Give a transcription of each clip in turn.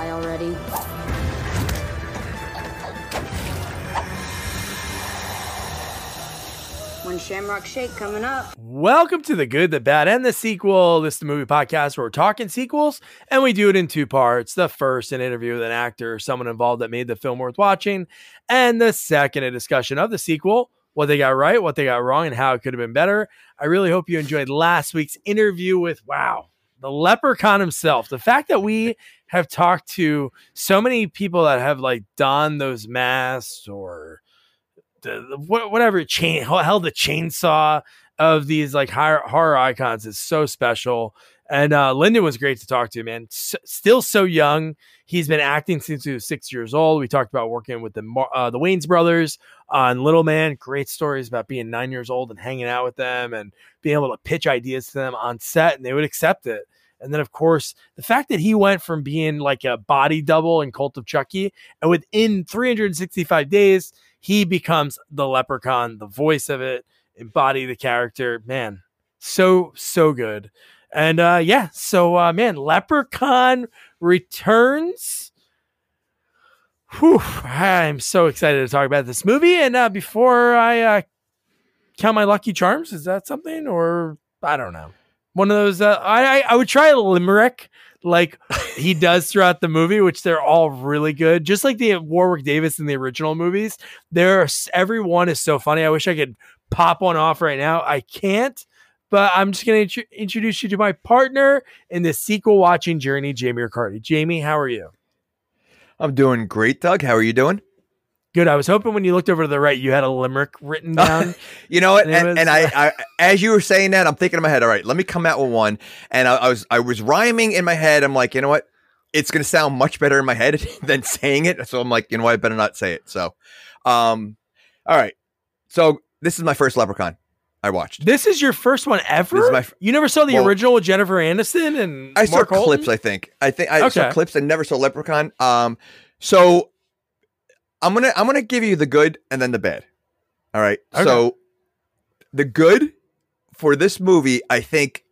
die already? One Shamrock Shake coming up. Welcome to the good, the bad, and the sequel. This is the movie podcast where we're talking sequels, and we do it in two parts. The first, an interview with an actor, or someone involved that made the film worth watching, and the second, a discussion of the sequel, what they got right, what they got wrong, and how it could have been better. I really hope you enjoyed last week's interview with wow, the leprechaun himself. The fact that we have talked to so many people that have like donned those masks or the, whatever chain held the chainsaw of these like horror, horror icons is so special. And uh, Lyndon was great to talk to, man. S- still so young. He's been acting since he was six years old. We talked about working with the uh, the Wayans brothers on Little Man. Great stories about being nine years old and hanging out with them and being able to pitch ideas to them on set, and they would accept it. And then, of course, the fact that he went from being like a body double in Cult of Chucky, and within 365 days, he becomes the leprechaun, the voice of it, embody the character. Man, so, so good. And uh, yeah, so uh, man, Leprechaun returns. Whew, I'm so excited to talk about this movie. And uh, before I uh, count my lucky charms, is that something? Or I don't know one of those. Uh, I I would try a limerick like he does throughout the movie, which they're all really good. Just like the Warwick Davis in the original movies, there every one is so funny. I wish I could pop one off right now. I can't, but I'm just going to int- introduce you to my partner in the sequel watching journey, Jamie Riccardi. Jamie, how are you? I'm doing great, Doug. How are you doing? Good. I was hoping when you looked over to the right, you had a limerick written down. you know what? And, and, was, and I, I, as you were saying that, I'm thinking in my head, all right, let me come out with one. And I, I was, I was rhyming in my head. I'm like, you know what? It's going to sound much better in my head than saying it. So I'm like, you know what? I better not say it. So, um, all right. So this is my first Leprechaun. I watched. This is your first one ever. F- you never saw the well, original with Jennifer Aniston and I Mark saw Holton? clips. I think. I think I okay. saw clips. I never saw Leprechaun. Um, so I'm gonna I'm gonna give you the good and then the bad. All right. Okay. So the good for this movie, I think,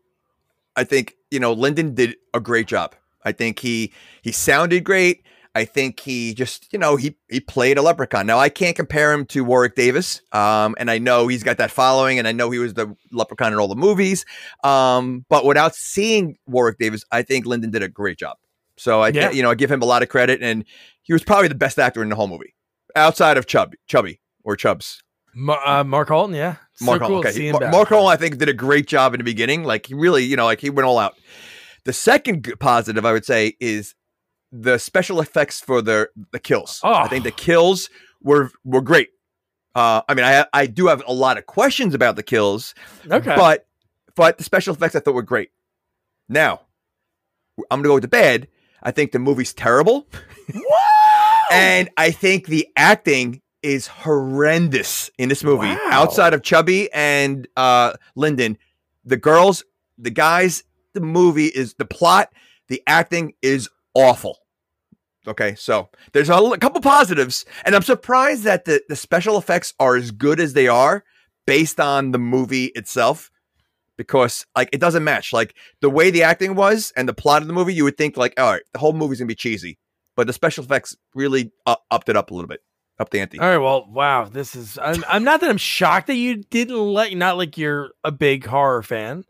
I think you know Lyndon did a great job. I think he he sounded great. I think he just you know he he played a leprechaun. Now I can't compare him to Warwick Davis, um, and I know he's got that following, and I know he was the leprechaun in all the movies. Um, but without seeing Warwick Davis, I think Lyndon did a great job. So I, yeah. you know, I give him a lot of credit, and he was probably the best actor in the whole movie outside of Chubby, Chubby or Chubs. uh, Mark Holton, yeah. Mark so Holton. okay. Mark Holton, I think, did a great job in the beginning. Like he really, you know, like he went all out. The second positive, I would say, is the special effects for the the kills. Oh. I think the kills were were great. Uh, I mean, I I do have a lot of questions about the kills. Okay, but but the special effects I thought were great. Now, I'm gonna go to bed. I think the movie's terrible. And I think the acting is horrendous in this movie. Wow. Outside of Chubby and uh, Lyndon, the girls, the guys, the movie is the plot, the acting is awful. Okay, so there's a, a couple positives, and I'm surprised that the, the special effects are as good as they are based on the movie itself because like it doesn't match like the way the acting was and the plot of the movie you would think like all right the whole movie's gonna be cheesy but the special effects really upped it up a little bit, up the ante. All right, well, wow, this is. I'm, I'm not that I'm shocked that you didn't let, not like you're a big horror fan.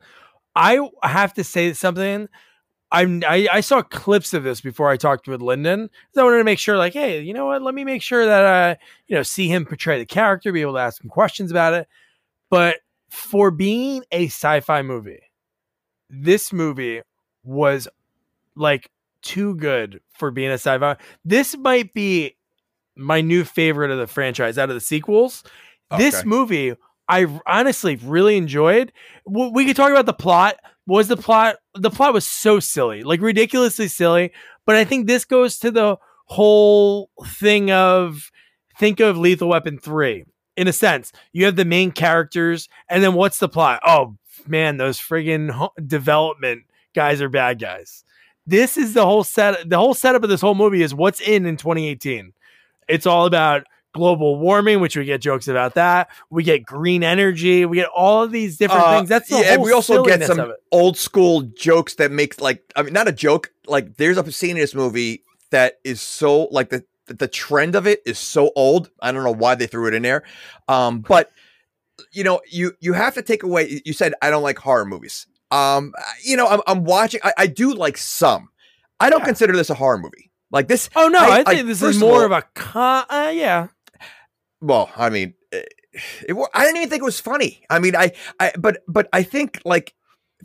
I have to say something. I'm, I, I saw clips of this before I talked with Lyndon. So I wanted to make sure, like, hey, you know what? Let me make sure that I, you know, see him portray the character, be able to ask him questions about it. But for being a sci-fi movie, this movie was like too good for being a sci-fi. This might be my new favorite of the franchise out of the sequels. Okay. This movie I honestly really enjoyed. We could talk about the plot. Was the plot the plot was so silly, like ridiculously silly, but I think this goes to the whole thing of think of Lethal Weapon 3 in a sense. You have the main characters and then what's the plot? Oh man, those friggin' development guys are bad guys this is the whole set. The whole setup of this whole movie is what's in in 2018. It's all about global warming, which we get jokes about that. We get green energy. We get all of these different uh, things. That's the yeah. And we also get some old school jokes that makes like I mean not a joke. Like there's a scene in this movie that is so like the the trend of it is so old. I don't know why they threw it in there. Um, but you know, you you have to take away. You said I don't like horror movies. Um, you know, I'm, I'm watching. I, I do like some. I don't yeah. consider this a horror movie. Like this. Oh no, I, I think I, this is more of, all, of a con. Uh, yeah. Well, I mean, it, it, I didn't even think it was funny. I mean, I, I, but, but I think like,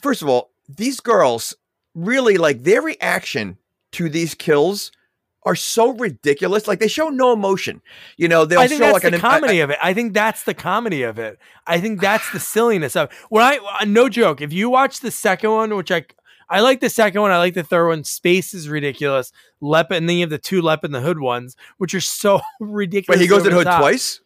first of all, these girls really like their reaction to these kills are so ridiculous. Like they show no emotion. You know, they'll I show like the an, comedy I, of it. I think that's the comedy of it. I think that's the silliness of it. when I uh, no joke. If you watch the second one, which I I like the second one, I like the third one. Space is ridiculous. Lep and then you have the two Lep in the Hood ones, which are so ridiculous. But he goes to the Hood top. twice.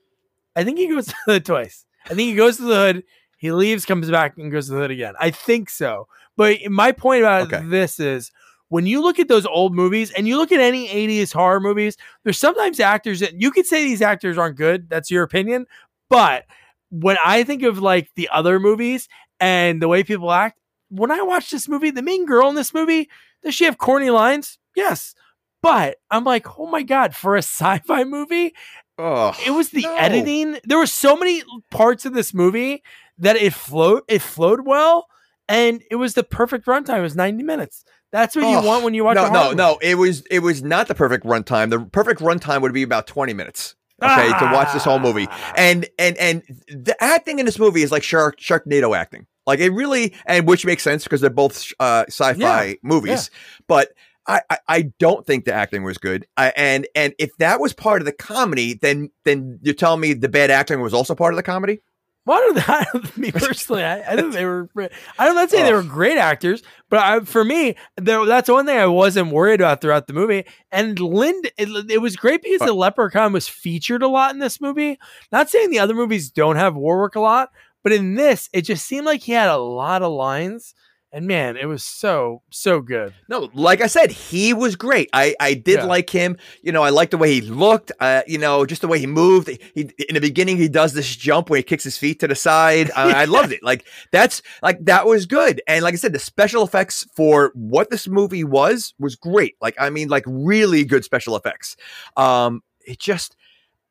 I think he goes to the Hood twice. I think he goes to the Hood. He leaves, comes back, and goes to the Hood again. I think so. But my point about okay. this is when you look at those old movies and you look at any 80s horror movies, there's sometimes actors that you could say these actors aren't good. That's your opinion. But when I think of like the other movies and the way people act, when I watch this movie, the main girl in this movie, does she have corny lines? Yes. But I'm like, oh my God, for a sci fi movie, oh, it was the no. editing. There were so many parts of this movie that it flowed, it flowed well, and it was the perfect runtime. It was 90 minutes. That's what oh, you want when you watch. No, no, no. It was it was not the perfect runtime. The perfect runtime would be about twenty minutes. Okay, ah. to watch this whole movie, ah. and and and the acting in this movie is like Shark Sharknado acting. Like it really, and which makes sense because they're both uh, sci-fi yeah. movies. Yeah. But I, I, I don't think the acting was good. I, and and if that was part of the comedy, then then you're telling me the bad acting was also part of the comedy. Well, that me personally, I, I think they were. I'm not saying oh. they were great actors, but I, for me, there, that's one thing I wasn't worried about throughout the movie. And Lind, it, it was great because the Leprechaun was featured a lot in this movie. Not saying the other movies don't have Warwick a lot, but in this, it just seemed like he had a lot of lines and man, it was so so good. No, like I said, he was great. I I did yeah. like him. You know, I liked the way he looked. Uh, you know, just the way he moved. He in the beginning he does this jump where he kicks his feet to the side. I, I loved it. Like that's like that was good. And like I said, the special effects for what this movie was was great. Like I mean, like really good special effects. Um, it just.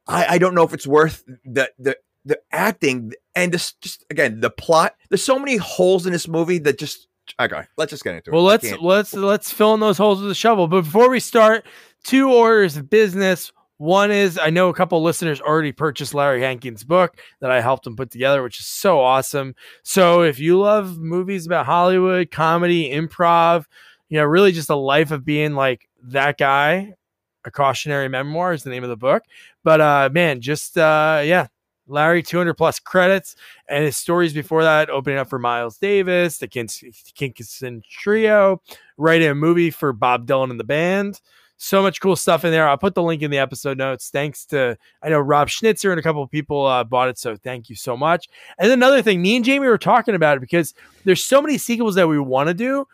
I, I don't know if it's worth the the the acting and just just again the plot. There's so many holes in this movie that just okay. Let's just get into well, it. Well, let's let's let's fill in those holes with a shovel. But before we start, two orders of business. One is I know a couple listeners already purchased Larry Hankin's book that I helped them put together, which is so awesome. So if you love movies about Hollywood, comedy, improv, you know, really just a life of being like that guy, a cautionary memoir is the name of the book. But uh man, just uh yeah, Larry, 200 plus credits, and his stories before that opening up for Miles Davis, the Kingston Trio, writing a movie for Bob Dylan and the band. So much cool stuff in there. I'll put the link in the episode notes. Thanks to, I know Rob Schnitzer and a couple of people uh, bought it. So thank you so much. And another thing, me and Jamie were talking about it because there's so many sequels that we want to do.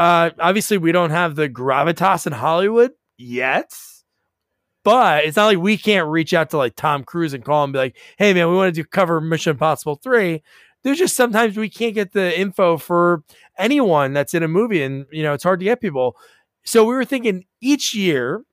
Uh, obviously, we don't have the gravitas in Hollywood yet but it's not like we can't reach out to like Tom Cruise and call him and be like, hey man, we want to do cover Mission Impossible 3. There's just sometimes we can't get the info for anyone that's in a movie and you know it's hard to get people. So we were thinking each year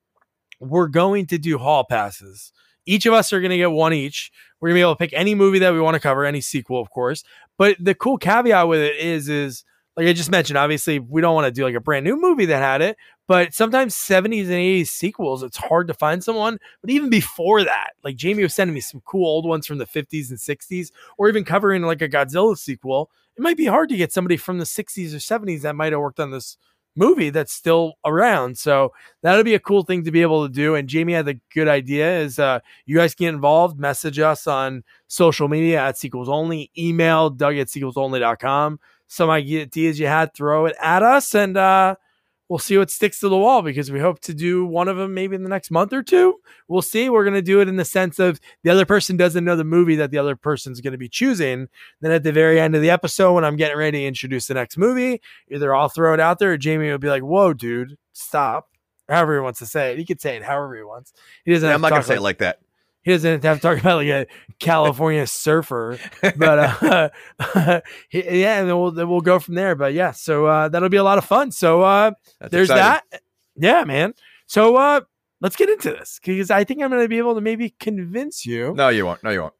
we're going to do hall passes. Each of us are going to get one each. We're going to be able to pick any movie that we want to cover, any sequel, of course. But the cool caveat with it is, is like I just mentioned, obviously we don't want to do like a brand new movie that had it, but sometimes 70s and 80s sequels, it's hard to find someone. But even before that, like Jamie was sending me some cool old ones from the 50s and 60s, or even covering like a Godzilla sequel. It might be hard to get somebody from the 60s or 70s that might have worked on this movie that's still around. So that'll be a cool thing to be able to do. And Jamie had the good idea is uh, you guys get involved, message us on social media at sequels only, email Doug at sequelsonly.com. Some ideas you had, throw it at us and uh we'll see what sticks to the wall because we hope to do one of them maybe in the next month or two. We'll see. We're going to do it in the sense of the other person doesn't know the movie that the other person's going to be choosing. Then at the very end of the episode, when I'm getting ready to introduce the next movie, either I'll throw it out there or Jamie will be like, whoa, dude, stop. However he wants to say it. He could say it however he wants. He doesn't. Yeah, I'm not going to say it like that he doesn't have to talk about like a California surfer, but uh, yeah, and then we'll then we'll go from there. But yeah, so uh, that'll be a lot of fun. So uh, there's exciting. that. Yeah, man. So uh let's get into this because I think I'm going to be able to maybe convince you. No, you won't. No, you won't.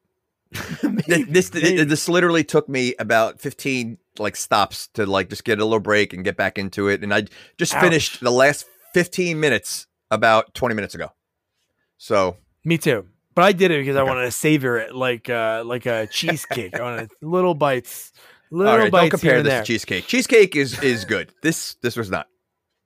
maybe, this maybe. this literally took me about 15 like stops to like just get a little break and get back into it and I just Ouch. finished the last 15 minutes about 20 minutes ago. So, me too. But I did it because okay. I wanted to savor it like uh like a cheesecake. I wanted little bites. Little All right, bites don't compare this there. to cheesecake. Cheesecake is is good. This this was not.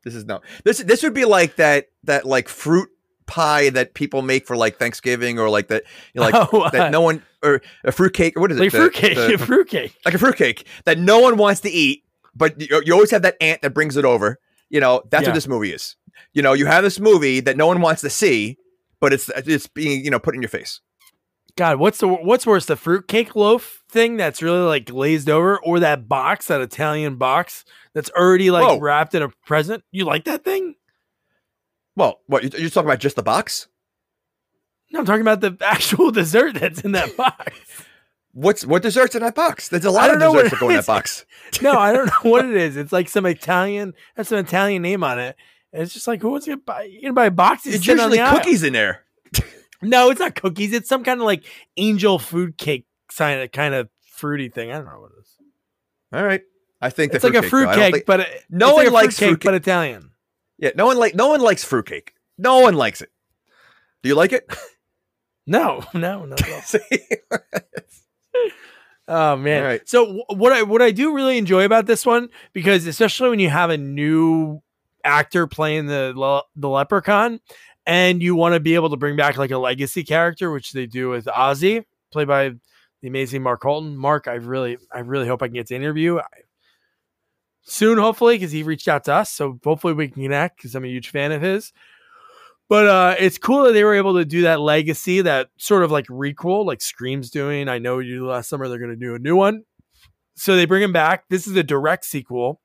This is no. This this would be like that that like fruit pie that people make for like Thanksgiving or like that you know, like oh, uh, that no one or a fruit cake. What is like it? Fruit cake. The, fruit cake. Like a fruit cake that no one wants to eat, but you, you always have that aunt that brings it over. You know that's yeah. what this movie is. You know you have this movie that no one wants to see, but it's it's being you know put in your face. God, what's the what's worse, the fruitcake loaf thing that's really like glazed over, or that box, that Italian box that's already like Whoa. wrapped in a present? You like that thing? Well, what you're talking about? Just the box? No, I'm talking about the actual dessert that's in that box. What's what desserts in that box? There's a lot of desserts that go in that box. no, I don't know what it is. It's like some Italian. That's an Italian name on it. And it's just like who wants to buy? You gonna buy boxes? It's usually cookies in there. No, it's not cookies. It's some kind of like angel food cake kind of kind of fruity thing. I don't know what it is. All right, I think it's like a fruit cake, think, but it, no one like likes fruit cake, but Italian. Yeah, no one like no one likes fruit cake. No one likes it. Do you like it? no, no, no. oh man. Right. So what I what I do really enjoy about this one because especially when you have a new actor playing the the leprechaun and you want to be able to bring back like a legacy character, which they do with Ozzy, played by the amazing Mark Holton. Mark, I really, I really hope I can get to interview I, soon, hopefully, because he reached out to us. So hopefully we can connect because I'm a huge fan of his. But uh, it's cool that they were able to do that legacy, that sort of like requel, like Scream's doing. I know you last summer they're going to do a new one. So they bring him back. This is a direct sequel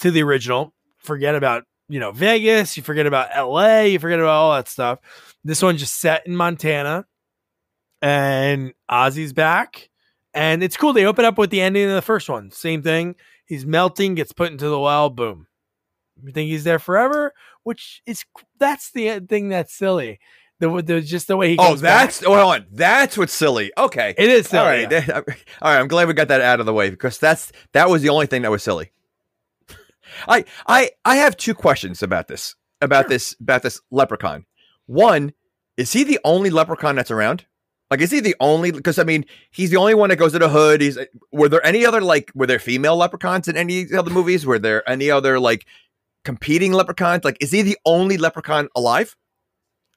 to the original. Forget about you know, Vegas, you forget about LA, you forget about all that stuff. This one just set in Montana and Ozzy's back. And it's cool. They open up with the ending of the first one. Same thing. He's melting, gets put into the well, boom. You think he's there forever? Which is that's the thing that's silly. The, the just the way he oh that's back. hold on that's what's silly okay it is silly, all right yeah. all right I'm glad we got that out of the way because that's that was the only thing that was silly I I I have two questions about this about sure. this about this leprechaun. One, is he the only leprechaun that's around? Like, is he the only? Because I mean, he's the only one that goes to the hood. He's. Were there any other like? Were there female leprechauns in any other movies? Were there any other like competing leprechauns? Like, is he the only leprechaun alive?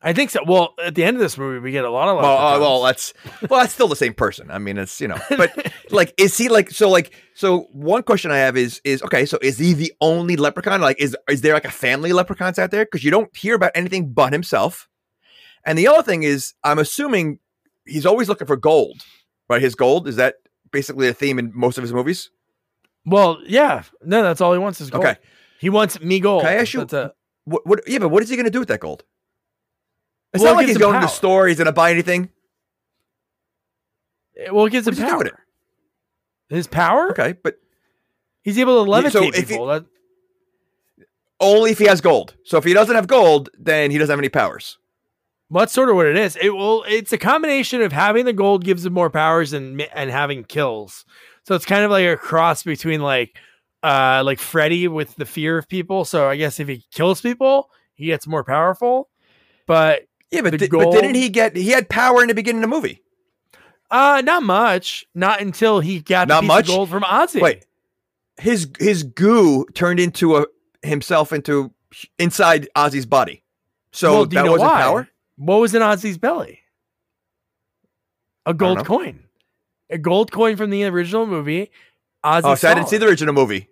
I think so. Well, at the end of this movie, we get a lot of well, uh, well, that's well, that's still the same person. I mean, it's you know, but like, is he like so? Like, so one question I have is is okay. So is he the only leprechaun? Like, is is there like a family leprechauns out there? Because you don't hear about anything but himself. And the other thing is, I'm assuming he's always looking for gold, right? His gold is that basically a theme in most of his movies. Well, yeah, no, that's all he wants is gold. Okay, he wants me gold. Can I ask you? A- what, what? Yeah, but what is he going to do with that gold? It's well, not it like he's going power. to the store. He's going to buy anything. Well, it gives him power. His power? Okay, but he's able to levitate so people. He, that... Only if he has gold. So if he doesn't have gold, then he doesn't have any powers. Well, that's sort of what it is. It will. It's a combination of having the gold gives him more powers and and having kills. So it's kind of like a cross between like uh like Freddy with the fear of people. So I guess if he kills people, he gets more powerful. But yeah, but, th- but didn't he get he had power in the beginning of the movie? Uh not much. Not until he got not much gold from Ozzy. Wait, his his goo turned into a himself into inside Ozzy's body. So well, that wasn't why? power. What was in Ozzy's belly? A gold coin. A gold coin from the original movie. Ozzy oh, so I didn't see the original movie.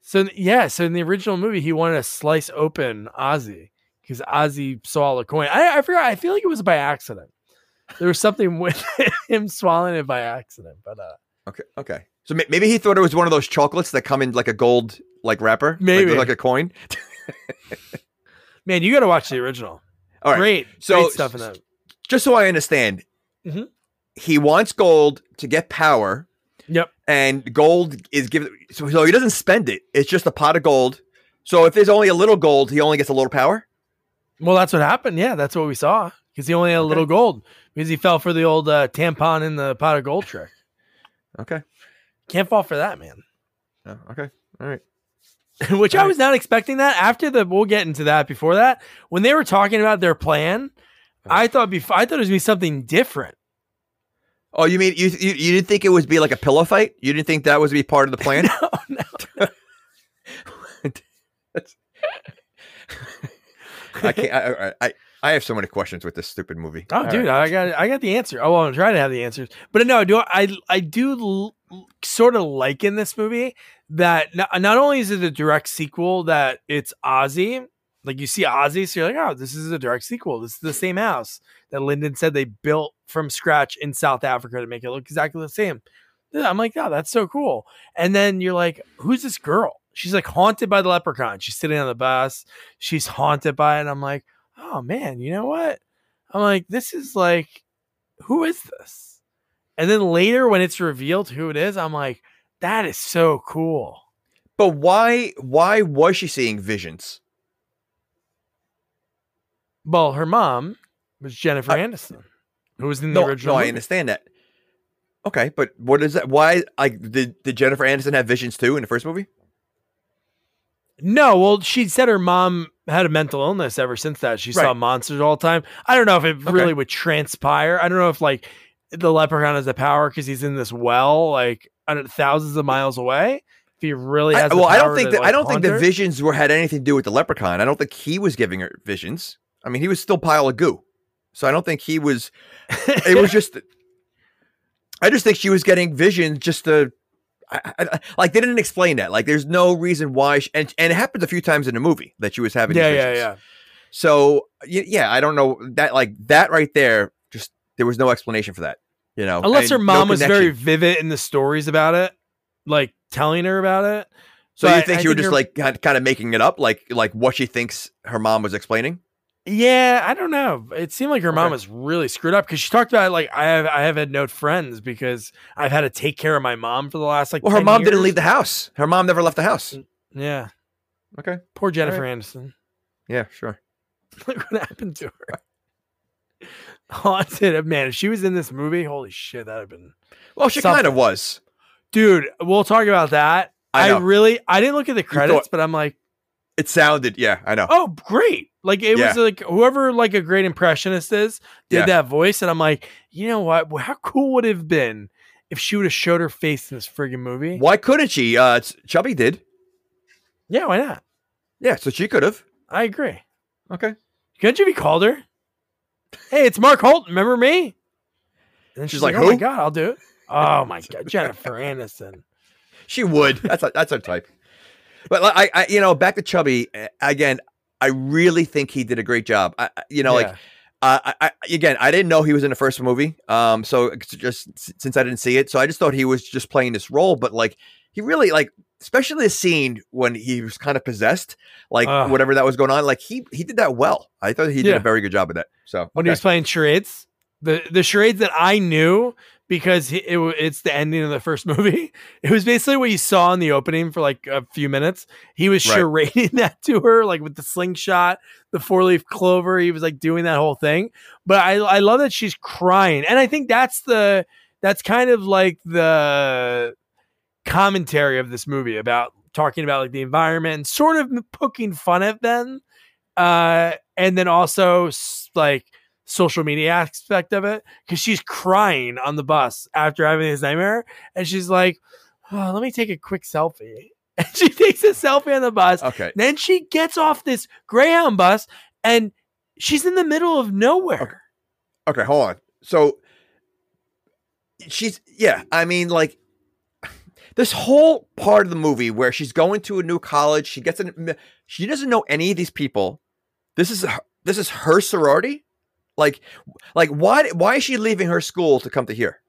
So yeah, so in the original movie, he wanted to slice open Ozzy because Ozzy saw the coin. I, I forgot. I feel like it was by accident. There was something with him swallowing it by accident. But uh, okay, okay. So maybe he thought it was one of those chocolates that come in like a gold like wrapper, maybe like, like a coin. Man, you got to watch the original. All right, great, so great stuff in that. Just so I understand, mm-hmm. he wants gold to get power. Yep. And gold is given, so, so he doesn't spend it. It's just a pot of gold. So if there's only a little gold, he only gets a little power. Well, that's what happened. Yeah, that's what we saw because he only had a okay. little gold because he fell for the old uh, tampon in the pot of gold trick. Okay. Can't fall for that, man. Oh, okay. All right. Which All I was not expecting that. After the, we'll get into that. Before that, when they were talking about their plan, I thought before I thought it was be something different. Oh, you mean you, you you didn't think it was be like a pillow fight? You didn't think that was be part of the plan? no, no. I can't. I, I, I have so many questions with this stupid movie. Oh, All dude, right. I got I got the answer. Oh, well, I'm trying to have the answers, but no, do I I do l- sort of like in this movie that not, not only is it a direct sequel that it's Ozzy, like you see Ozzy, so you're like, oh, this is a direct sequel. This is the same house that Lyndon said they built from scratch in South Africa to make it look exactly the same. I'm like, oh, that's so cool. And then you're like, who's this girl? She's like haunted by the leprechaun. She's sitting on the bus. She's haunted by it. And I'm like, oh man, you know what? I'm like, this is like, who is this? And then later when it's revealed who it is, I'm like, that is so cool. But why why was she seeing visions? Well, her mom was Jennifer uh, Aniston, who was in the no, original. No, movie. I understand that. Okay, but what is that? Why? Like, did did Jennifer Aniston have visions too in the first movie? No, well, she said her mom had a mental illness ever since that. She right. saw monsters all the time. I don't know if it okay. really would transpire. I don't know if like the leprechaun has the power because he's in this well, like thousands of miles away. If he really has, I, well, I don't think that, like, I don't think the visions were had anything to do with the leprechaun. I don't think he was giving her visions. I mean, he was still pile of goo, so I don't think he was. It was just. I just think she was getting visions just to I, I, like they didn't explain that. Like, there's no reason why, she, and and it happens a few times in the movie that she was having. Yeah, yeah, yeah. So yeah, I don't know that. Like that right there, just there was no explanation for that. You know, unless her mom no was very vivid in the stories about it, like telling her about it. So but you think I, you were just like kind of making it up, like like what she thinks her mom was explaining? Yeah, I don't know. It seemed like her okay. mom was really screwed up because she talked about like I have I have had no friends because I've had to take care of my mom for the last like. Well, her mom years. didn't leave the house. Her mom never left the house. Yeah. Okay. Poor Jennifer right. Aniston. Yeah, sure. Look what happened to her. Haunted uh, man, if she was in this movie, holy shit, that'd have been. Well, she kind of was, dude. We'll talk about that. I, I really, I didn't look at the credits, but I'm like, it sounded, yeah, I know. Oh, great! Like it yeah. was like whoever like a great impressionist is did yeah. that voice, and I'm like, you know what? How cool would it have been if she would have showed her face in this friggin' movie? Why couldn't she? Uh, Chubby did. Yeah, why not? Yeah, so she could have. I agree. Okay. Couldn't you be called her? Hey, it's Mark Holt. Remember me? And then she's, she's like, like, "Oh my god, I'll do it." Oh my god, Jennifer Aniston. She would. That's a, that's her type. But I, I, you know, back to Chubby again. I really think he did a great job. I, you know, yeah. like. Uh, I, again, I didn't know he was in the first movie. Um, so just since I didn't see it, so I just thought he was just playing this role. But like, he really like, especially the scene when he was kind of possessed, like uh, whatever that was going on. Like he he did that well. I thought he did a very good job of that. So when okay. he was playing charades, the the charades that I knew because it, it's the ending of the first movie. It was basically what you saw in the opening for like a few minutes. He was right. charading that to her, like with the slingshot, the four leaf clover. He was like doing that whole thing. But I, I love that she's crying, and I think that's the that's kind of like the commentary of this movie about talking about like the environment and sort of poking fun at them, uh, and then also like social media aspect of it because she's crying on the bus after having this nightmare and she's like oh, let me take a quick selfie. And she takes a selfie on the bus. Okay. Then she gets off this greyhound bus and she's in the middle of nowhere. Okay, okay hold on. So she's yeah i mean like this whole part of the movie where she's going to a new college she gets an she doesn't know any of these people. This is this is her sorority like, like why why is she leaving her school to come to here?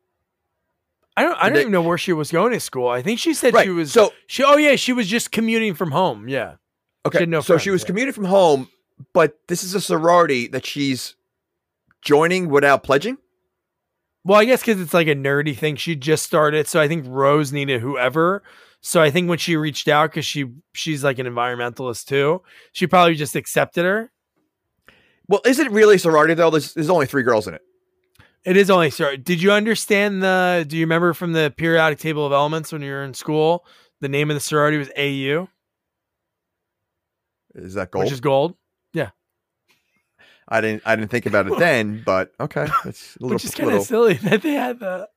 I don't. I don't they, even know where she was going to school. I think she said right. she was. So she. Oh yeah, she was just commuting from home. Yeah. Okay. She no so she was commuting from home, but this is a sorority that she's joining without pledging. Well, I guess because it's like a nerdy thing. She just started, so I think Rose needed whoever. So I think when she reached out, because she she's like an environmentalist too, she probably just accepted her. Well, is it really sorority though? There's, there's only three girls in it. It is only sorority. Did you understand the? Do you remember from the periodic table of elements when you were in school? The name of the sorority was AU. Is that gold? Which is gold. Yeah. I didn't. I didn't think about it then, but okay, it's a little, which is kind of silly that they had that.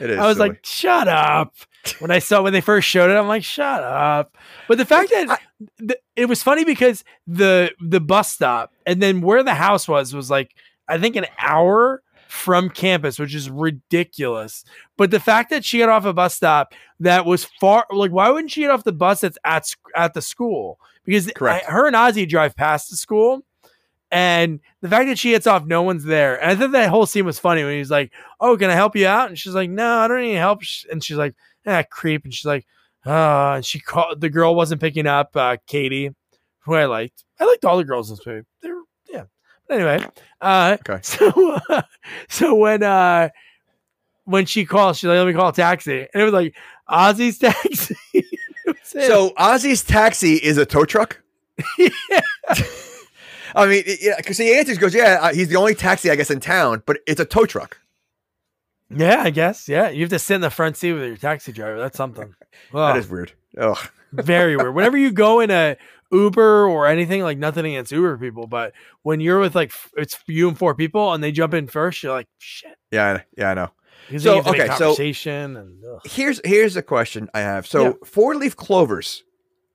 It is. I was silly. like, "Shut up!" When I saw when they first showed it, I'm like, "Shut up!" But the fact that I, it was funny because the the bus stop and then where the house was was like I think an hour from campus, which is ridiculous. But the fact that she got off a bus stop that was far, like, why wouldn't she get off the bus that's at at the school? Because I, her and Ozzy drive past the school, and the fact that she gets off, no one's there. And I thought that whole scene was funny when he's like, "Oh, can I help you out?" And she's like, "No, I don't need help." And she's like, "Ah, creep." And she's like, "Ah." And she called the girl wasn't picking up. Uh, Katie, who I liked. I liked all the girls in this movie. They were yeah. But anyway, uh, okay. So uh, so when uh when she calls, she's like, "Let me call a taxi," and it was like Ozzy's taxi. so Ozzy's taxi is a tow truck. yeah. I mean, yeah, because he answers, goes, "Yeah, uh, he's the only taxi, I guess, in town, but it's a tow truck." Yeah, I guess. Yeah, you have to sit in the front seat with your taxi driver. That's something. that is weird. Oh, very weird. Whenever you go in a Uber or anything, like nothing against Uber people, but when you're with like it's you and four people and they jump in first, you're like, shit. Yeah, yeah, I know. So okay, so and, here's here's a question I have. So yeah. four leaf clovers,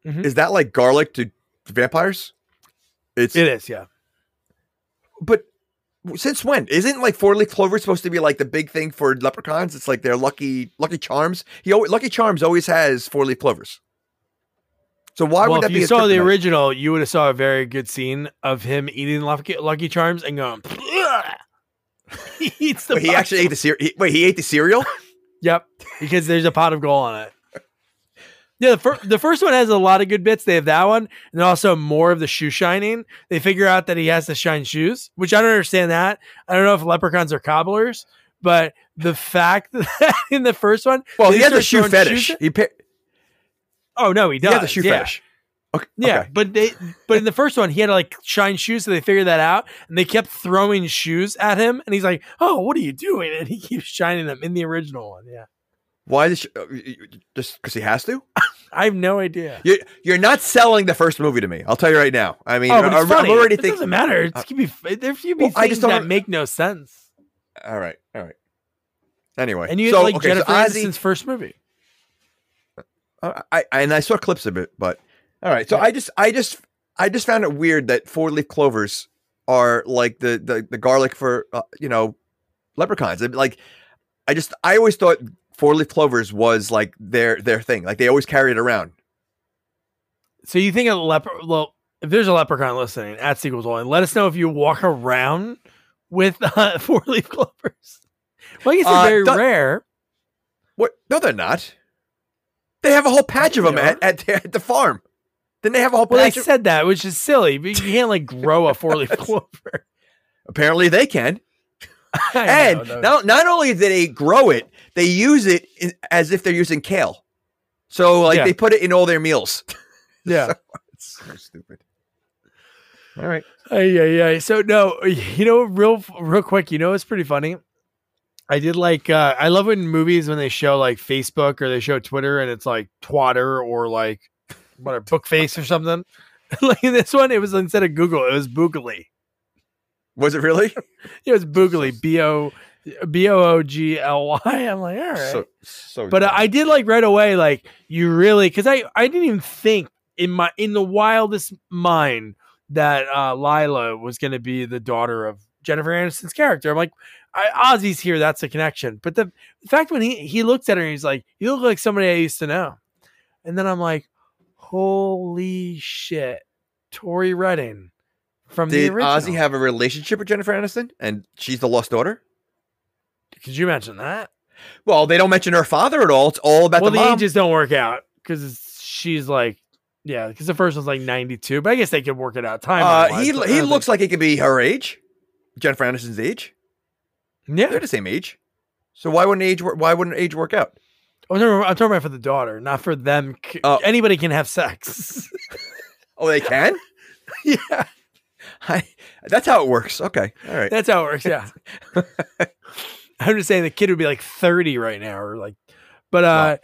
mm-hmm. is that like garlic to vampires? It's it is, yeah. But since when? Isn't like four leaf clover supposed to be like the big thing for leprechauns? It's like their lucky lucky charms. He always, Lucky Charms always has four leaf clovers. So why well, would that be if be? you saw the original, you would have saw a very good scene of him eating Lucky, lucky Charms and going. he eats the. Wait, he actually ate the cereal. Wait, he ate the cereal. yep, because there's a pot of gold on it. Yeah, the, fir- the first one has a lot of good bits. They have that one, and also more of the shoe shining. They figure out that he has to shine shoes, which I don't understand. That I don't know if leprechauns are cobblers, but the fact that in the first one, well, he has a shoe fetish. He pa- oh no, he does. He has a shoe yeah. fetish. Okay. Yeah, okay. but they but in the first one he had to like shine shoes, so they figured that out, and they kept throwing shoes at him, and he's like, "Oh, what are you doing?" And he keeps shining them in the original one. Yeah. Why this? Uh, just because he has to? I have no idea. You're, you're not selling the first movie to me. I'll tell you right now. I mean, oh, it's I'm already thinking. It doesn't matter. It uh, could be there could be well, things that make no sense. All right, all right. Anyway, and you so, like okay, Jennifer so Ozzy, Aniston's first movie. Uh, I, I and I saw clips of it, but all right. So yeah. I just I just I just found it weird that four leaf clovers are like the the, the garlic for uh, you know leprechauns. Like I just I always thought four leaf clovers was like their their thing. Like they always carry it around. So you think a leper? Well, if there's a leprechaun listening at sequels only, let us know if you walk around with uh, four leaf clovers. Well, I guess they're uh, very th- rare. What? No, they're not. They have a whole patch of them at, at, the, at the farm. Then they have a whole. Well, I said that, which is silly. But you can't like grow a four leaf clover. Apparently, they can. and know, not, not only do they grow it, they use it in, as if they're using kale. So like yeah. they put it in all their meals. Yeah. so, it's so stupid. All right. Uh, yeah, yeah. So no, you know, real real quick, you know, it's pretty funny. I did like uh I love when movies when they show like Facebook or they show Twitter and it's like Twatter or like what whatever Bookface or something. like this one, it was instead of Google, it was Boogly. Was it really? it was Boogly. B O B O O G L Y. I'm like, all right. So, so but uh, I did like right away, like you really, because I I didn't even think in my in the wildest mind that uh, Lila was going to be the daughter of Jennifer Aniston's character. I'm like, I, Ozzy's here. That's a connection. But the, the fact when he he looks at her, and he's like, you look like somebody I used to know. And then I'm like, holy shit, Tori Redding from Did the original. Ozzy have a relationship with Jennifer Aniston, and she's the lost daughter? Could you mention that? Well, they don't mention her father at all. It's all about well, the, the ages don't work out because she's like, yeah, because the first one's like ninety two, but I guess they could work it out. Time. Uh, he he looks think... like he could be her age, Jennifer Aniston's age. Yeah, they're the same age. So why wouldn't age why wouldn't age work out? Oh no, I'm talking about for the daughter, not for them. Uh, Anybody can have sex. oh, they can. yeah. I, that's how it works. Okay. All right. That's how it works. Yeah. I'm just saying the kid would be like 30 right now or like, but, uh,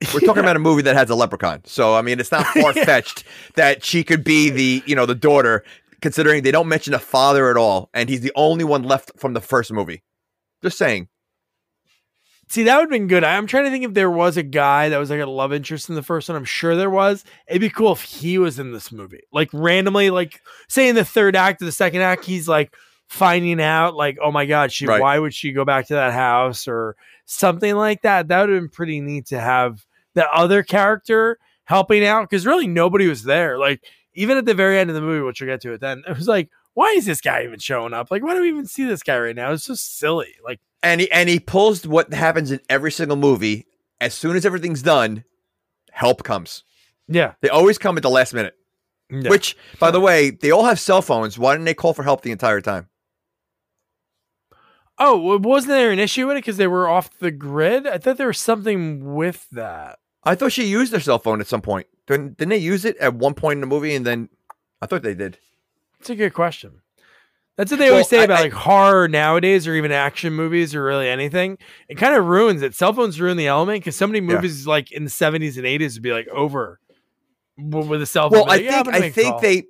we're talking about a movie that has a leprechaun. So, I mean, it's not far fetched that she could be the, you know, the daughter, considering they don't mention a father at all. And he's the only one left from the first movie. Just saying. See, that would have been good. I'm trying to think if there was a guy that was like a love interest in the first one. I'm sure there was. It'd be cool if he was in this movie. Like randomly, like say in the third act or the second act, he's like finding out, like, oh my God, she right. why would she go back to that house or something like that. That would have been pretty neat to have the other character helping out because really nobody was there. Like, even at the very end of the movie, which we'll get to it then, it was like, why is this guy even showing up? Like, why do we even see this guy right now? It's just silly. Like, and he and he pulls what happens in every single movie. As soon as everything's done, help comes. Yeah, they always come at the last minute. Yeah. Which, by the way, they all have cell phones. Why didn't they call for help the entire time? Oh, wasn't there an issue with it because they were off the grid? I thought there was something with that. I thought she used her cell phone at some point. Didn't, didn't they use it at one point in the movie? And then I thought they did. It's a good question. That's what they always well, say about I, like horror nowadays, or even action movies, or really anything. It kind of ruins it. Cell phones ruin the element because so many movies, yeah. like in the seventies and eighties, would be like over with a cell phone. Well, I like, think yeah, I think they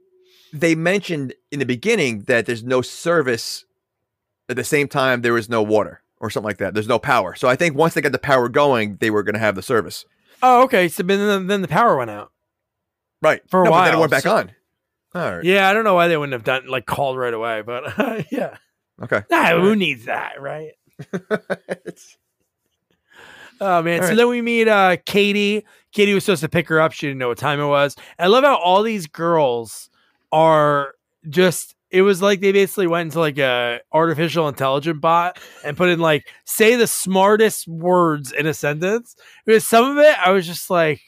they mentioned in the beginning that there's no service at the same time there was no water or something like that. There's no power. So I think once they got the power going, they were going to have the service. Oh, okay. So then, then the power went out. Right. For a no, while. then it went back so, on. All right. Yeah, I don't know why they wouldn't have done like called right away, but uh, yeah. Okay. Nah, who right. needs that, right? oh man. All so right. then we meet uh Katie. Katie was supposed to pick her up. She didn't know what time it was. I love how all these girls are just it was like they basically went into like a artificial intelligent bot and put in like say the smartest words in a sentence. Because some of it I was just like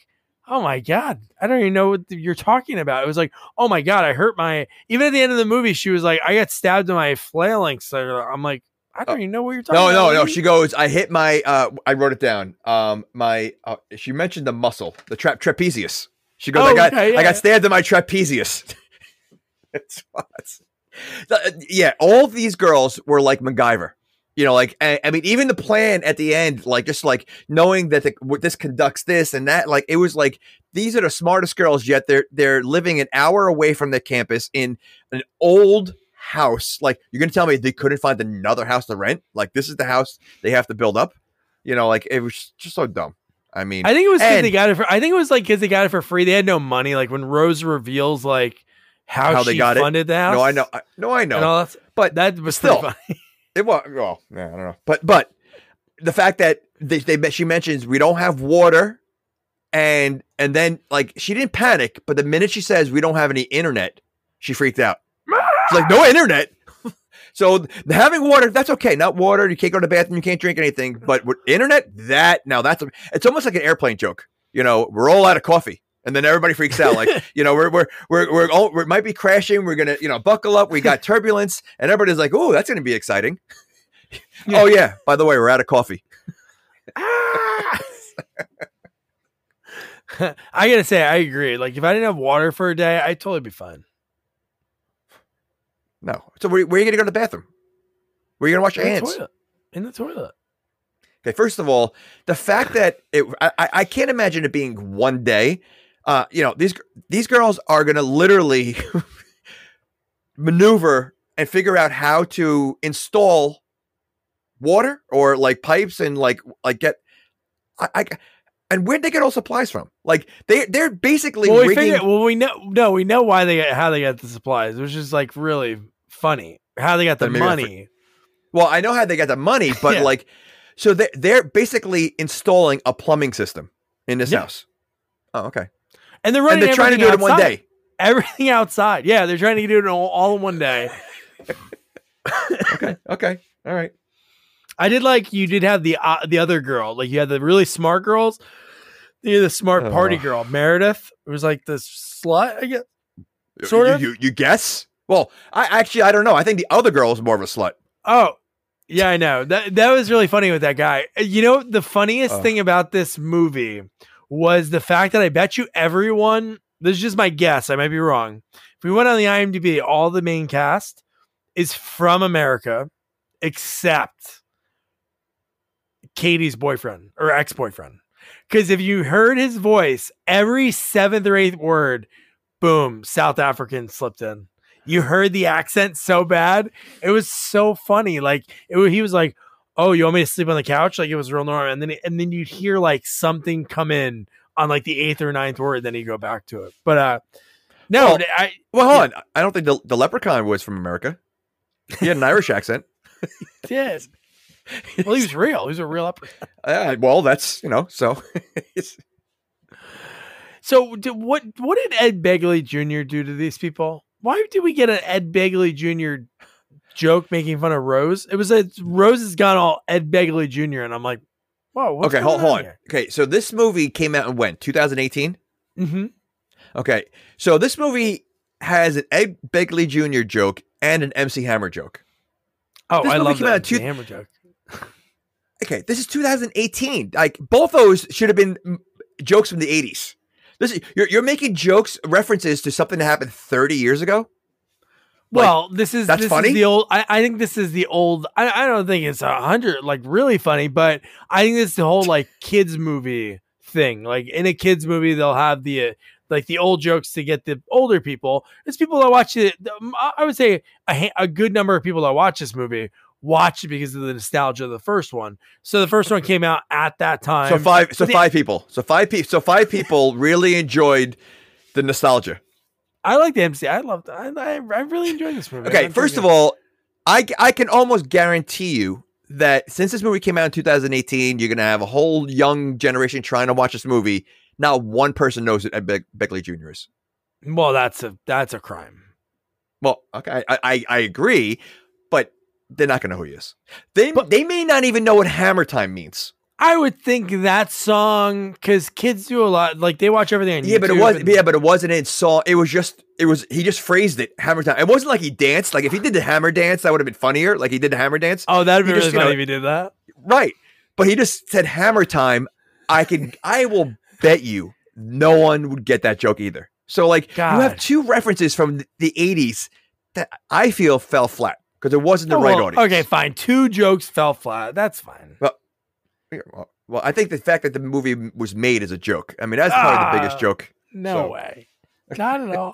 oh my god, I don't even know what you're talking about. It was like, oh my god, I hurt my. Even at the end of the movie, she was like, I got stabbed in my flailing. So I'm like, I don't even know what you're talking. No, about. no, no. She goes, I hit my. uh I wrote it down. Um, my. Uh, she mentioned the muscle, the trap trapezius. She goes, oh, I got, okay, yeah. I got stabbed in my trapezius. it's yeah, all these girls were like MacGyver you know, like I, I, mean, even the plan at the end, like just like knowing that the, this conducts this and that, like it was like these are the smartest girls. Yet they're they're living an hour away from the campus in an old house. Like you're gonna tell me they couldn't find another house to rent? Like this is the house they have to build up. You know, like it was just so dumb. I mean, I think it was because they got it for. I think it was like because they got it for free. They had no money. Like when Rose reveals like how, how they got funded it. the house. No, I know. I, no, I know. But that was still. It was well, yeah, I don't know, but but the fact that they, they she mentions we don't have water, and and then like she didn't panic, but the minute she says we don't have any internet, she freaked out. She's like, no internet. so having water, that's okay. Not water, you can't go to the bathroom, you can't drink anything. But with internet, that now that's a, it's almost like an airplane joke. You know, we're all out of coffee and then everybody freaks out like you know we're we're we're we're all we might be crashing we're gonna you know buckle up we got turbulence. And everybody's like oh that's gonna be exciting. Yeah. oh yeah. By the way we're out of coffee. I gotta say I agree. Like if I didn't have water for a day I'd totally be fine. No. So where, where are you gonna go to the bathroom? Where are you gonna wash your in hands? toilet. in the toilet. Okay, first of all, the fact that it, I, I can't imagine it being one day uh, you know, these these girls are gonna literally maneuver and figure out how to install water or like pipes and like like get I, I and where'd they get all supplies from? Like they they're basically well, we rigging- well we know no we know why they get how they got the supplies, which is like really funny how they got the money. well, I know how they got the money, but yeah. like so they they're basically installing a plumbing system in this yeah. house. Oh, okay. And they're running. And they're trying to do it in one day. Everything outside. Yeah, they're trying to do it all, all in one day. okay. Okay. All right. I did like you did have the uh, the other girl. Like you had the really smart girls. You the smart oh. party girl, Meredith. It was like this slut. I guess. Sort you, of. You, you guess? Well, I actually I don't know. I think the other girl is more of a slut. Oh, yeah, I know. That that was really funny with that guy. You know, the funniest oh. thing about this movie was the fact that I bet you everyone, this is just my guess, I might be wrong, If we went on the IMDb, all the main cast is from America, except Katie's boyfriend or ex boyfriend. Because if you heard his voice, every seventh or eighth word, boom, South African slipped in. You heard the accent so bad. It was so funny. Like it, he was like, "Oh, you want me to sleep on the couch?" Like it was real normal. And then and then you'd hear like something come in on like the eighth or ninth word. and Then you go back to it. But uh, no, well, I well hold yeah. on. I don't think the, the leprechaun was from America. He had an Irish accent. yes. Well, he was real. He was a real leprechaun. Uh, well, that's you know so. so did, what what did Ed Begley Jr. do to these people? why did we get an Ed Begley Jr. joke making fun of Rose? It was a Rose has gone all Ed Begley Jr. and I'm like, whoa. okay, hold, hold on. Here? Okay, so this movie came out in when 2018. Mm-hmm. Okay, so this movie has an Ed Begley Jr. joke and an MC Hammer joke. Oh, this I love that MC two- Hammer joke. okay, this is 2018. Like both those should have been jokes from the 80s. This you're you're making jokes references to something that happened 30 years ago. Well, like, this is that's this funny. Is the old. I, I think this is the old. I, I don't think it's a hundred like really funny, but I think this is the whole like kids movie thing. Like in a kids movie, they'll have the uh, like the old jokes to get the older people. It's people that watch it. I would say a, a good number of people that watch this movie watch it because of the nostalgia of the first one. So the first one came out at that time. So five so the, five people. So five people so five people really enjoyed the nostalgia. I like the MC. I love I, I, I really enjoyed this movie. Okay, first of all, I I can almost guarantee you that since this movie came out in 2018, you're going to have a whole young generation trying to watch this movie. Not one person knows it. Ed Be- Begley Jr. is. Well, that's a that's a crime. Well, okay, I, I, I agree, but they're not going to know who he is. They but, they may not even know what Hammer Time means. I would think that song because kids do a lot. Like they watch everything. yeah, but it was yeah, but it wasn't in song. It was just it was he just phrased it Hammer Time. It wasn't like he danced. Like if he did the Hammer dance, that would have been funnier. Like he did the Hammer dance. Oh, that'd be really just, funny know, if he did that. Right, but he just said Hammer Time. I can. I will bet you no one would get that joke either. So like God. you have two references from the '80s that I feel fell flat because it wasn't the oh, right well, audience. Okay, fine. Two jokes fell flat. That's fine. Well, well, I think the fact that the movie was made is a joke. I mean, that's probably the biggest ah, joke. No so. way. Not at all.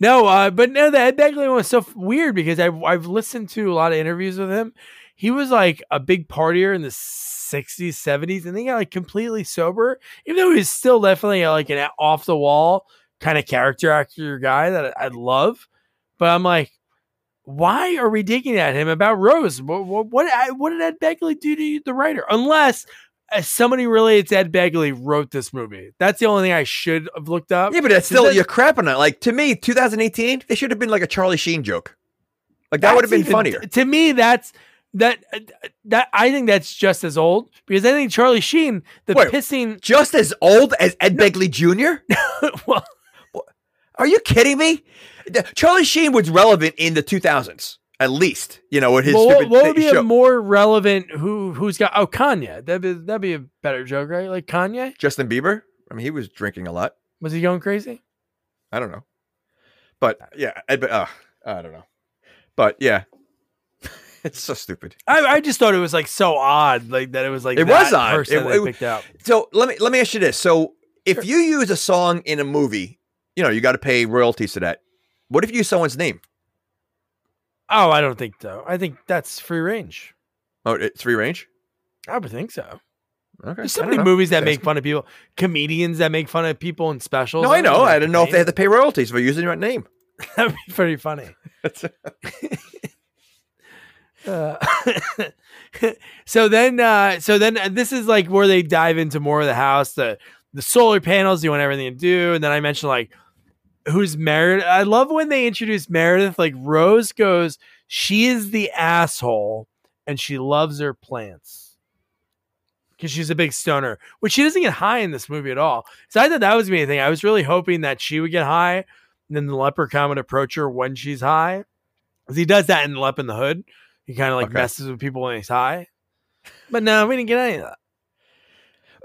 No, uh, but no, the Ed Begley one was so weird because I've I've listened to a lot of interviews with him. He was like a big partier in the '60s, '70s, and then he got like completely sober. Even though he was still definitely like an off the wall kind of character actor guy that I love, but I'm like, why are we digging at him about Rose? What what what, what did Ed Begley do to the writer? Unless Uh, somebody related to Ed Begley wrote this movie. That's the only thing I should have looked up. Yeah, but it's still you're crapping on it. Like to me, 2018, it should have been like a Charlie Sheen joke. Like that would have been even, funnier. To me, that's that uh, that I think that's just as old because I think Charlie Sheen, the Wait, pissing, just as old as Ed no. Begley Jr. well, are you kidding me? Charlie Sheen was relevant in the 2000s at least you know what his well, what would be show. a more relevant who who's got oh Kanye. That'd be that'd be a better joke right? Like Kanye? Justin Bieber? I mean he was drinking a lot. Was he going crazy? I don't know. But yeah I, uh, I don't know. But yeah. It's so stupid. I, I just thought it was like so odd like that it was like it was odd. it, it, picked out. so let me let me ask you this. So if sure. you use a song in a movie you know you got to pay royalties to that. What if you use someone's name Oh, I don't think so. I think that's free range. Oh, it's free range. I would think so. Okay. There's so many know. movies that make fun of people, comedians that make fun of people in specials. No, I know. I didn't know if they had to pay royalties for using your name. That'd be pretty funny. uh, so then, uh, so then uh, this is like where they dive into more of the house, the the solar panels. You want everything to do, and then I mentioned like who's Meredith. I love when they introduce Meredith. Like Rose goes, she is the asshole, and she loves her plants because she's a big stoner, which she doesn't get high in this movie at all. So I thought that was me thing. I was really hoping that she would get high, and then the leprechaun would approach her when she's high. Because he does that in Lep in the Hood. He kind of like okay. messes with people when he's high. But no, we didn't get any of that.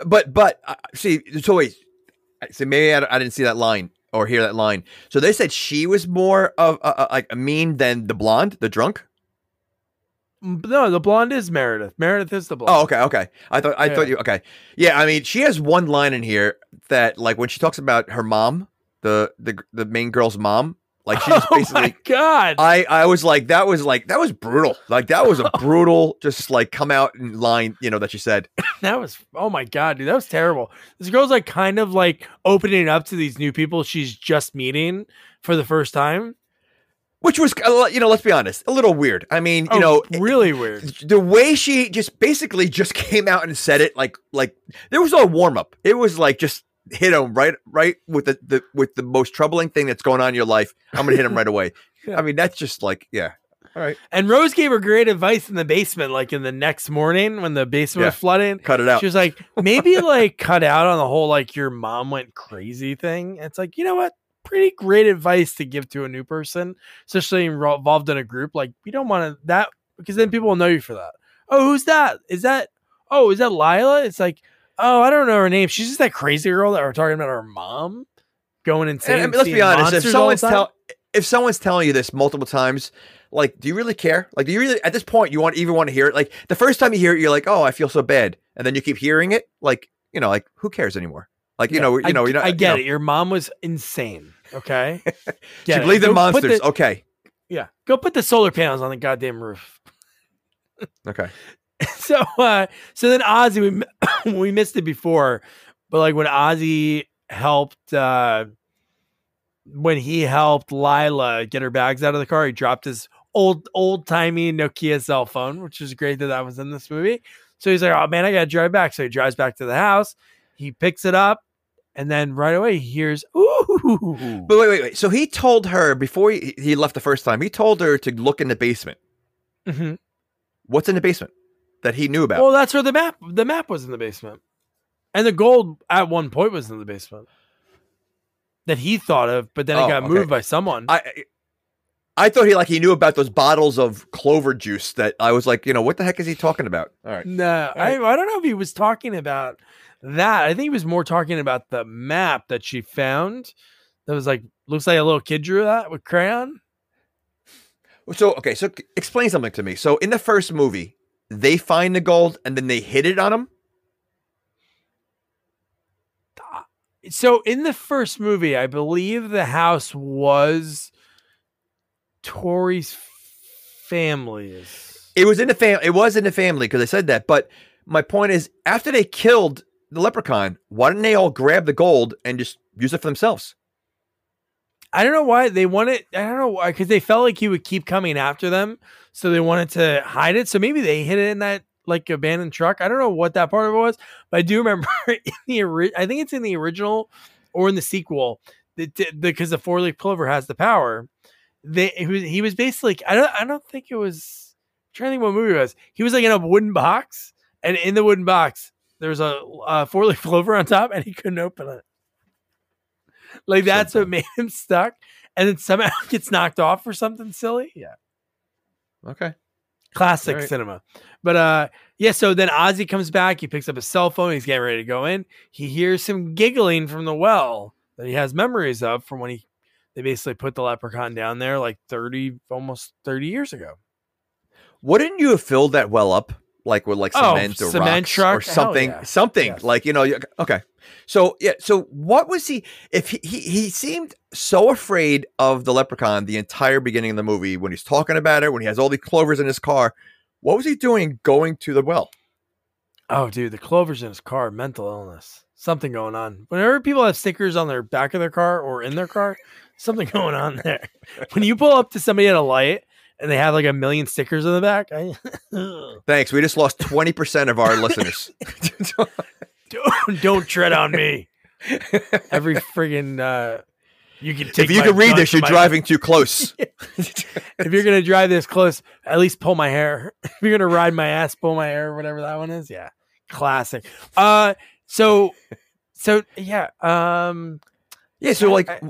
But but uh, see, so wait, so maybe I, I, didn't see that line or hear that line. So they said she was more of uh, like a mean than the blonde, the drunk. Mm, no, the blonde is Meredith. Meredith is the blonde. Oh, okay, okay. I thought I yeah. thought you okay. Yeah, I mean, she has one line in here that like when she talks about her mom, the the the main girl's mom, like she oh just basically. Oh my god! I I was like that was like that was brutal. Like that was a brutal just like come out in line. You know that she said. that was oh my god, dude, that was terrible. This girl's like kind of like opening up to these new people she's just meeting for the first time. Which was, uh, you know, let's be honest, a little weird. I mean, you oh, know, really weird. The way she just basically just came out and said it, like, like there was no warm up. It was like just hit him right right with the, the with the most troubling thing that's going on in your life. I'm gonna hit him right away. yeah. I mean, that's just like, yeah. All right. And Rose gave her great advice in the basement, like in the next morning when the basement yeah. was flooding. Cut it out. She was like, maybe like cut out on the whole like your mom went crazy thing. It's like, you know what? Pretty great advice to give to a new person, especially involved in a group. Like, you don't want to that because then people will know you for that. Oh, who's that? Is that oh, is that Lila? It's like, oh, I don't know her name. She's just that crazy girl that we're talking about her mom going insane. And, let's be honest, if someone's tell if someone's telling you this multiple times, like, do you really care? Like, do you really at this point you want even want to hear it? Like the first time you hear it, you're like, oh, I feel so bad, and then you keep hearing it, like, you know, like who cares anymore? Like, you yeah, know, you I, know, you know, I get you know. it. Your mom was insane. Okay, she believed in monsters. The, okay, yeah, go put the solar panels on the goddamn roof. okay. so uh so then Ozzie we we missed it before, but like when Ozzie helped uh when he helped Lila get her bags out of the car, he dropped his old old timey Nokia cell phone, which is great that that was in this movie. So he's like, "Oh man, I gotta drive back." So he drives back to the house. He picks it up, and then right away he hears, "Ooh!" But wait, wait, wait. So he told her before he, he left the first time. He told her to look in the basement. Mm-hmm. What's in the basement? That he knew about. Well, that's where the map the map was in the basement. And the gold at one point was in the basement. That he thought of, but then oh, it got okay. moved by someone. I I thought he like he knew about those bottles of clover juice that I was like, you know, what the heck is he talking about? All right. No, All right. I, I don't know if he was talking about that. I think he was more talking about the map that she found. That was like looks like a little kid drew that with crayon. So okay, so explain something to me. So in the first movie, they find the gold and then they hit it on him? So in the first movie, I believe the house was Tori's family's. It was in the family. It was in the family because I said that. But my point is, after they killed the leprechaun, why didn't they all grab the gold and just use it for themselves? I don't know why they wanted. I don't know why because they felt like he would keep coming after them, so they wanted to hide it. So maybe they hid it in that like abandoned truck. I don't know what that part of it was, but I do remember in the I think it's in the original or in the sequel because the four leaf clover has the power. They he was, he was basically I don't I don't think it was I'm trying to think what movie it was. He was like in a wooden box, and in the wooden box there was a, a four leaf clover on top, and he couldn't open it. Like that's what made him stuck, and then somehow gets knocked off for something silly. Yeah. Okay. Classic right. cinema. But uh yeah, so then Ozzie comes back, he picks up his cell phone, he's getting ready to go in. He hears some giggling from the well that he has memories of from when he they basically put the leprechaun down there like 30 almost 30 years ago. Wouldn't you have filled that well up like with like oh, cement oh, or cement truck? or something yeah. something yes. like you know okay so yeah, so what was he? If he, he he seemed so afraid of the leprechaun the entire beginning of the movie when he's talking about it, when he has all the clovers in his car, what was he doing going to the well? Oh, dude, the clovers in his car, mental illness, something going on. Whenever people have stickers on their back of their car or in their car, something going on there. when you pull up to somebody at a light and they have like a million stickers in the back, I... thanks. We just lost twenty percent of our listeners don't, tread on me. Every friggin' uh, You can if you can read this, you're driving too close. if you're gonna drive this close, at least pull my hair. if you're gonna ride my ass, pull my hair, whatever that one is. Yeah, classic. Uh, so, so yeah, um, yeah. So like, I,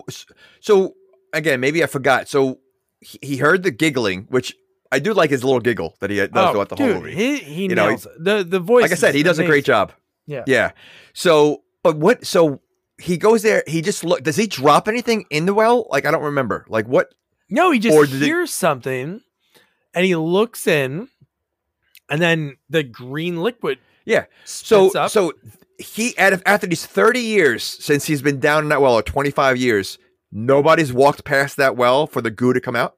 so again, maybe I forgot. So he, he heard the giggling, which I do like his little giggle that he does oh, throughout the dude, whole movie. He, he you nails know, he, the the voice. Like I said, he does amazing. a great job. Yeah, yeah. So, but what? So he goes there. He just look. Does he drop anything in the well? Like I don't remember. Like what? No, he just hears it, something, and he looks in, and then the green liquid. Yeah. So up. so he after these thirty years since he's been down in that well, or twenty five years, nobody's walked past that well for the goo to come out.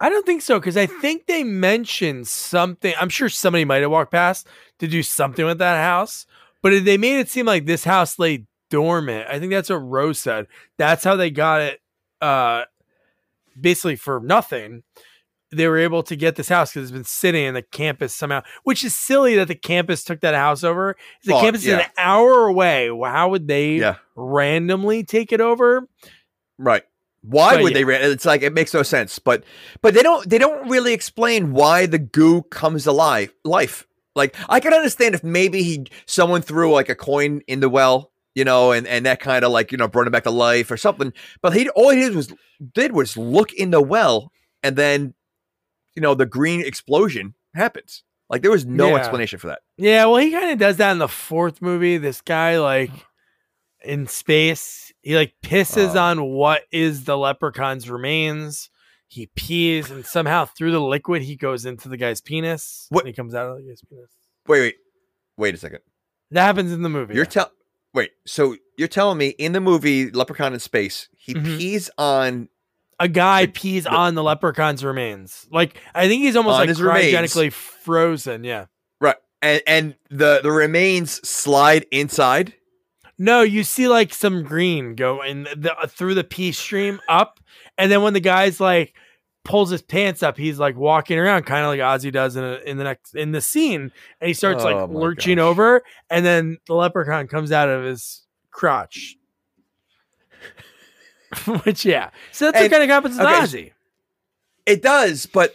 I don't think so because I think they mentioned something. I'm sure somebody might have walked past to do something with that house, but they made it seem like this house lay dormant. I think that's what Rose said. That's how they got it uh basically for nothing. They were able to get this house because it's been sitting in the campus somehow, which is silly that the campus took that house over. The oh, campus yeah. is an hour away. How would they yeah. randomly take it over? Right. Why but would yeah. they? It's like it makes no sense. But but they don't they don't really explain why the goo comes alive life. Like I can understand if maybe he someone threw like a coin in the well you know, and and that kind of like you know brought him back to life or something. But he all he did was did was look in the well, and then you know the green explosion happens. Like there was no yeah. explanation for that. Yeah, well, he kind of does that in the fourth movie. This guy like in space, he like pisses uh, on what is the leprechaun's remains. He pees, and somehow through the liquid, he goes into the guy's penis. What? he comes out of the guy's penis. Wait, wait, wait a second. That happens in the movie. You're telling Wait, so you're telling me in the movie Leprechaun in Space, he mm-hmm. pees on a guy the, pees the, on the leprechaun's remains. Like I think he's almost like cryogenically remains. frozen. Yeah. Right. And and the the remains slide inside. No, you see like some green go in the through the pee stream up, and then when the guy's like pulls his pants up. He's like walking around, kind of like Ozzie does in a, in the next in the scene, and he starts oh, like lurching gosh. over, and then the leprechaun comes out of his crotch. Which yeah, so that's and, what kind of happens with okay, Ozzie. It does, but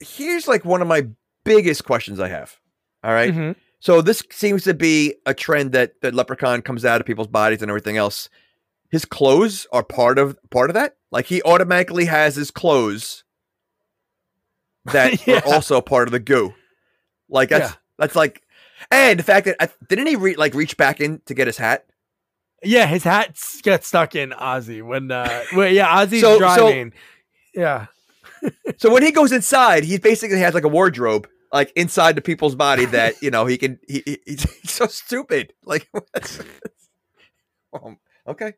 here's like one of my biggest questions I have. All right? mm-hmm. So this seems to be a trend that that leprechaun comes out of people's bodies and everything else his clothes are part of part of that. Like he automatically has his clothes that yeah. are also part of the goo. Like that's yeah. that's like, and the fact that I, didn't he re- like reach back in to get his hat? Yeah, his hat gets stuck in Ozzie when uh, well, yeah, Ozzie's so, driving. So, yeah. so when he goes inside, he basically has like a wardrobe like inside the people's body that you know he can. He, he he's so stupid. Like, um, okay.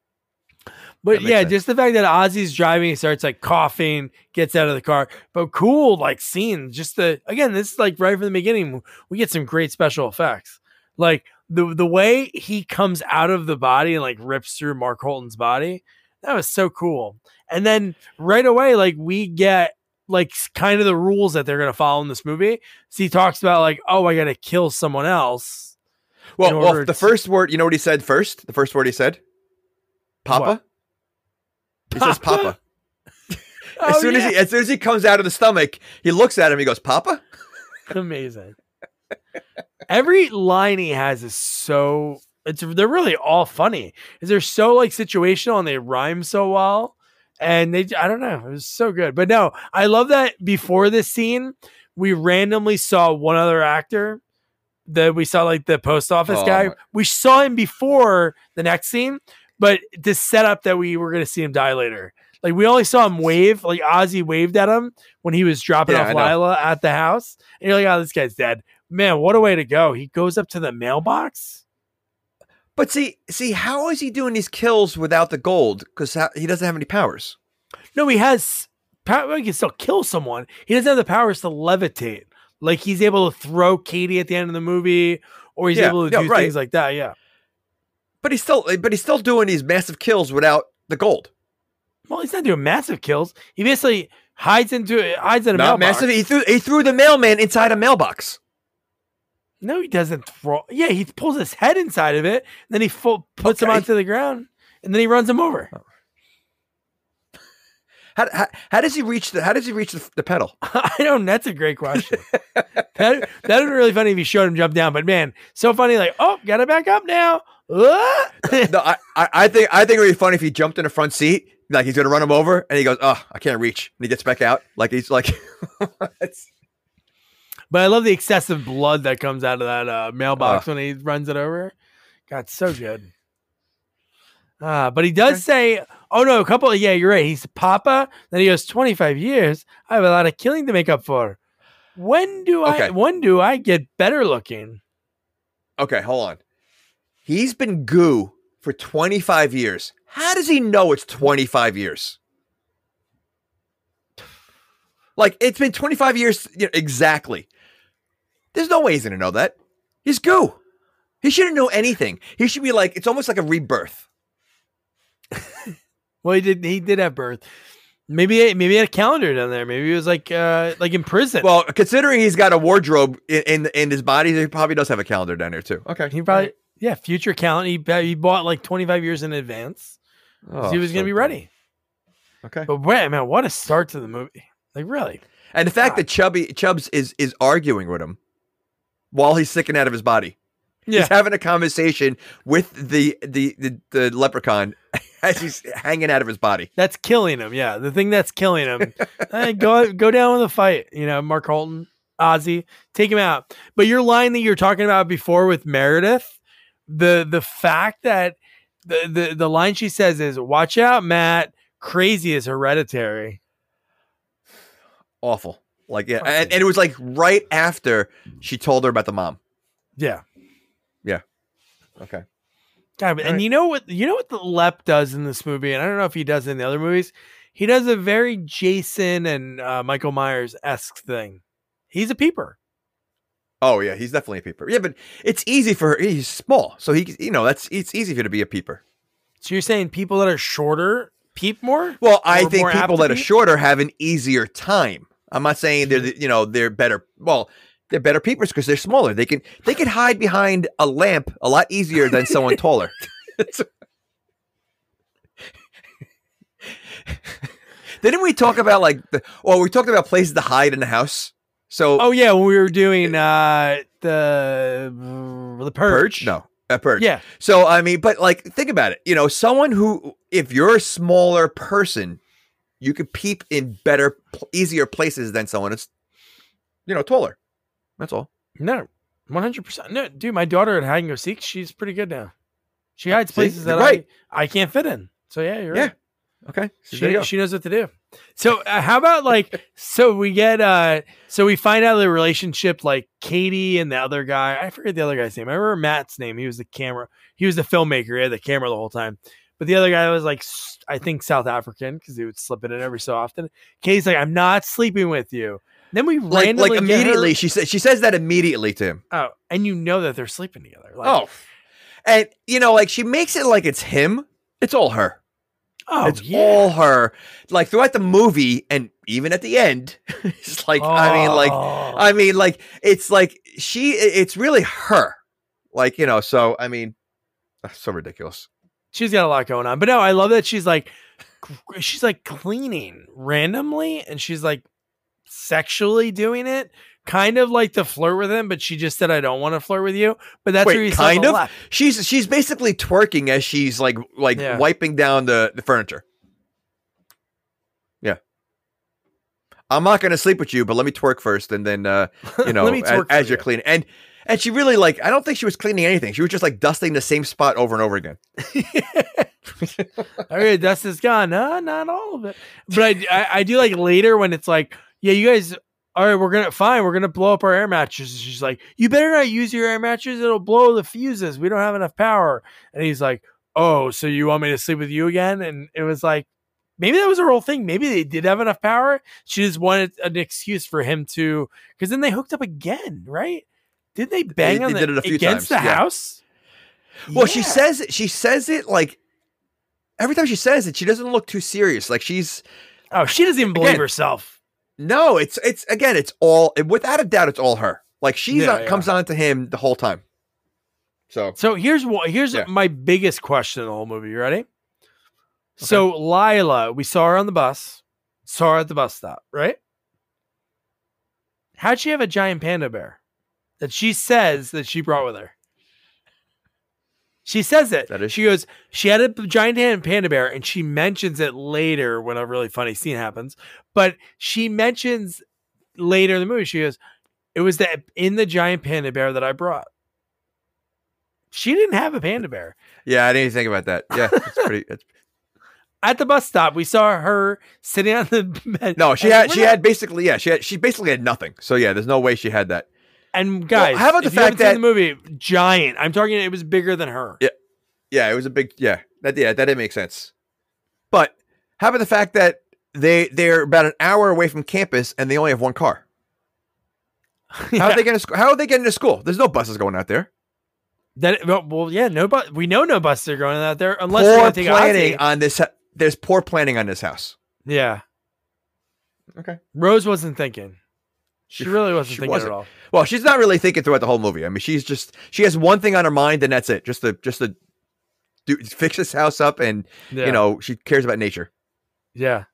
But yeah, sense. just the fact that Ozzie's driving, he starts like coughing, gets out of the car. But cool, like scene. Just the again, this is like right from the beginning. We get some great special effects. Like the the way he comes out of the body and like rips through Mark Holton's body. That was so cool. And then right away, like we get like kind of the rules that they're gonna follow in this movie. So he talks about like, oh, I gotta kill someone else. Well, well, the to- first word, you know what he said first? The first word he said, Papa. What? He says Papa. Oh, as soon yeah. as he as soon as he comes out of the stomach, he looks at him. He goes, "Papa." Amazing. Every line he has is so. It's they're really all funny. Is they're so like situational and they rhyme so well, and they I don't know. It was so good. But no, I love that. Before this scene, we randomly saw one other actor that we saw like the post office oh, guy. We saw him before the next scene, but to setup that we were going to see him die later. Like we only saw him wave, like Ozzie waved at him when he was dropping yeah, off Lila at the house, and you're like, "Oh, this guy's dead." Man, what a way to go! He goes up to the mailbox. But see, see, how is he doing these kills without the gold? Because he doesn't have any powers. No, he has. Power, he can still kill someone. He doesn't have the powers to levitate. Like he's able to throw Katie at the end of the movie, or he's yeah, able to do right. things like that. Yeah. But he's still, but he's still doing these massive kills without the gold. Well, he's not doing massive kills. He basically hides into hides in a not mailbox. Massive. He threw he threw the mailman inside a mailbox. No, he doesn't throw. Yeah, he pulls his head inside of it, then he full, puts okay. him onto the ground, and then he runs him over. Oh. How, how, how, does he reach the How does he reach the, the pedal? I don't. That's a great question. that that would be really funny if he showed him jump down. But man, so funny. Like, oh, got to back up now. no, I, I think I think it would be funny if he jumped in the front seat, like he's gonna run him over, and he goes, "Oh, I can't reach," and he gets back out, like he's like. but I love the excessive blood that comes out of that uh, mailbox uh, when he runs it over. God, so good. Uh, but he does say, "Oh no, a couple. Of, yeah, you're right. He's Papa." Then he goes, "25 years. I have a lot of killing to make up for. When do okay. I? When do I get better looking?" Okay, hold on. He's been goo for 25 years. How does he know it's 25 years? Like it's been 25 years you know, exactly. There's no way he's gonna know that. He's goo. He shouldn't know anything. He should be like it's almost like a rebirth. Well, he did. He did have birth. Maybe maybe he had a calendar down there. Maybe he was like uh like in prison. Well, considering he's got a wardrobe in in, in his body, he probably does have a calendar down there too. Okay, he probably yeah future calendar. He he bought like twenty five years in advance. Oh, he was so gonna be ready. Okay, but wait, man, what a start to the movie! Like really, and the fact God. that Chubby Chubs is is arguing with him while he's sicking out of his body. Yeah. He's having a conversation with the the the, the leprechaun as he's hanging out of his body. That's killing him. Yeah, the thing that's killing him. hey, go go down with the fight. You know, Mark Holton, Ozzie, take him out. But your line that you're talking about before with Meredith, the the fact that the the the line she says is, "Watch out, Matt. Crazy is hereditary." Awful. Like yeah, and, and it was like right after she told her about the mom. Yeah. Yeah. Okay. God, and right. you know what? You know what the Lep does in this movie, and I don't know if he does in the other movies. He does a very Jason and uh, Michael Myers esque thing. He's a peeper. Oh yeah, he's definitely a peeper. Yeah, but it's easy for her. He's small, so he, you know, that's it's easy for him to be a peeper. So you're saying people that are shorter peep more? Well, I think people that are shorter have an easier time. I'm not saying they're, you know, they're better. Well, they're better peepers because they're smaller. They can they can hide behind a lamp a lot easier than someone taller. Didn't we talk about like the well, we talked about places to hide in the house? So Oh yeah, when we were doing uh the the purge. purge? No. A purge. Yeah. So I mean, but like think about it. You know, someone who if you're a smaller person, you could peep in better easier places than someone that's you know, taller. That's all. No, one hundred percent. No, dude, my daughter at hide and go seek, she's pretty good now. She hides places that right. I, I can't fit in. So yeah, you're yeah. right. Okay. So she she knows what to do. So uh, how about like so we get uh so we find out the relationship like Katie and the other guy. I forget the other guy's name. I remember Matt's name. He was the camera. He was the filmmaker. He had the camera the whole time. But the other guy was like I think South African because he would slip it in every so often. Katie's like, I'm not sleeping with you. Then we like, like immediately she says she says that immediately to him. Oh, and you know that they're sleeping together. Like, oh, and you know, like she makes it like it's him. It's all her. Oh, it's yeah. all her. Like throughout the movie, and even at the end, it's like oh. I mean, like oh. I mean, like it's like she. It's really her. Like you know. So I mean, ah, so ridiculous. She's got a lot going on, but no, I love that she's like, she's like cleaning randomly, and she's like sexually doing it, kind of like to flirt with him, but she just said, "I don't want to flirt with you." But that's Wait, where he's kind of. Left. She's she's basically twerking as she's like like yeah. wiping down the the furniture. Yeah. I'm not going to sleep with you, but let me twerk first, and then uh, you know, let me as, as you're cleaning. And and she really like I don't think she was cleaning anything. She was just like dusting the same spot over and over again. all right, dust is gone. No, not all of it. But I, I, I do like later when it's like yeah, you guys, all right, we're gonna fine, we're gonna blow up our air mattresses. She's like, you better not use your air mattress; it'll blow the fuses. We don't have enough power. And he's like, oh, so you want me to sleep with you again? And it was like, maybe that was a real thing. Maybe they did have enough power. She just wanted an excuse for him to, because then they hooked up again, right? Did they bang they, on they the, against times. the yeah. house? Well, yeah. she says it. she says it like every time she says it, she doesn't look too serious. Like she's oh, she doesn't even believe again, herself. No, it's it's again, it's all without a doubt, it's all her. Like she's yeah, uh, yeah. comes on to him the whole time. So so here's what here's yeah. my biggest question in the whole movie. You ready? Okay. So Lila, we saw her on the bus. saw her at the bus stop, right? How'd she have a giant panda bear that she says that she brought with her? She says it. That is- she goes, she had a giant hand panda bear, and she mentions it later when a really funny scene happens. But she mentions later in the movie, she goes, It was the in the giant panda bear that I brought. She didn't have a panda bear. Yeah, I didn't even think about that. Yeah, it's pretty. It's, At the bus stop, we saw her sitting on the bed. no, she had she not- had basically yeah she had she basically had nothing. So yeah, there's no way she had that. And guys, how about the if you haven't fact that- the movie giant? I'm talking. It was bigger than her. Yeah. Yeah, it was a big yeah. That yeah, that didn't make sense. But how about the fact that they they're about an hour away from campus and they only have one car? How Yeah. are they getting to school? How are they getting to school? There's no buses going out there. That well, well, yeah, no, but we know no buses are going out there unless they're poor take planning Ozzie. on this. There's poor planning on this house. Yeah, Okay. Rose wasn't thinking. She really wasn't she thinking wasn't. at all. Well, she's not really thinking throughout the whole movie. I mean, she's just she has one thing on her mind, and that's it. Just to just to do fix this house up, and Yeah. you know she cares about nature. Yeah.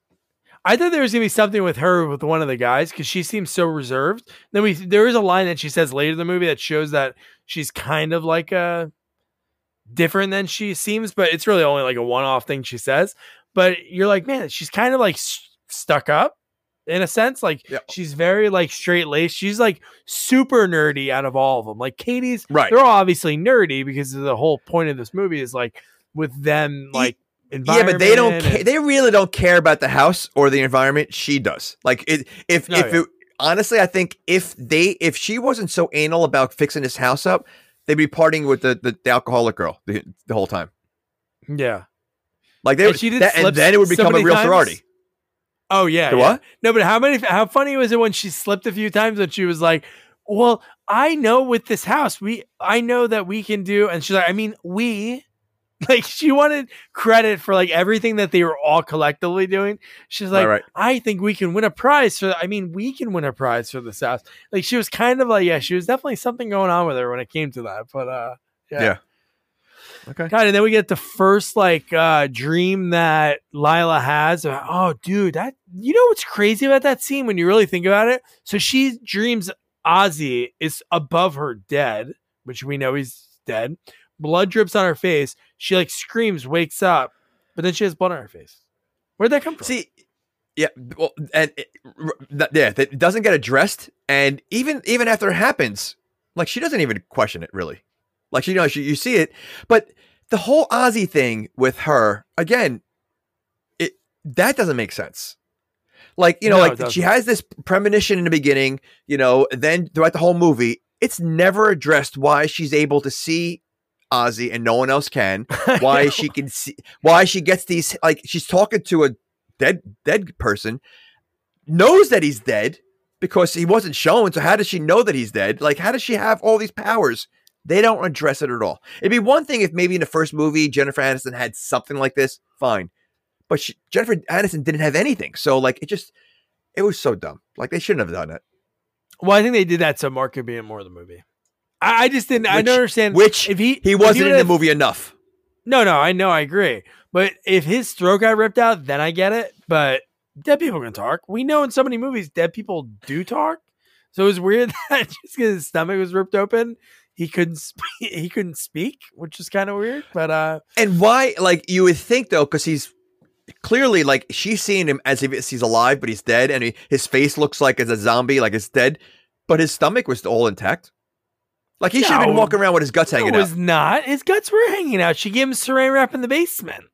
I thought there was gonna be something with her with one of the guys because she seems so reserved. Then we there is a line that she says later in the movie that shows that she's kind of like a different than she seems, but it's really only like a one off thing she says. But you're like, man, she's kind of like s- stuck up in a sense. Like Yeah. she's very like straight laced. She's like super nerdy out of all of them. Like Katie's, Right. they're all obviously nerdy because the whole point of this movie is like with them like. Yeah, but they don't. Ca- they really don't care about the house or the environment. She does. Like it. If Oh, if yeah. it, honestly, I think if they if she wasn't so anal about fixing this house up, they'd be partying with the the, the alcoholic girl the, the whole time. yeah. Like they And would, she did that, and then it would become a real times. sorority. Oh yeah, yeah. what? No, but how many? How funny was it when she slipped a few times and she was like, "Well, I know with this house, we, I know that we can do," and she's like, "I mean, we." Like she wanted credit for like everything that they were all collectively doing. She's like, right. I think we can win a prize for. I mean, we can win a prize for this house. Like she was kind of like, yeah, she was definitely something going on with her when it came to that. But uh, yeah. Yeah. Okay. God, and then we get the first like uh dream that Lila has. About, oh, dude, that you know what's crazy about that scene when you really think about it? So she dreams Ozzie is above her dead, which we know he's dead. Blood drips on her face. She like screams, wakes up, but then she has blood on her face. Where'd that come from? See, yeah, well, and it, yeah, that doesn't get addressed, and even even after it happens, like she doesn't even question it really. Like she knows you, you see it, but the whole Ozzie thing with her again, it that doesn't make sense. Like you know, No, like she has this premonition in the beginning, you know, then throughout the whole movie, it's never addressed why she's able to see Ozzie and no one else can. Why she can see why she gets these like she's talking to a dead dead person knows that he's dead because he wasn't shown. So how does she know that he's dead? Like how does she have all these powers they don't address it at all it'd be one thing if maybe in the first movie jennifer aniston had something like this fine but she, jennifer aniston didn't have anything so like it just it was so dumb like they shouldn't have done it Well, I think they did that so Mark could be in more of the movie. I, I just didn't. I don't understand. which if he he wasn't in the movie enough No, no, I know, I agree. But if his throat got ripped out, then I get it. But dead people can talk. We know in so many movies dead people do talk. So it was weird that just because his stomach was ripped open, he couldn't sp- he couldn't speak, which is kind of weird. But uh, And why, like, you would think though, because he's clearly like she's seeing him as if he's alive, but he's dead, and he, his face looks like as a zombie, like it's dead, but his stomach was all intact. Like he should have been walking around with his guts hanging out. it was not. His guts were hanging out. She gave him saran wrap in the basement.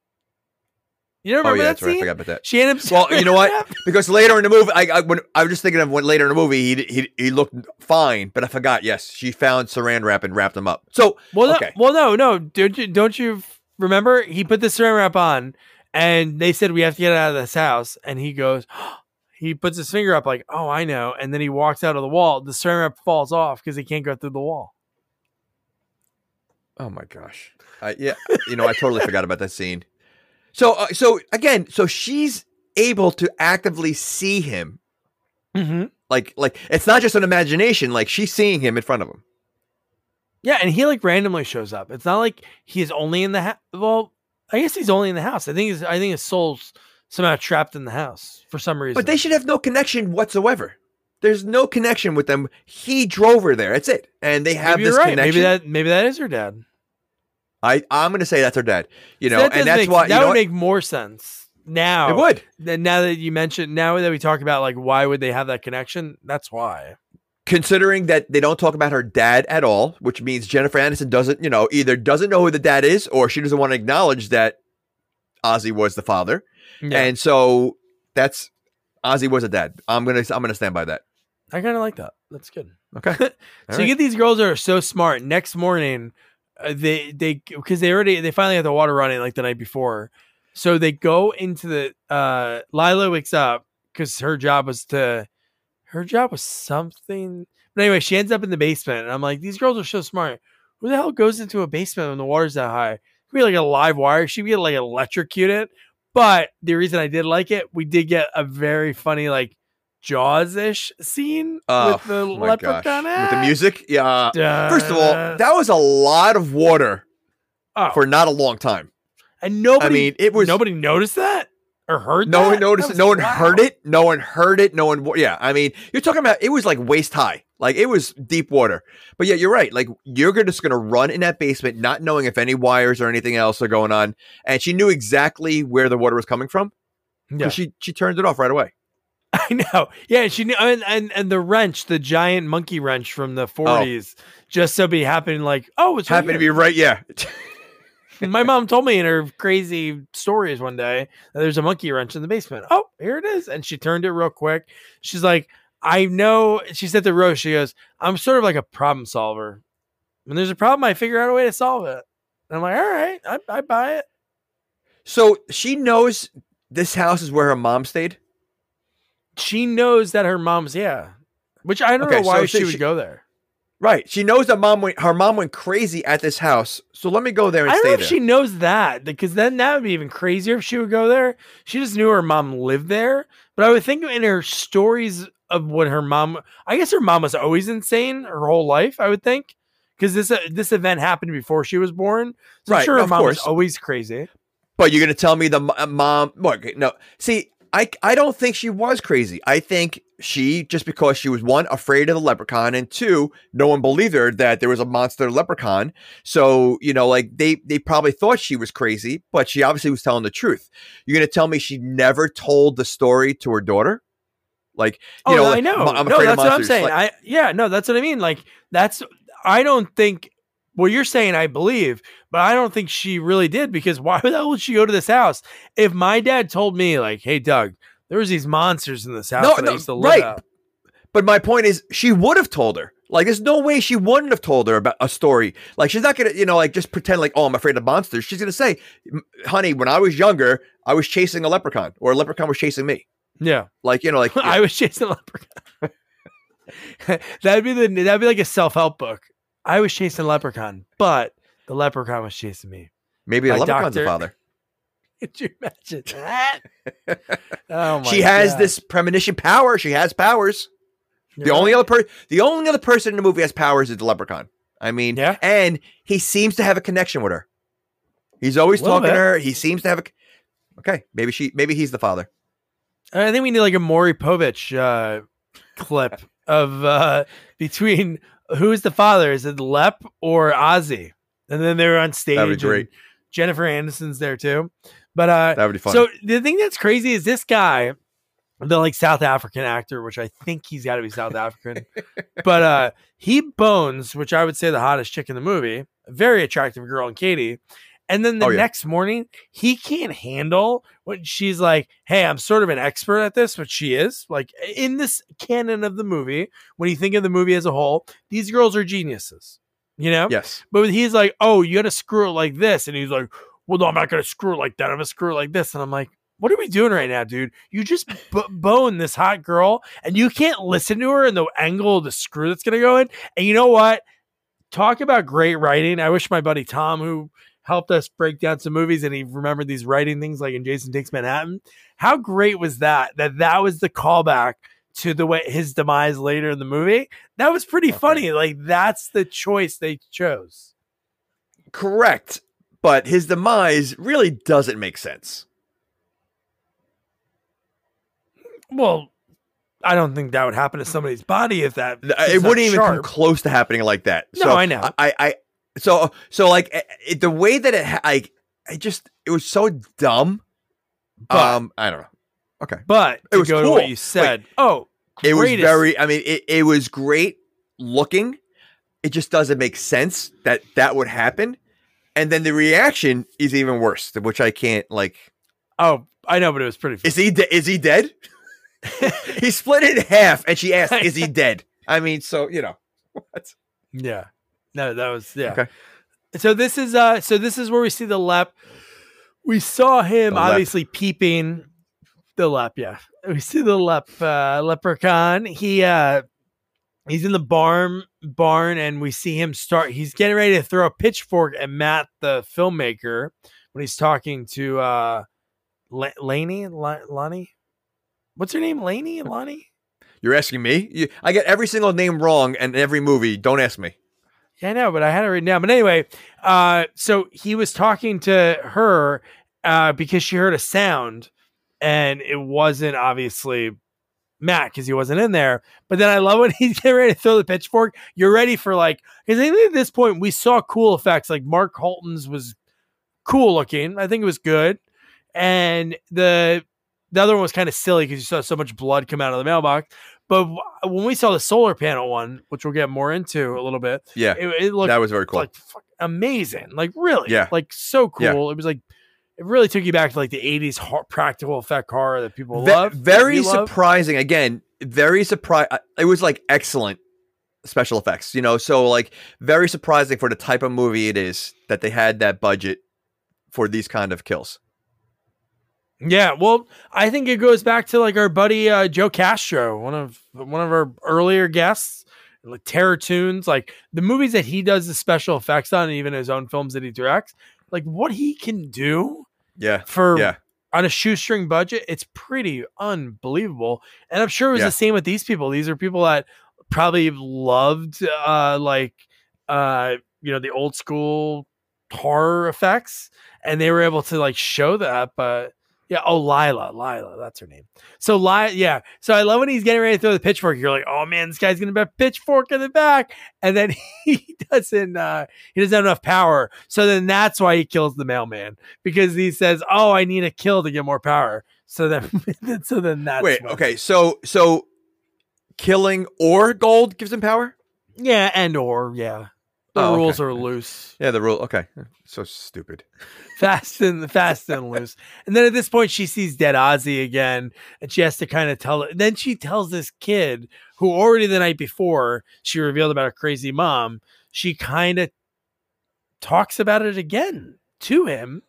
You don't Oh remember yeah, that that's right. I forgot about that. She ended up. Well, you know what? Because later in the movie, I, I when I was just thinking of when later in the movie, he he he looked fine, but I forgot. Yes, she found Saran wrap and wrapped him up. So Well, okay, no, well, no, no. Don't you, don't you remember? He put the saran wrap on, and they said we have to get out of this house. And he goes, he puts his finger up, like, "Oh, I know." And then he walks out of the wall. The saran wrap falls off because he can't go through the wall. Oh my gosh. I yeah, you know, I totally forgot about that scene. So uh, so again, so she's able to actively see him. Mm-hmm. Like like it's not just an imagination, like she's seeing him in front of him. Yeah, and he like randomly shows up. It's not like he's only in the house. Well, I guess he's only in the house. I think his I think his soul's somehow trapped in the house for some reason. But they should have no connection whatsoever. There's no connection with them. He drove her there. That's it. And they have maybe this right. connection. Maybe that maybe that is her dad. I I'm going to say that's her dad. You know, So that and that's make- why that would make more sense now. it would. Then now that you mentioned, now that we talk about like why would they have that connection? That's why. Considering that they don't talk about her dad at all, which means Jennifer Aniston doesn't, you know, either doesn't know who the dad is or she doesn't want to acknowledge that Ozzie was the father. Yeah. And so that's Ozzie was a dad. I'm gonna I'm gonna stand by that. I kind of like that. That's good. Okay. so right. you get these girls that are so smart. Next morning, they they because they already they finally have the water running like the night before, so they go into the. uh Lila wakes up because her job was to, her job was something. But anyway, she ends up in the basement, and I'm like, these girls are so smart. Who the hell goes into a basement when the water's that high? It could be like a live wire. She'd be like electrocuted. But the reason I did like it, we did get a very funny like Jaws ish scene Oh, with the leprechaun. With the music. Yeah. First of all, that was a lot of water oh, for not a long time. and nobody. I mean, it was nobody noticed that or heard. no that? one noticed it. No one wow. heard it. No one heard it. No one. Yeah, I mean, you're talking about it was like waist high. Like it was deep water. But yeah, you're right. Like you're just going to run in that basement, not knowing if any wires or anything else are going on. And she knew exactly where the water was coming from. Yeah, She she turned it off right away. I know. Yeah, she knew, and, and and the wrench, the giant monkey wrench from the 40s, just so be happening like, oh, it's right Happened to be right. Yeah. My mom told me in her crazy stories one day that there's a monkey wrench in the basement. Oh, here it is. And she turned it real quick. She's like, I know. She said to Rose, she goes, I'm sort of like a problem solver. When there's a problem, I figure out a way to solve it. And I'm like, all right, I, I buy it. so she knows this house is where her mom stayed. She knows that her mom's, yeah. Which I don't Okay, know why so she she- would go there. Right. She knows that mom went. Her mom went crazy at this house. So let me go there and I don't stay know if there. she knows that because then that would be even crazier if she would go there. She just knew her mom lived there, but I would think in her stories of what her mom, I guess her mom was always insane her whole life. I would think because this uh, this event happened before she was born, so I'm Right, sure her of mom was course. always crazy. But you're gonna tell me the uh, mom? Look, no. See, I I don't think she was crazy. I think she just because she was one afraid of the leprechaun, and two, no one believed her that there was a monster leprechaun. So you know, like they they probably thought she was crazy, but she obviously was telling the truth. You're gonna tell me she never told the story to her daughter? Like you Oh, know, I like, know. I'm no, afraid of that's what I'm monsters." saying. Like, I yeah, no, that's what I mean. Like that's I don't think what you're saying. I believe, but I don't think she really did because why the hell would she go to this house? If my dad told me like, "Hey, Doug, there was these monsters in this house No, that I used to live right. at," But my point is, she would have told her. Like, there's no way she wouldn't have told her about a story. Like, she's not gonna, you know, like just pretend like, oh, I'm afraid of monsters. She's gonna say, honey, when I was younger, I was chasing a leprechaun, or a leprechaun was chasing me. yeah, Like, you know, like I was chasing a leprechaun. that'd be the that'd be like a self help book. I was chasing a leprechaun, but the leprechaun was chasing me. maybe a leprechaun's doctor- the father. Could you imagine that? oh my She has God. this premonition power. She has powers. The You're only right. other person, the only other person in the movie has powers is the leprechaun. I mean, Yeah. and he seems to have a connection with her. He's always talking to her. He seems to have a. Okay, maybe she, maybe he's the father. I think we need like a Maury Povich uh, clip of uh, between who's the father? Is it Lep or Ozzie? And then they're on stage. That'd be and great. Jennifer Anderson's there too. But uh, That would be fun. so the thing that's crazy is this guy, the like South African actor, which I think he's got to be South African. but uh, he bones, which I would say the hottest chick in the movie, a very attractive girl, and Katie. And then the Oh, yeah. next morning, he can't handle when she's like, Hey, I'm sort of an expert at this, but she is. Like in this canon of the movie, when you think of the movie as a whole, these girls are geniuses, you know? yes. But he's like, Oh, you got to screw it like this. And he's like, Well, no, I'm not going to screw it like that. I'm going to screw it like this. And I'm like, what are we doing right now, dude? You just b- bone this hot girl and you can't listen to her and the angle of the screw that's going to go in. And you know what? Talk about great writing. I wish my buddy Tom, who helped us break down some movies and he remembered these writing things like in Jason Takes Manhattan. How great was that? That that was the callback to the way his demise later in the movie. That was pretty Okay. funny. Like that's the choice they chose. Correct. But his demise really doesn't make sense. Well, I don't think that would happen to somebody's body if that it wouldn't even sharp. come close to happening like that. No, so I know. I, I, so, so like it, the way that it, like, it just, it was so dumb. But, um, I don't know. Okay, but it was go cool. to what you said. Oh, it was very. I mean, it, it was great looking. It just doesn't make sense that that would happen, and then the reaction is even worse, which I can't like. Oh, I know, but it was pretty. Funny. Is he de- is he dead? he split it in half, and she asked, "Is he dead?" I mean, so you know what? Yeah, no, that was yeah. Okay. So this is uh, so this is where we see the lep. We saw him obviously peeping the lep. Yeah, we see the lep uh, leprechaun. He uh, he's in the barn barn, and we see him start. He's getting ready to throw a pitchfork at Matt, the filmmaker, when he's talking to uh, L- Laney, L- Lonnie. What's her name? Laney? Lonnie? You're asking me? You, I get every single name wrong in every movie. Don't ask me. Yeah, I know, but I had it written down. But anyway, uh, so he was talking to her uh, because she heard a sound, and it wasn't obviously Matt because he wasn't in there. But then I love when he's getting ready to throw the pitchfork. You're ready for like because at this point we saw cool effects. Like Mark Holton's was cool looking. I think it was good, and the the other one was kind of silly because you saw so much blood come out of the mailbox. But when we saw the solar panel one, which we'll get more into a little bit, yeah, it, it looked that was very cool, like amazing, like really, yeah, like so cool. Yeah. It was like it really took you back to like the '80s practical effect horror that people Ve- love. Very surprising. Love. Again, very surprised. Uh, it was like excellent special effects, you know. So like very surprising for the type of movie it is that they had that budget for these kind of kills. Yeah, well, I think it goes back to like our buddy uh, Joe Castro, one of one of our earlier guests, like Terror Toons, like the movies that he does the special effects on, and even his own films that he directs, like what he can do. Yeah, for yeah. on a shoestring budget, it's pretty unbelievable. And I'm sure it was yeah. the same with these people. These are people that probably loved uh like uh you know the old school horror effects and they were able to like show that but yeah. Oh, Lila. Lila. That's her name. So Lila. Yeah. So I love when he's getting ready to throw the pitchfork. You're like, oh man, this guy's gonna be a pitchfork in the back, and then he doesn't. uh He doesn't have enough power. So then that's why he kills the mailman because he says, "Oh, I need a kill to get more power." So then, so then that's wait. Okay. So so killing or gold gives him power. Yeah, and or yeah. Oh, the oh, rules okay. are loose. Yeah, the rule. Okay, so stupid. fast and fast and loose. And then at this point, she sees dead Ozzie again, and she has to kind of tell. Then she tells this kid who already the night before she revealed about her crazy mom. She kind of talks about it again to him,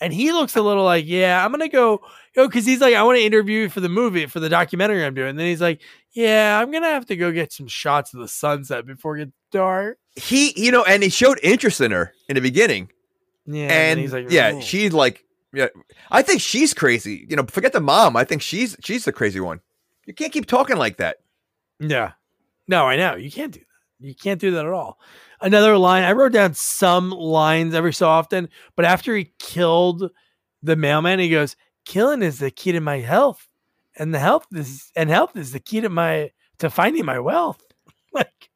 and he looks a little like, "Yeah, I'm gonna go." Yo, because he's like, I want to interview you for the movie, for the documentary I'm doing. And then he's like, Yeah, I'm gonna have to go get some shots of the sunset before it gets dark. He, you know, and he showed interest in her in the beginning. Yeah, and, and like, yeah, she's like, yeah, I think she's crazy. You know, forget the mom. I think she's she's the crazy one. You can't keep talking like that. Yeah, no, I know you can't do that. You can't do that at all. Another line I wrote down some lines every so often, but after he killed the mailman, he goes, "Killing is the key to my health, and the health is and health is the key to my to finding my wealth." like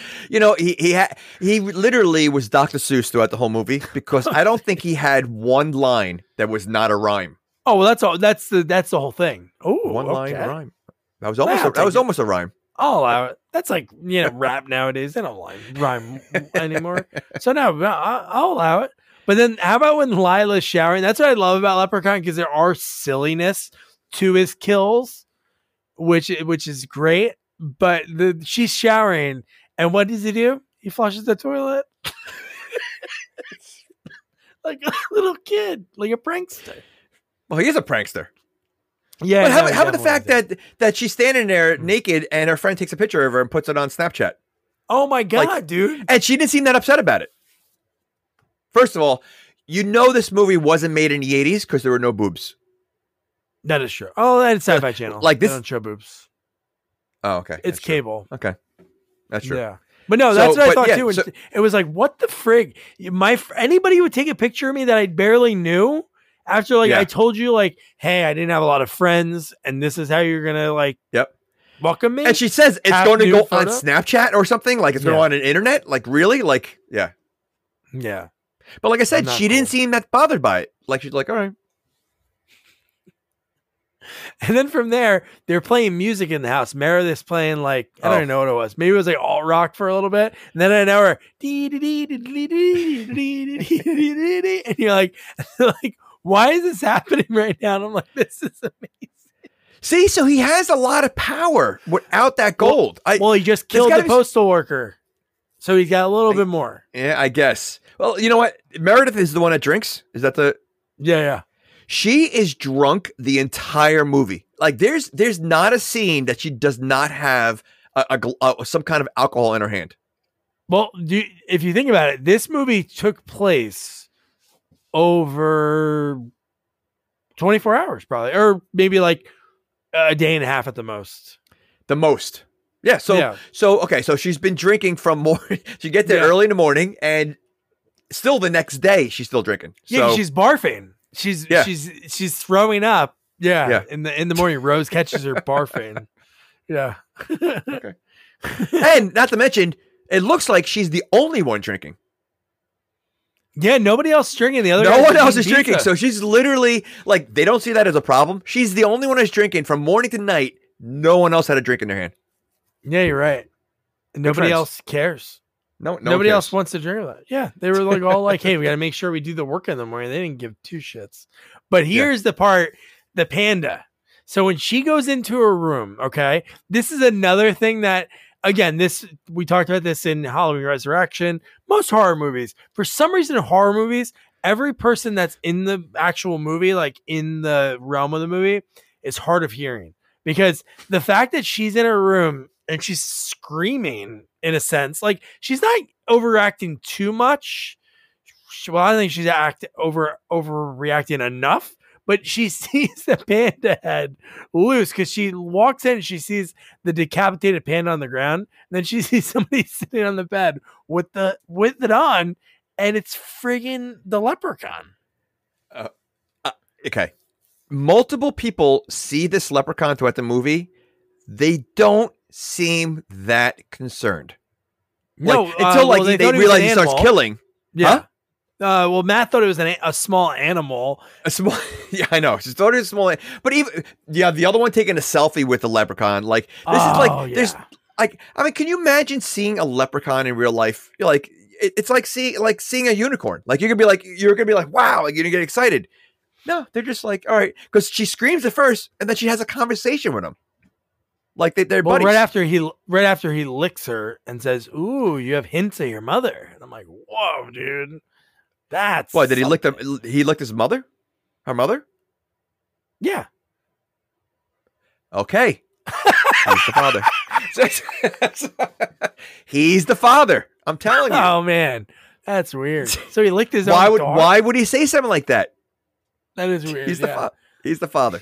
you know, he he had he literally was Dr. Seuss throughout the whole movie because I don't think he had one line that was not a rhyme. Oh well, that's all. That's the that's the whole thing. Oh, one line rhyme. That was almost a, that was almost a rhyme. I'll allow it. That's like you know rap nowadays. They don't line rhyme anymore. so no, I'll allow it. But then how about when Lila's showering? That's what I love about Leprechaun because there are silliness to his kills, which which is great. But the she's showering and what does he do? He flushes the toilet. like a little kid, like a prankster. Well, he is a prankster. Yeah. But how, no, how about the fact that that she's standing there naked and her friend takes a picture of her and puts it on Snapchat? Oh my god, like, dude! And she didn't seem that upset about it. First of all, you know this movie wasn't made in the '80s because there were no boobs. That is true. Oh, that's Sci-Fi Channel. Like this, they don't show boobs. Oh, okay. It's cable. True. Okay. That's true. Yeah. But no, that's so, what I thought yeah, too. So, it was like, what the frig? My anybody would take a picture of me that I barely knew After like Yeah. I told you, like, hey, I didn't have a lot of friends, and this is how you're gonna like Yep. welcome me. And she says it's going to go on? Snapchat or something. Like it's going Yeah. go on an internet. Like really? Like yeah. yeah. But like I said, she didn't seem that bothered by it. Like she's like, all right. And then from there, they're playing music in the house. Meredith's playing like I don't Oh. know what it was. Maybe it was like alt rock for a little bit. And then I know her and you're like, like, why is this happening right now? And I'm like, this is amazing. See, so he has a lot of power without that gold. I Well, he just killed the be postal worker. So he's got a little I- bit more. yeah, I guess. Well, you know what? Meredith is the one that drinks. Is that the Yeah, yeah. she is drunk the entire movie. Like there's there's not a scene that she does not have a, a uh, some kind of alcohol in her hand. Well, do you, if you think about it, this movie took place over 24 hours, probably, or maybe like a day and a half at the most. The most. Yeah. So Yeah. so okay. So she's been drinking from morning. she get there Yeah. early in the morning, and still the next day she's still drinking. Yeah, so she's barfing. She's Yeah. she's she's throwing up. Yeah, Yeah. In the in the morning, Rose catches her barfing. Yeah. Okay. and not to mention, it looks like she's the only one drinking. Yeah, nobody else is drinking. The other no one else is drinking. So she's literally like they don't see that as a problem. She's the only one who's drinking from morning to night. No one else had a drink in their hand. yeah, you're right. Nobody else cares. No, no nobody else wants to drink that. Yeah, they were like all like, "Hey, we got to make sure we do the work in the morning." They didn't give two shits. But here's the part: the panda. So when she goes into her room, okay, this is another thing that, again, this we talked about this in Halloween Resurrection. Most horror movies, for some reason, horror movies, every person that's in the actual movie, like in the realm of the movie, is hard of hearing because the fact that she's in her room and she's screaming in a sense, like she's not overacting too much. Well, I think she's act over overreacting enough, but she sees the panda head loose because she walks in and she sees the decapitated panda on the ground, and then she sees somebody sitting on the bed with the with it on, and it's friggin' the leprechaun. okay. Multiple people see this leprechaun throughout the movie. They don't seem that concerned. No, Like, uh, until like well, they, he realize an he starts killing. Yeah. Huh? Uh, well, Matt thought it was an, a- small animal. A small, yeah, I know. She thought it was small, but even yeah, the other one taking a selfie with the leprechaun. Like this is Oh, like there's like I mean, can you imagine seeing a leprechaun in real life? You're like it, it's like seeing like seeing a unicorn. Like you're gonna be like you're gonna be like wow, like you're gonna get excited. No, they're just like all right because she screams at first and then she has a conversation with him. Like they, they're Well, buddies. right after he right after he licks her and says, "Ooh, you have hints of your mother," and I'm like, "Whoa, dude, that's Why did he lick something." the? He licked his mother, her mother. Yeah, Okay, he's the father. he's the father. I'm telling you. Oh man, that's weird. So he licked his why own would dog? why would he say something like that? That is weird. He's the yeah. fa- he's the father.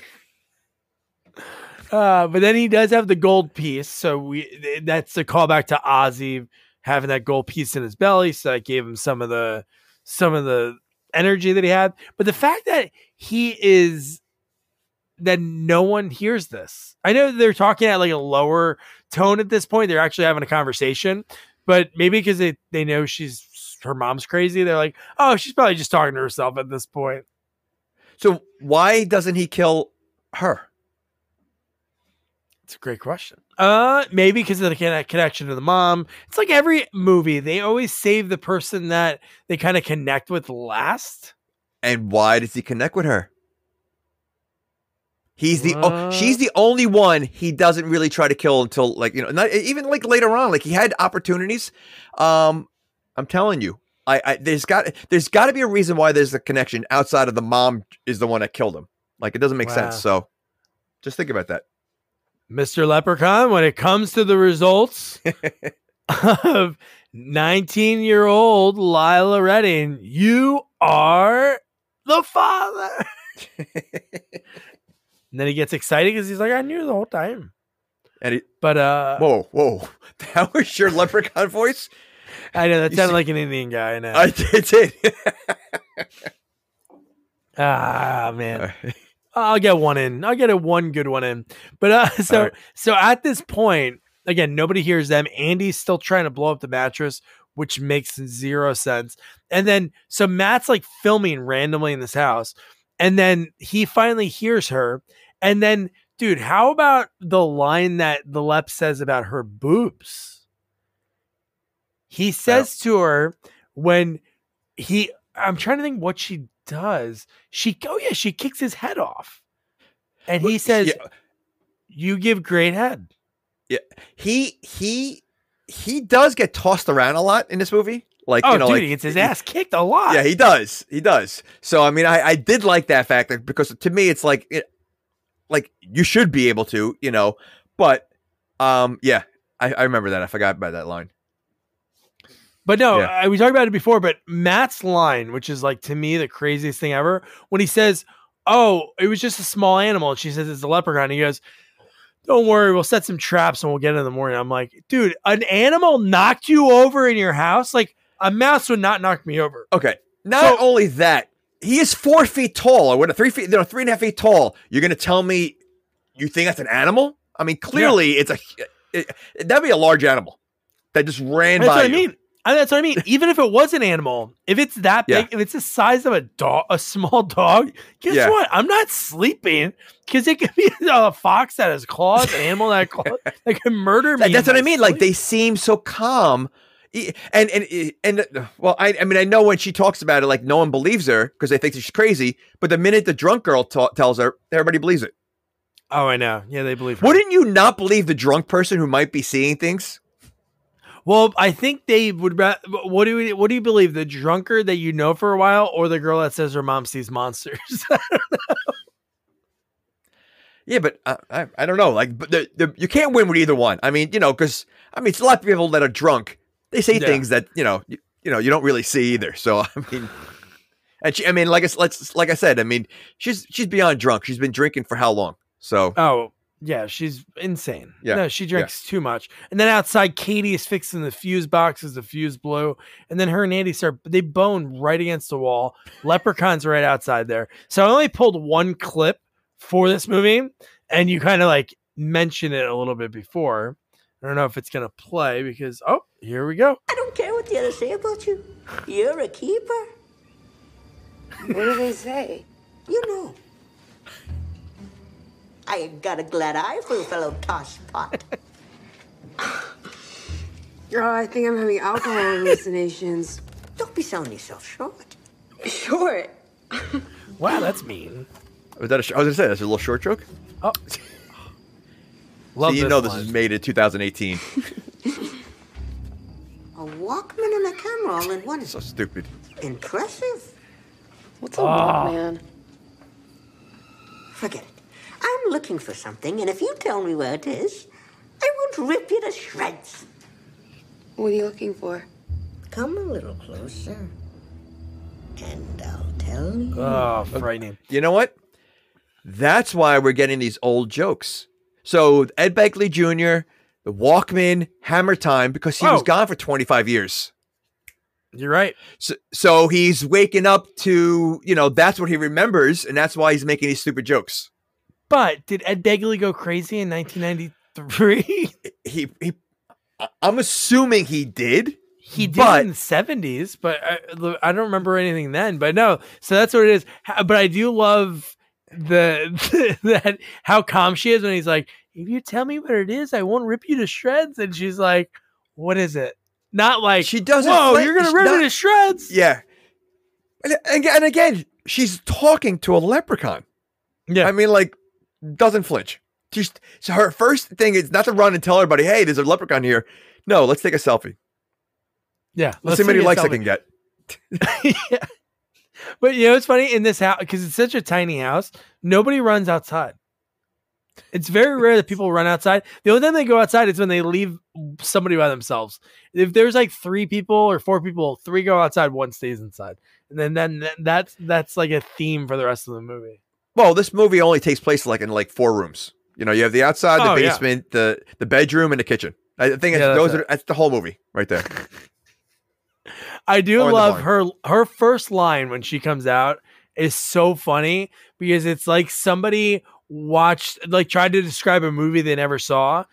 Uh, but then he does have the gold piece, so we that's a callback to Ozzie having that gold piece in his belly. So that gave him some of the some of the energy that he had. But the fact that he is that no one hears this. I know they're talking at like a lower tone at this point. They're actually having a conversation, but maybe because they, they know she's her mom's crazy, they're like, oh, she's probably just talking to herself at this point. So why doesn't he kill her? It's a great question. Uh, maybe because of the conne- connection to the mom. It's like every movie; they always save the person that they kind of connect with last. And why does he connect with her? He's the oh, she's the only one he doesn't really try to kill until like you know not even like later on like he had opportunities. Um, I'm telling you, I, I there's got there's got to be a reason why there's a connection outside of the mom is the one that killed him. Like it doesn't make sense. So just think about that. Mr. Leprechaun, when it comes to the results of 19 year old Lila Redding, you are the father. and then he gets excited because he's like, I knew the whole time. And he, But uh, whoa, whoa, that was your leprechaun voice. I know that you sounded see- like an Indian guy. I know. I did. did. Ah man. I'll get one in. I'll get a one good one in. But uh, so right. so at this point, again, nobody hears them. Andy's still trying to blow up the mattress, which makes zero sense. And then so Matt's like filming randomly in this house, and then he finally hears her. And then, dude, how about the line that the Lep says about her boobs? He says to her when he I'm trying to think what she does. She oh yeah, she kicks his head off. And he says, yeah. You give great head. Yeah. He he he does get tossed around a lot in this movie. Like, oh, you know, dude, like, he gets his ass kicked a lot. Yeah, he does. He does. So, I mean, I, I did like that fact because to me, it's like, it, like you should be able to, you know, but, um, yeah, I, I remember that. I forgot about that line. But no, yeah. I, we talked about it before. But Matt's line, which is like to me the craziest thing ever, when he says, "Oh, it was just a small animal," and she says it's a leprechaun. He goes, "Don't worry, we'll set some traps and we'll get it in the morning." I'm like, dude, an animal knocked you over in your house? Like a mouse would not knock me over. Okay, not so, only that, he is four feet tall, or what? Three feet, you know, three and a half feet tall. You're gonna tell me you think that's an animal? I mean, clearly yeah. it's a it, that'd be a large animal that just ran that's by. What I mean. And that's what I mean. Even if it was an animal, if it's that big, yeah. if it's the size of a dog, a small dog, guess yeah. what? I'm not sleeping because it could be a fox that has claws, an animal that, claws, that can murder me. That's what I mean. Sleep. Like they seem so calm. And and and uh, well, I I mean I know when she talks about it, like no one believes her because they think she's crazy. But the minute the drunk girl tells her, everybody believes it. Oh, I know. Yeah, they believe. Her. Wouldn't you not believe the drunk person who might be seeing things? Well, I think they would. What do you what do you believe? The drunkard that you know for a while, or the girl that says her mom sees monsters? yeah, but uh, I I don't know. Like, but the, the, you can't win with either one. I mean, you know, because I mean, it's a lot of people that are drunk. They say yeah. things that you know you, you know you don't really see either. So I mean. And she, I mean, like I, let's, like I said, I mean, she's she's beyond drunk. She's been drinking for how long? So, oh, yeah, she's insane. Yeah. No, she drinks yeah. too much. And then outside, Katie is fixing the fuse boxes, the fuse blew. And then her and Andy start, they bone right against the wall. Leprechaun's right outside there. So I only pulled one clip for this movie. And you kind of like mention it a little bit before. I don't know if it's going to play because, oh, here we go. I don't care what the others say about you. You're a keeper. What do they say? You know. I ain't got a glad eye for a fellow tosspot. Oh, I think I'm having alcohol hallucinations. Don't be selling yourself short. Short? wow, that's mean. Was that a, I was gonna say that's a little short joke. Oh, love. So you know this is made in 2018. a Walkman and a camera all in one. So stupid. Impressive. What's a oh. Walkman? Ah. Forget it. I'm looking for something, and if you tell me where it is, I won't rip you to shreds. What are you looking for? Come a little closer, and I'll tell you. Oh, frightening. You know what? That's why we're getting these old jokes. So Ed Begley Jr., the Walkman, Hammer Time, because he was gone for 25 years. You're right. So, so he's waking up to, you know, that's what he remembers, and that's why he's making these stupid jokes. But did Ed Begley go crazy in 1993? he he. I'm assuming he did. He did but, in the 70s, but uh, I, I, don't remember anything then. But no, so that's what it is. But I do love the, that how calm she is when he's like, "If you tell me what it is, I won't rip you to shreds." And she's like, "What is it?" Not like she doesn't. Whoa, you're gonna rip not, me to shreds? Yeah. And, and again, she's talking to a leprechaun. Yeah, I mean, like doesn't flinch. Just so her first thing is not to run and tell everybody, "Hey, there's a leprechaun here." No, let's take a selfie. Yeah, let's, let's see how many likes selfie. I can get. yeah. But you know, it's funny in this house because it's such a tiny house. Nobody runs outside. It's very rare that people run outside. The only time they go outside is when they leave somebody by themselves. If there's like three people or four people, three go outside, one stays inside, and then then that's that's like a theme for the rest of the movie. Well, this movie only takes place like in like four rooms. You know, you have the outside, the oh, basement, yeah. the the bedroom, and the kitchen. Uh, I think yeah, those are that's the whole movie right there. I do love her her first line when she comes out is so funny because it's like somebody watched like tried to describe a movie they never saw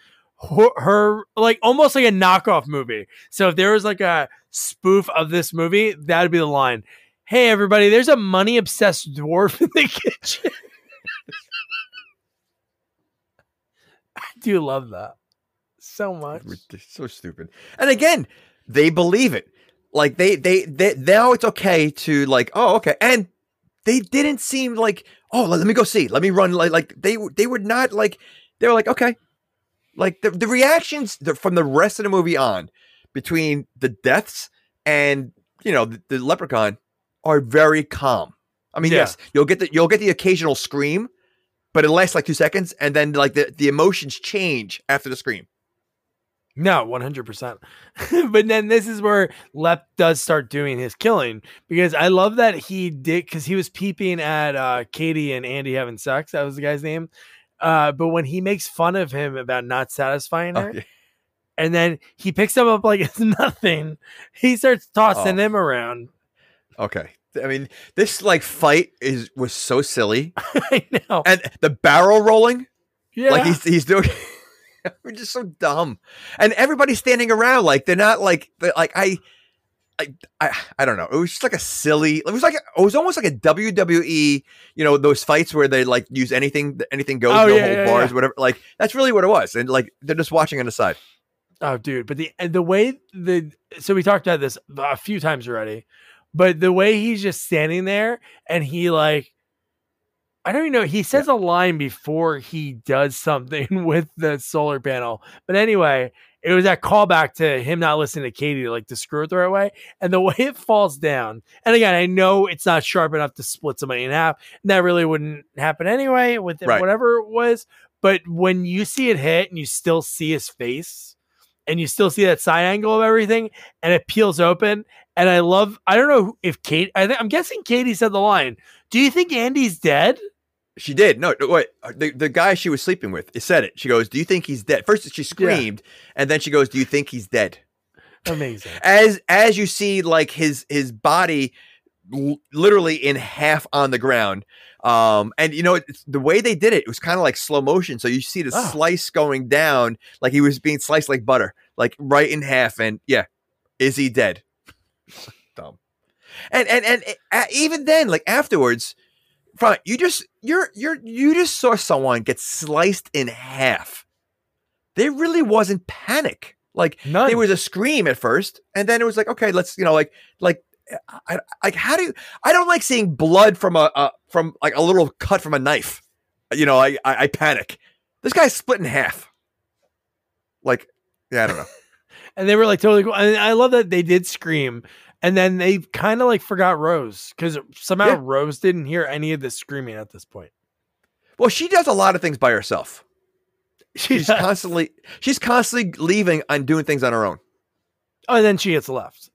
her, her, like almost like a knockoff movie so if there was like a spoof of this movie that would be the line hey everybody there's a money obsessed dwarf in the kitchen. I do love that so much. So stupid. And again they believe it. Like they they they now it's okay to like oh okay. And they didn't seem like oh let, me go see. Let me run like like they they were not like they were like okay. Like the the reactions from the rest of the movie on between the deaths and you know the, the leprechaun are very calm. I mean, yeah. yes, you'll get the you'll get the occasional scream, but it lasts like two seconds, and then like the, the emotions change after the scream. No, 100%. but then this is where Lep does start doing his killing because I love that he did because he was peeping at uh, Katie and Andy having sex. That was the guy's name. Uh, but when he makes fun of him about not satisfying her, oh, yeah. and then he picks him up like it's nothing, he starts tossing oh. him around. Okay. I mean, this like fight is was so silly. I know. And the barrel rolling. Yeah. Like he's he's doing We're just so dumb, and everybody's standing around like they're not like they're, like I, I, I, I don't know. It was just like a silly. It was like it was almost like a WWE. You know those fights where they like use anything, anything goes, oh, no yeah, hold yeah, bars, yeah. whatever. Like that's really what it was, and like they're just watching on the side. Oh, dude! But the the way the so we talked about this a few times already, but the way he's just standing there and he like I don't even know. He says yeah. a line before he does something with the solar panel. But anyway, it was that callback to him not listening to Katie, like to screw it the right way. And the way it falls down. And again, I know it's not sharp enough to split somebody in half. And that really wouldn't happen anyway with right. whatever it was. But when you see it hit and you still see his face and you still see that side angle of everything and it peels open. And I love, I don't know if Kate, I think, I'm guessing Katie said the line, Do you think Andy's dead? She did. No, wait. Uh, the, the guy she was sleeping with said it. She goes, "Do you think he's dead?" First, she screamed, yeah. and then she goes, "Do you think he's dead?" Amazing. As as you see, like his his body l- literally in half on the ground. Um, and you know the way they did it, it was kind of like slow motion. So you see the oh. slice going down, like he was being sliced like butter, like right in half. And yeah, is he dead? Dumb. And and and uh, even then, like afterwards, Fine, you just you're you're you just saw someone get sliced in half. There really wasn't panic. Like None. there was a scream at first, and then it was like, okay, let's you know, like like Eh, I, like how do you? I don't like seeing blood from a, a from like a little cut from a knife. You know, I I, I panic. This guy's split in half. Like, yeah, I don't know. and they were like totally cool. And I love that they did scream and then they kind of like forgot Rose because somehow yeah. Rose didn't hear any of the screaming at this point. Well, she does a lot of things by herself. She's constantly she's constantly leaving and doing things on her own. Oh, and then she gets left.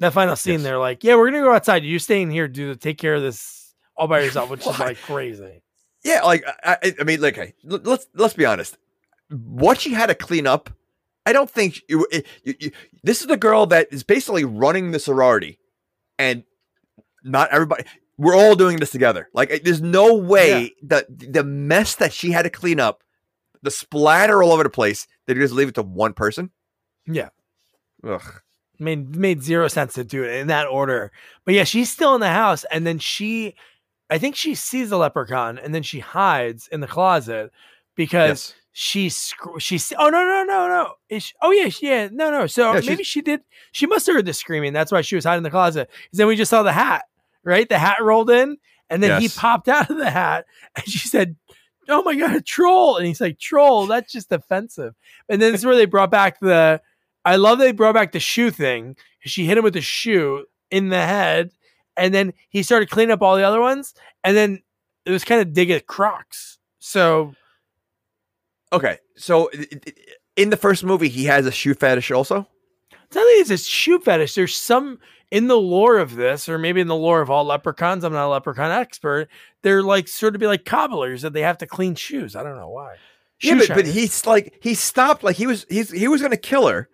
That final scene, yes. they're like, "Yeah, we're gonna go outside. You staying here, do take care of this all by yourself," which is like crazy. Yeah, like I, I mean, like, okay, let's let's be honest. What she had to clean up I don't think you, you, you, this is the girl that is basically running the sorority, and not everybody. We're all doing this together. Like, there's no way yeah. that the mess that she had to clean up, the splatter all over the place, that you just leave it to one person. Yeah. Ugh. Made made zero sense to do it in that order. But yeah, she's still in the house, and then she, I think she sees the leprechaun, and then she hides in the closet because. Yes she she's oh no no no no oh yeah yeah no no so yeah, maybe she did she must have heard the screaming that's why she was hiding in the closet because then we just saw the hat right the hat rolled in and then yes. he popped out of the hat and she said oh my god a troll and he's like troll that's just offensive and then this is where they brought back the I love they brought back the shoe thing she hit him with the shoe in the head and then he started cleaning up all the other ones and then it was kind of dig at Crocs so Okay, so in the first movie, he has a shoe fetish also. It's not that it's a shoe fetish. There's some in the lore of this, or maybe in the lore of all leprechauns. I'm not a leprechaun expert. They're like sort of be like cobblers that they have to clean shoes. I don't know why. Shoe yeah, but, but, he's like he stopped. Like he was he's he was going to kill her,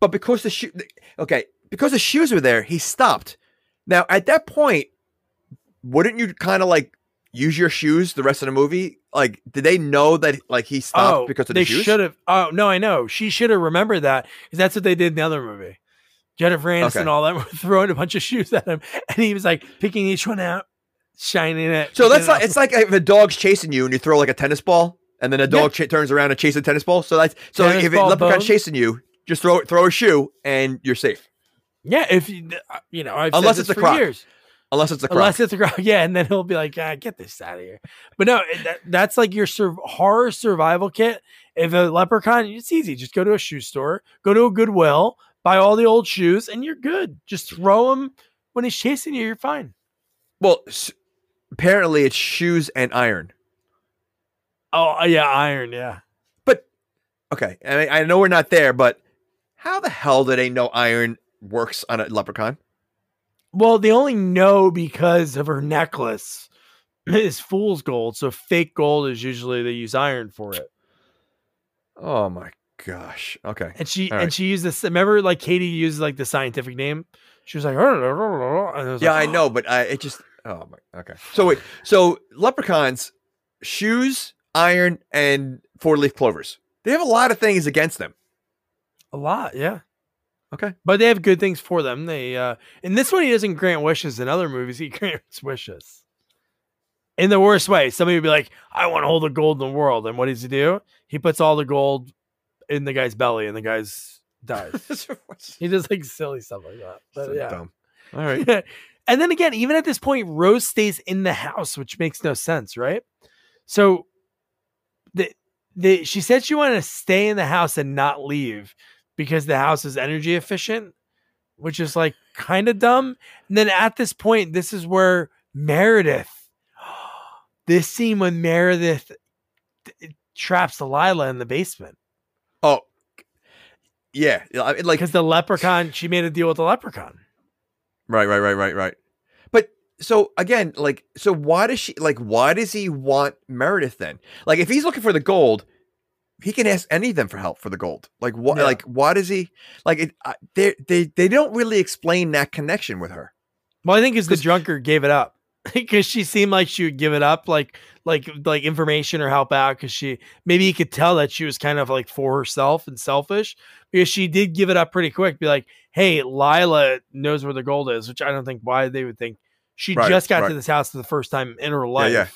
but because the shoe okay because the shoes were there, he stopped. Now at that point, wouldn't you kind of like use your shoes the rest of the movie? Like, did they know that like he stopped oh, because of they the shoes? should have. Oh no, I know. She should have remembered that because that's what they did in the other movie. Jennifer Aniston, okay. all that were throwing a bunch of shoes at him, and he was like picking each one out, shining it. So that's like it's like if a dog's chasing you and you throw like a tennis ball, and then a dog yeah. ch- turns around and chases a tennis ball. So that's so tennis if a leprechaun's chasing you, just throw throw a shoe and you're safe. Yeah, if you uh, you know, I've unless it's a croc. Years. Unless it's a croc. Unless it's a croc, yeah, and then he'll be like, ah, "Get this out of here." But no, that, that's like your sur- horror survival kit. If a leprechaun, it's easy. Just go to a shoe store, go to a Goodwill, buy all the old shoes, and you're good. Just throw them when he's chasing you. You're fine. Well, apparently it's shoes and iron. Oh uh, yeah, iron. Yeah. But okay, I mean, I know we're not there, but how the hell do they know iron works on a leprechaun? Well, they only know because of her necklace is fool's gold. So fake gold is usually they use iron for it. Oh my gosh. Okay. And she right. and she used this. Remember, like Katie used like the scientific name. She was like, was yeah, like, I know, oh. but I it just oh my okay. So wait, so leprechauns, shoes, iron, and four leaf clovers. They have a lot of things against them. A lot, yeah. Okay. But they have good things for them. They uh in this one he doesn't grant wishes. In other movies, he grants wishes. In the worst way. Somebody would be like, I want to hold the gold in the world. And what does he do? He puts all the gold in the guy's belly and the guy's dies. he does like silly stuff like that. But so yeah. Dumb. All right. and then again, even at this point, Rose stays in the house, which makes no sense, right? So the the she said she wanted to stay in the house and not leave because the house is energy efficient, which is like kind of dumb. And then at this point, this is where Meredith, this scene when Meredith traps Delilah in the basement. Oh, yeah, like because the leprechaun, she made a deal with the leprechaun. Right, right, right, right, right. But so again, like, so why does she like? Why does he want Meredith then? Like, if he's looking for the gold, he can ask any of them for help for the gold. Like what? Yeah. Like why does he? Like it, they they they don't really explain that connection with her. Well, I think is the drunkard gave it up because she seemed like she would give it up, like like like information or help out because she maybe he could tell that she was kind of like for herself and selfish because she did give it up pretty quick. Be like, hey, Lila knows where the gold is, which I don't think why they would think she right, just got right. to this house for the first time in her life. Yeah, yeah.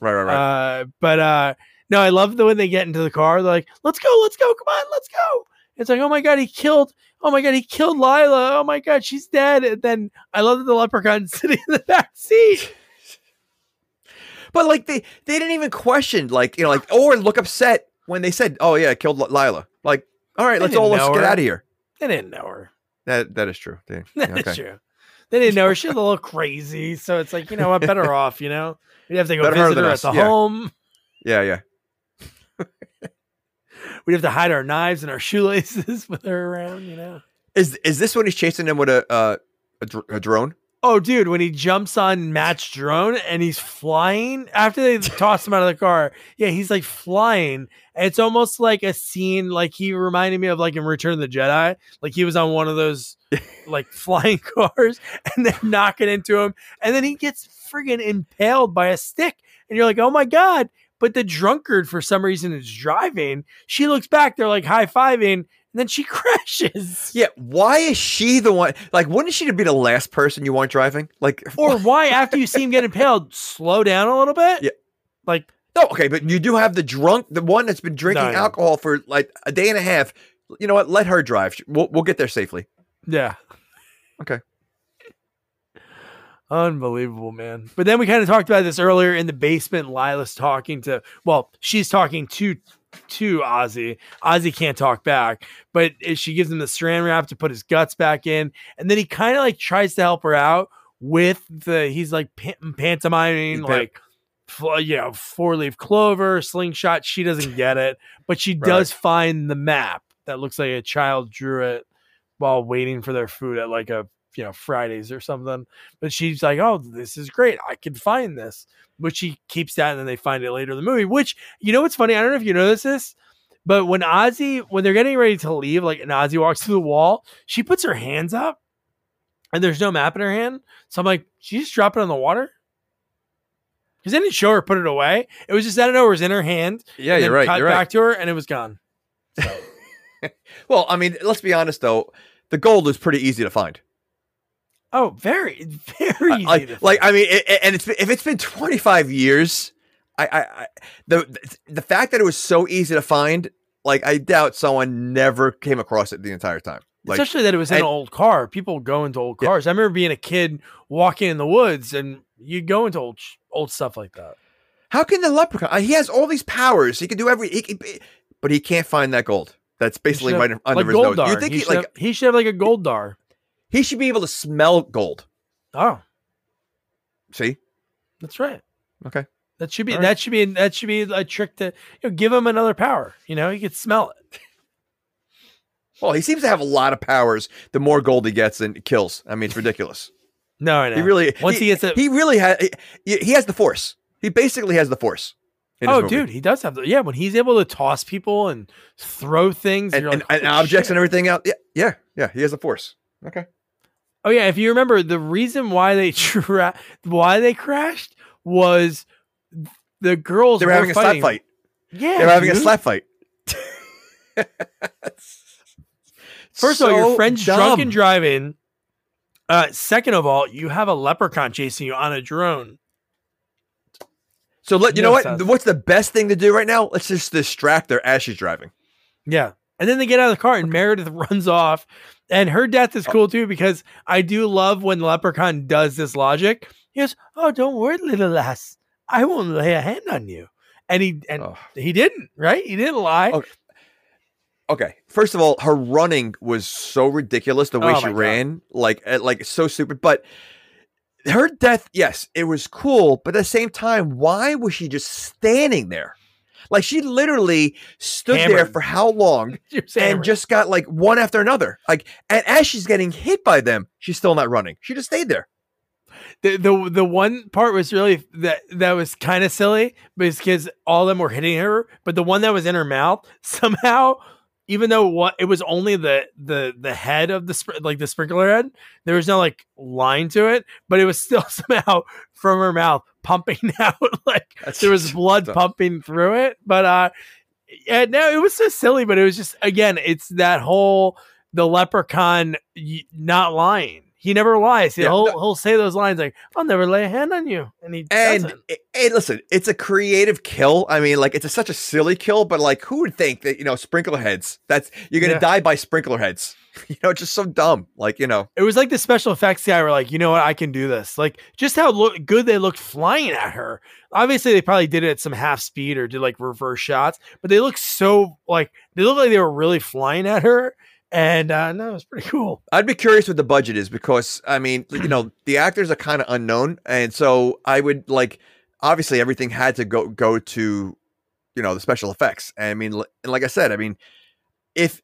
right, right, right. Uh, but uh no, I love the when they get into the car. They're like, "Let's go, let's go, come on, let's go." It's like, "Oh my god, he killed! Oh my god, he killed Lila! Oh my god, she's dead!" And then I love that the leprechaun sitting in the back seat. But like they they didn't even question like you know like or look upset when they said, "Oh yeah, killed Lila." Like, all right, let's all let's her. get out of here. They didn't know her. That that is true. They, That's okay. true. They didn't know her. She was a little crazy, so it's like you know I'm better off. You know, you'd have to go better visit her, her at the yeah. home. Yeah, yeah. We'd have to hide our knives and our shoelaces when they're around, you know. Is is this when he's chasing him with a uh, a, dr- a drone? Oh, dude, when he jumps on Matt's drone and he's flying after they toss him out of the car. Yeah, he's like flying. It's almost like a scene like he reminded me of like in Return of the Jedi. Like he was on one of those like flying cars and they're knocking into him. And then he gets friggin' impaled by a stick. And you're like, oh my God but the drunkard for some reason is driving. She looks back, they're like high fiving, and then she crashes. Yeah, why is she the one? Like, wouldn't she be the last person you want driving? Like, or why after you see him get impaled, slow down a little bit? Yeah, like no, okay, but you do have the drunk, the one that's been drinking no, alcohol for like a day and a half. You know what? Let her drive. We'll we'll get there safely. Yeah. Okay. Unbelievable, man. But then we kind of talked about this earlier in the basement. Lila's talking to, well, she's talking to to Ozzie. Ozzie can't talk back, but she gives him the saran wrap to put his guts back in, and then he kind of like tries to help her out with the. He's like pantomiming like. You know, four leaf clover, slingshot. She doesn't get it, but she does find the map that looks like a child drew it while waiting for their food at like a you know Fridays or something. But she's like, "Oh, this is great. I can find this." But she keeps that, and then they find it later in the movie. Which you know what's funny? I don't know if you notice this, but when Ozzie when they're getting ready to leave, like and Ozzie walks through the wall, she puts her hands up, and there's no map in her hand. So I'm like, she just drop it on the water. Because they didn't show her put it away. It was just I don't know, it was in her hand. Yeah, you're right. Cut you're back right. to her, and it was gone. well, I mean, let's be honest though. The gold is pretty easy to find. Oh, very, very easy. like, like I mean, it, and it's if it's been 25 years, I, I, I, the the fact that it was so easy to find, like, I doubt someone never came across it the entire time. Like, Especially that it was in and- an old car. People go into old Yeah. cars. I remember being a kid walking in the woods, and you go into old old stuff like that. how can the leprechaun? uh, He has all these powers. He can do every. He can, but he can't find that gold. That's basically right have- under like his nose. Goldar. You think he, he, like have, he should have like a gold dar. He should be able to smell gold? Oh, See, that's right. okay. That should be right. that should be that should be a trick to you know, give him another power. You know, he could smell it. Well, he seems to have a lot of powers. The more gold he gets and kills. I mean, it's ridiculous. No, I know. He really once he, gets it. He really has. He, he has the force. He basically has the force. Oh, dude, he does have the yeah. When he's able to toss people and throw things and, and, like, and "Holy objects shit." and everything out. Yeah, yeah, yeah. He has the force. Okay. Oh yeah, if you remember, the reason why they tra- why they crashed was the girls They were having a slap fight. Yeah, They were having a dude. slap fight. First of all, your So friend's dumb. drunk and driving. Uh, second of all, you have a leprechaun chasing you on a drone. So let you know what? sense. What's the best thing to do right now? Let's just distract her as she's driving. Yeah. And then they get out of the car and Meredith runs off. And her death is cool too because I do love when Leprechaun does this logic. He goes, Oh, don't worry, little lass. I won't lay a hand on you. And he and Oh. he didn't, right? He didn't lie. Okay. Okay. First of all, her running was so ridiculous. The way Oh she my God. ran, like, uh, like so stupid. But her death, yes, it was cool. But at the same time, why was she just standing there? Like she literally stood there for how long and just got like one after another. Like, and as she's getting hit by them, she's still not running. She just stayed there. the, the the one part was really that that was kind of silly because all of them were hitting her, but the one that was in her mouth somehow, even though what it was only the the the head of the spr- like the sprinkler head, there was no like line to it, but it was still somehow from her mouth pumping out like That's there was blood dumb. pumping through it. But uh, yeah, no, it was so silly, but it was just again, it's that whole the leprechaun not lying. He never lies. Yeah, he'll no- he'll say those lines like, "I'll never lay a hand on you," and he And hey, listen, it's a creative kill. I mean, like it's a, such a silly kill, but like, who would think that you know sprinkler heads? That's you're gonna Yeah. die by sprinkler heads. you know, just so dumb. Like you know, It was like the special effects guy were like, you know what, I can do this. Like just how look good they looked flying at her. Obviously, they probably did it at some half speed or did like reverse shots, but they look so like they look like they were really flying at her. And uh, no, it was pretty cool. I'd be curious what the budget is because I mean, you know, the actors are kind of unknown, and so I would like obviously everything had to go go to you know the special effects. I mean, and like I said, I mean, if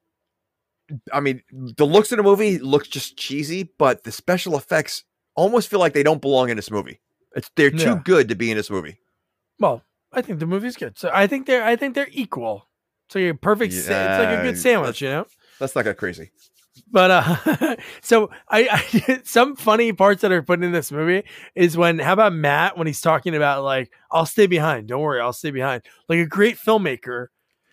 I mean the looks of the movie looks just cheesy, but the special effects almost feel like they don't belong in this movie. It's they're too Yeah. good to be in this movie. Well, I think the movie's good. So I think they're I think they're equal. So you're perfect. sa- it's like a good sandwich, you know. Let's not get crazy. But uh, so I, I some funny parts that are put in this movie is when how about Matt when he's talking about like I'll stay behind, don't worry, I'll stay behind. Like a great filmmaker,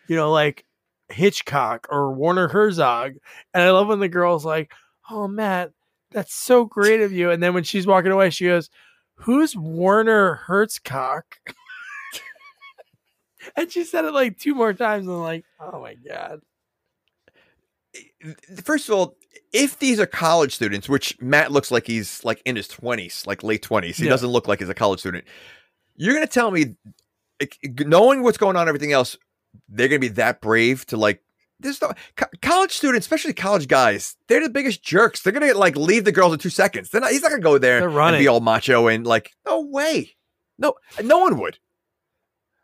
you know, like Hitchcock or Werner Herzog, and I love when the girl's like, "Oh, Matt, that's so great of you," and then when she's walking away, she goes, "Who's Werner Herzog?" and she said it like two more times, and I'm like, "Oh my god." First of all, if these are college students, which Matt looks like he's like in his twenties, like late twenties, he Yeah. doesn't look like he's a college student. You're gonna tell me, like, knowing what's going on, everything else, they're gonna be that brave to like. There's no co- college students, especially college guys. They're the biggest jerks. They're gonna like leave the girls in two seconds. They're not. He's not gonna go there and be all macho and like. No way. No, no one would.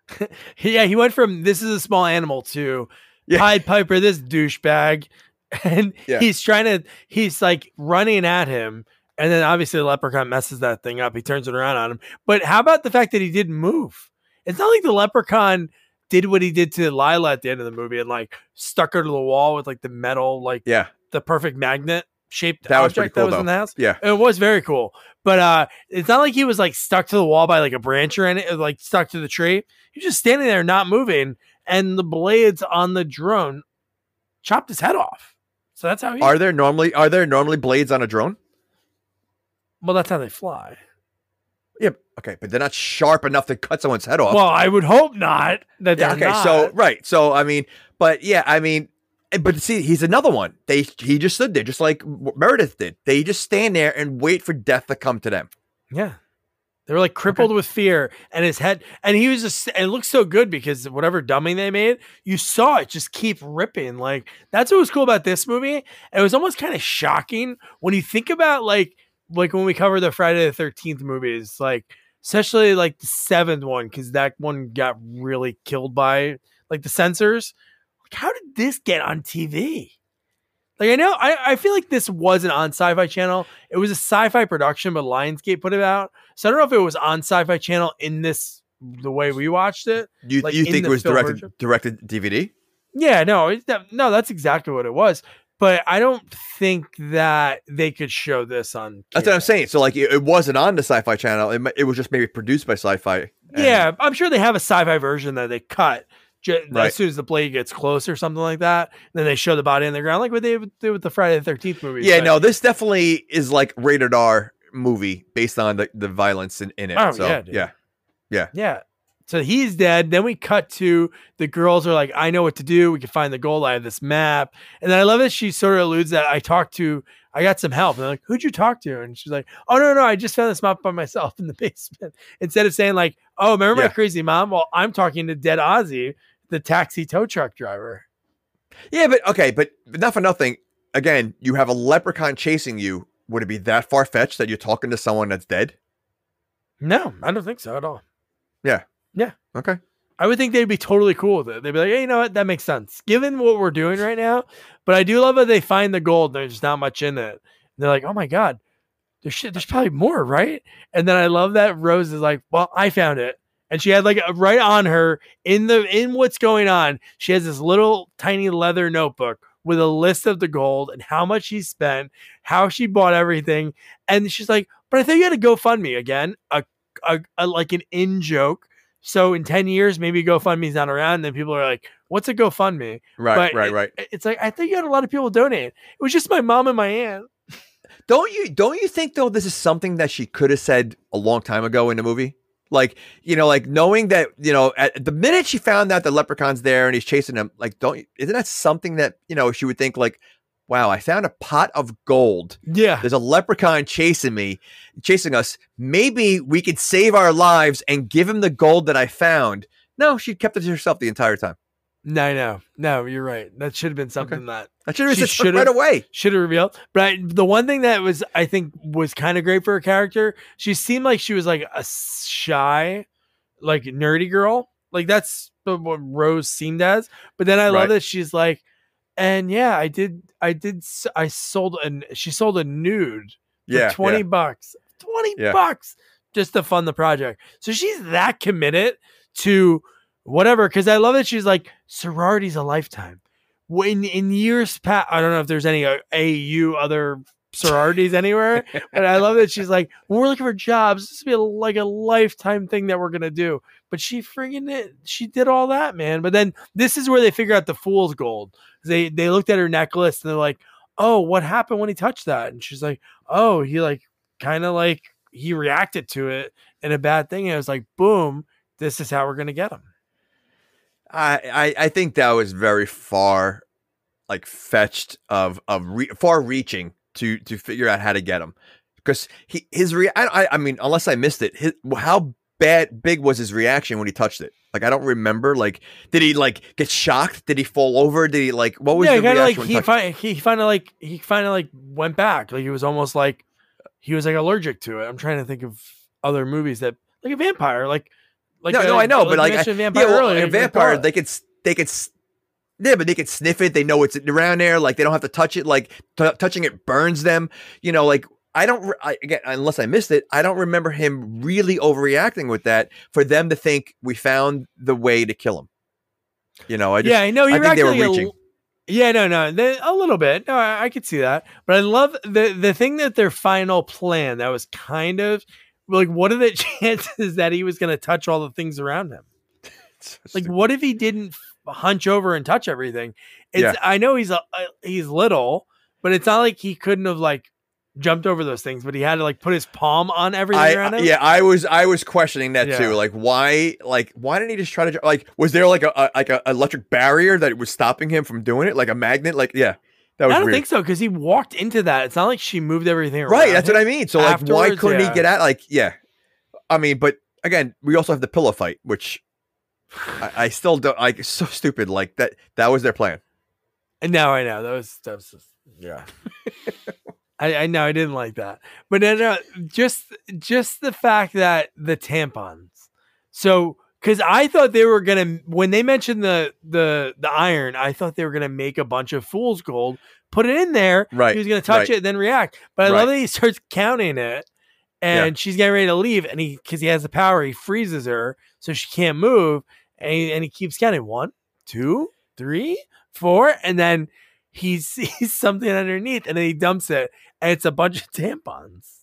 Yeah, he went from this is a small animal to Yeah. Pied Piper, this douchebag. And Yeah. he's trying to, he's like running at him. And then obviously the leprechaun messes that thing up. He turns it around on him. But how about the fact that he didn't move? It's not like the leprechaun did what he did to Lila at the end of the movie and like stuck her to the wall with like the metal, like Yeah. the perfect magnet shaped That was object pretty cool, that was though. in the house. Yeah. It was very cool. But uh it's not like he was like stuck to the wall by like a branch or anything, like stuck to the tree. He was just standing there not moving, and the blades on the drone chopped his head off. So that's how he Are there normally are there normally blades on a drone? well, that's how they fly. Yeah. Okay, but they're not sharp enough to cut someone's head off. Well, I would hope not. That yeah. Okay. So right. So I mean, but yeah, I mean, but see, he's another one. They he just stood there, just like Meredith did. They just stand there and wait for death to come to them. Yeah. They were like crippled with fear and his head and he was just and it looked so good because whatever dummy they made, you saw it just keep ripping. Like that's what was cool about this movie. It was almost kind of shocking when you think about like like when we cover the Friday the thirteenth movies, like especially like the seventh one, because that one got really killed by like the censors. Like, how did this get on TV? Like I know I, I feel like this wasn't on Sci-Fi Channel. It was a sci-fi production, but Lionsgate put it out. So I don't know if it was on Sci-Fi Channel in this the way we watched it. You Like, you think it was directed version? directed DVD? Yeah, no, it, no, that's exactly what it was. But I don't think that they could show this on. That's what I'm saying. So like it, it wasn't on the Sci-Fi Channel. It, it was just maybe produced by Sci-Fi. Yeah, I'm sure they have a sci-fi version that they cut j- Right. as soon as the blade gets close or something like that. Then they show the body in the ground, like what they would do with the Friday the Thirteenth movie. Yeah, no, this definitely is like rated R movie based on the, the violence in, in it. Oh, so, yeah, dude. yeah. Yeah. So he's dead. Then we cut to the girls are like, I know what to do. We can find the gold. I have this map. And I love that she sort of alludes that I talked to, I got some help. And they're like, who'd you talk to? And she's like, oh, no, no, I just found this map by myself in the basement. Instead of saying, like, oh, remember Yeah. my crazy mom? Well, I'm talking to dead Ozzie, the taxi tow truck driver. Yeah, but okay, but, but not for nothing. Again, you have a leprechaun chasing you. Would it be that far fetched that you're talking to someone that's dead? No, I don't think so at all. Yeah. Yeah. Okay. I would think they'd be totally cool with it. They'd be like, hey, you know what? That makes sense given what we're doing right now. But I do love that they find the gold. There's not much in it. And they're like, oh my God, there's shit. There's probably more, right? And then I love that Rose is like, well, I found it. And she had like right on her in the in what's going on. She has this little tiny leather notebook with a list of the gold and how much she spent, how she bought everything. And she's like, but I think you had to GoFundMe again, a, a, a like an in joke. So in 10 years, maybe GoFundMe's not around. And then people are like, what's a GoFundMe? Right, But right, it- right. It's like, I think you had a lot of people donate. It was just my mom and my aunt. Don't you don't you think though this is something that she could have said a long time ago in the movie? Like, you know, like knowing that, you know, at the minute she found out the leprechaun's there and he's chasing him, like, don't isn't that something that, you know, she would think like, wow, I found a pot of gold. Yeah. There's a leprechaun chasing me, chasing us. Maybe we could save our lives and give him the gold that I found. No, she kept it to herself the entire time. No, no, no, you're right. That should have been something that That should have been said should've- right away. should have revealed. But I, the one thing that was, I think, was kind of great for her character, she seemed like she was like a shy, like nerdy girl. Like that's what Rose seemed as. But then I love that she's like, and yeah, I did, I did, I sold an, she sold a nude for Yeah. 20 yeah. bucks. 20 Yeah. bucks just to fund the project. So she's that committed to whatever. Cause I love that she's like, sorority's a lifetime. When in years past, I don't know if there's any uh, AU other sororities anywhere, but I love that she's like, when we're looking for jobs, this would be a, like a lifetime thing that we're going to do. But she friggin' it, she did all that, man. But then this is where they figure out the fool's gold. They, they looked at her necklace and they're like, oh, what happened when he touched that? And she's like, oh, he like kind of like he reacted to it in a bad thing. And it was like, boom, this is how we're gonna get him. I, I I think that was very far, like fetched of of re- far reaching to to figure out how to get him, because he his rea- I, I I mean unless I missed it, his how bad big was his reaction when he touched it? Like I don't remember. Like did he like get shocked? Did he fall over? Did he like what was yeah, the kind of like he fi- he of like he of like went back. Like he was almost like he was like allergic to it. I'm trying to think of other movies that like a vampire, like like no, a- no, uh, I know, but like I, mentioned vampire yeah, well, a vampire, they could they could yeah, but they could sniff it. They know it's around there. Like they don't have to touch it. Like t- touching it burns them. You know, like I don't re- I, again unless I missed it. I don't remember him really overreacting with that for them to think we found the way to kill him. You know, I just yeah, I know he I think they were like a reaching. Yeah, no, no, they, a little bit. No, I, I could see that, but I love the the thing that their final plan that was kind of like, what are the chances that he was going to touch all the things around him? Like, what if he didn't hunch over and touch everything? It's yeah. I know he's a, a he's little, but it's not like he couldn't have like jumped over those things, but he had to like put his palm on everything I, around uh, him. Yeah, I was I was questioning that yeah. too. Like why like why didn't he just try to like was there like a, a like a electric barrier that was stopping him from doing it? Like a magnet? Like yeah. That was I don't weird. think so because he walked into that. It's not like she moved everything around. Right, that's what I mean. So like why couldn't yeah. he get out like yeah. I mean, but again, we also have the pillow fight, which I, I still don't like so stupid. Like that that was their plan. And now I know that was that was just, yeah. I, I know I didn't like that, but no, no, just just the fact that the tampons. So because I thought they were gonna when they mentioned the the the iron, I thought they were gonna make a bunch of fool's gold, put it in there. Right. He was gonna touch right. it, then react. But I right. love that he starts counting it, and yeah. she's getting ready to leave, and he because he has the power, he freezes her so she can't move, and he, and he keeps counting one, two, three, four, and then he sees something underneath, and then he dumps it, and it's a bunch of tampons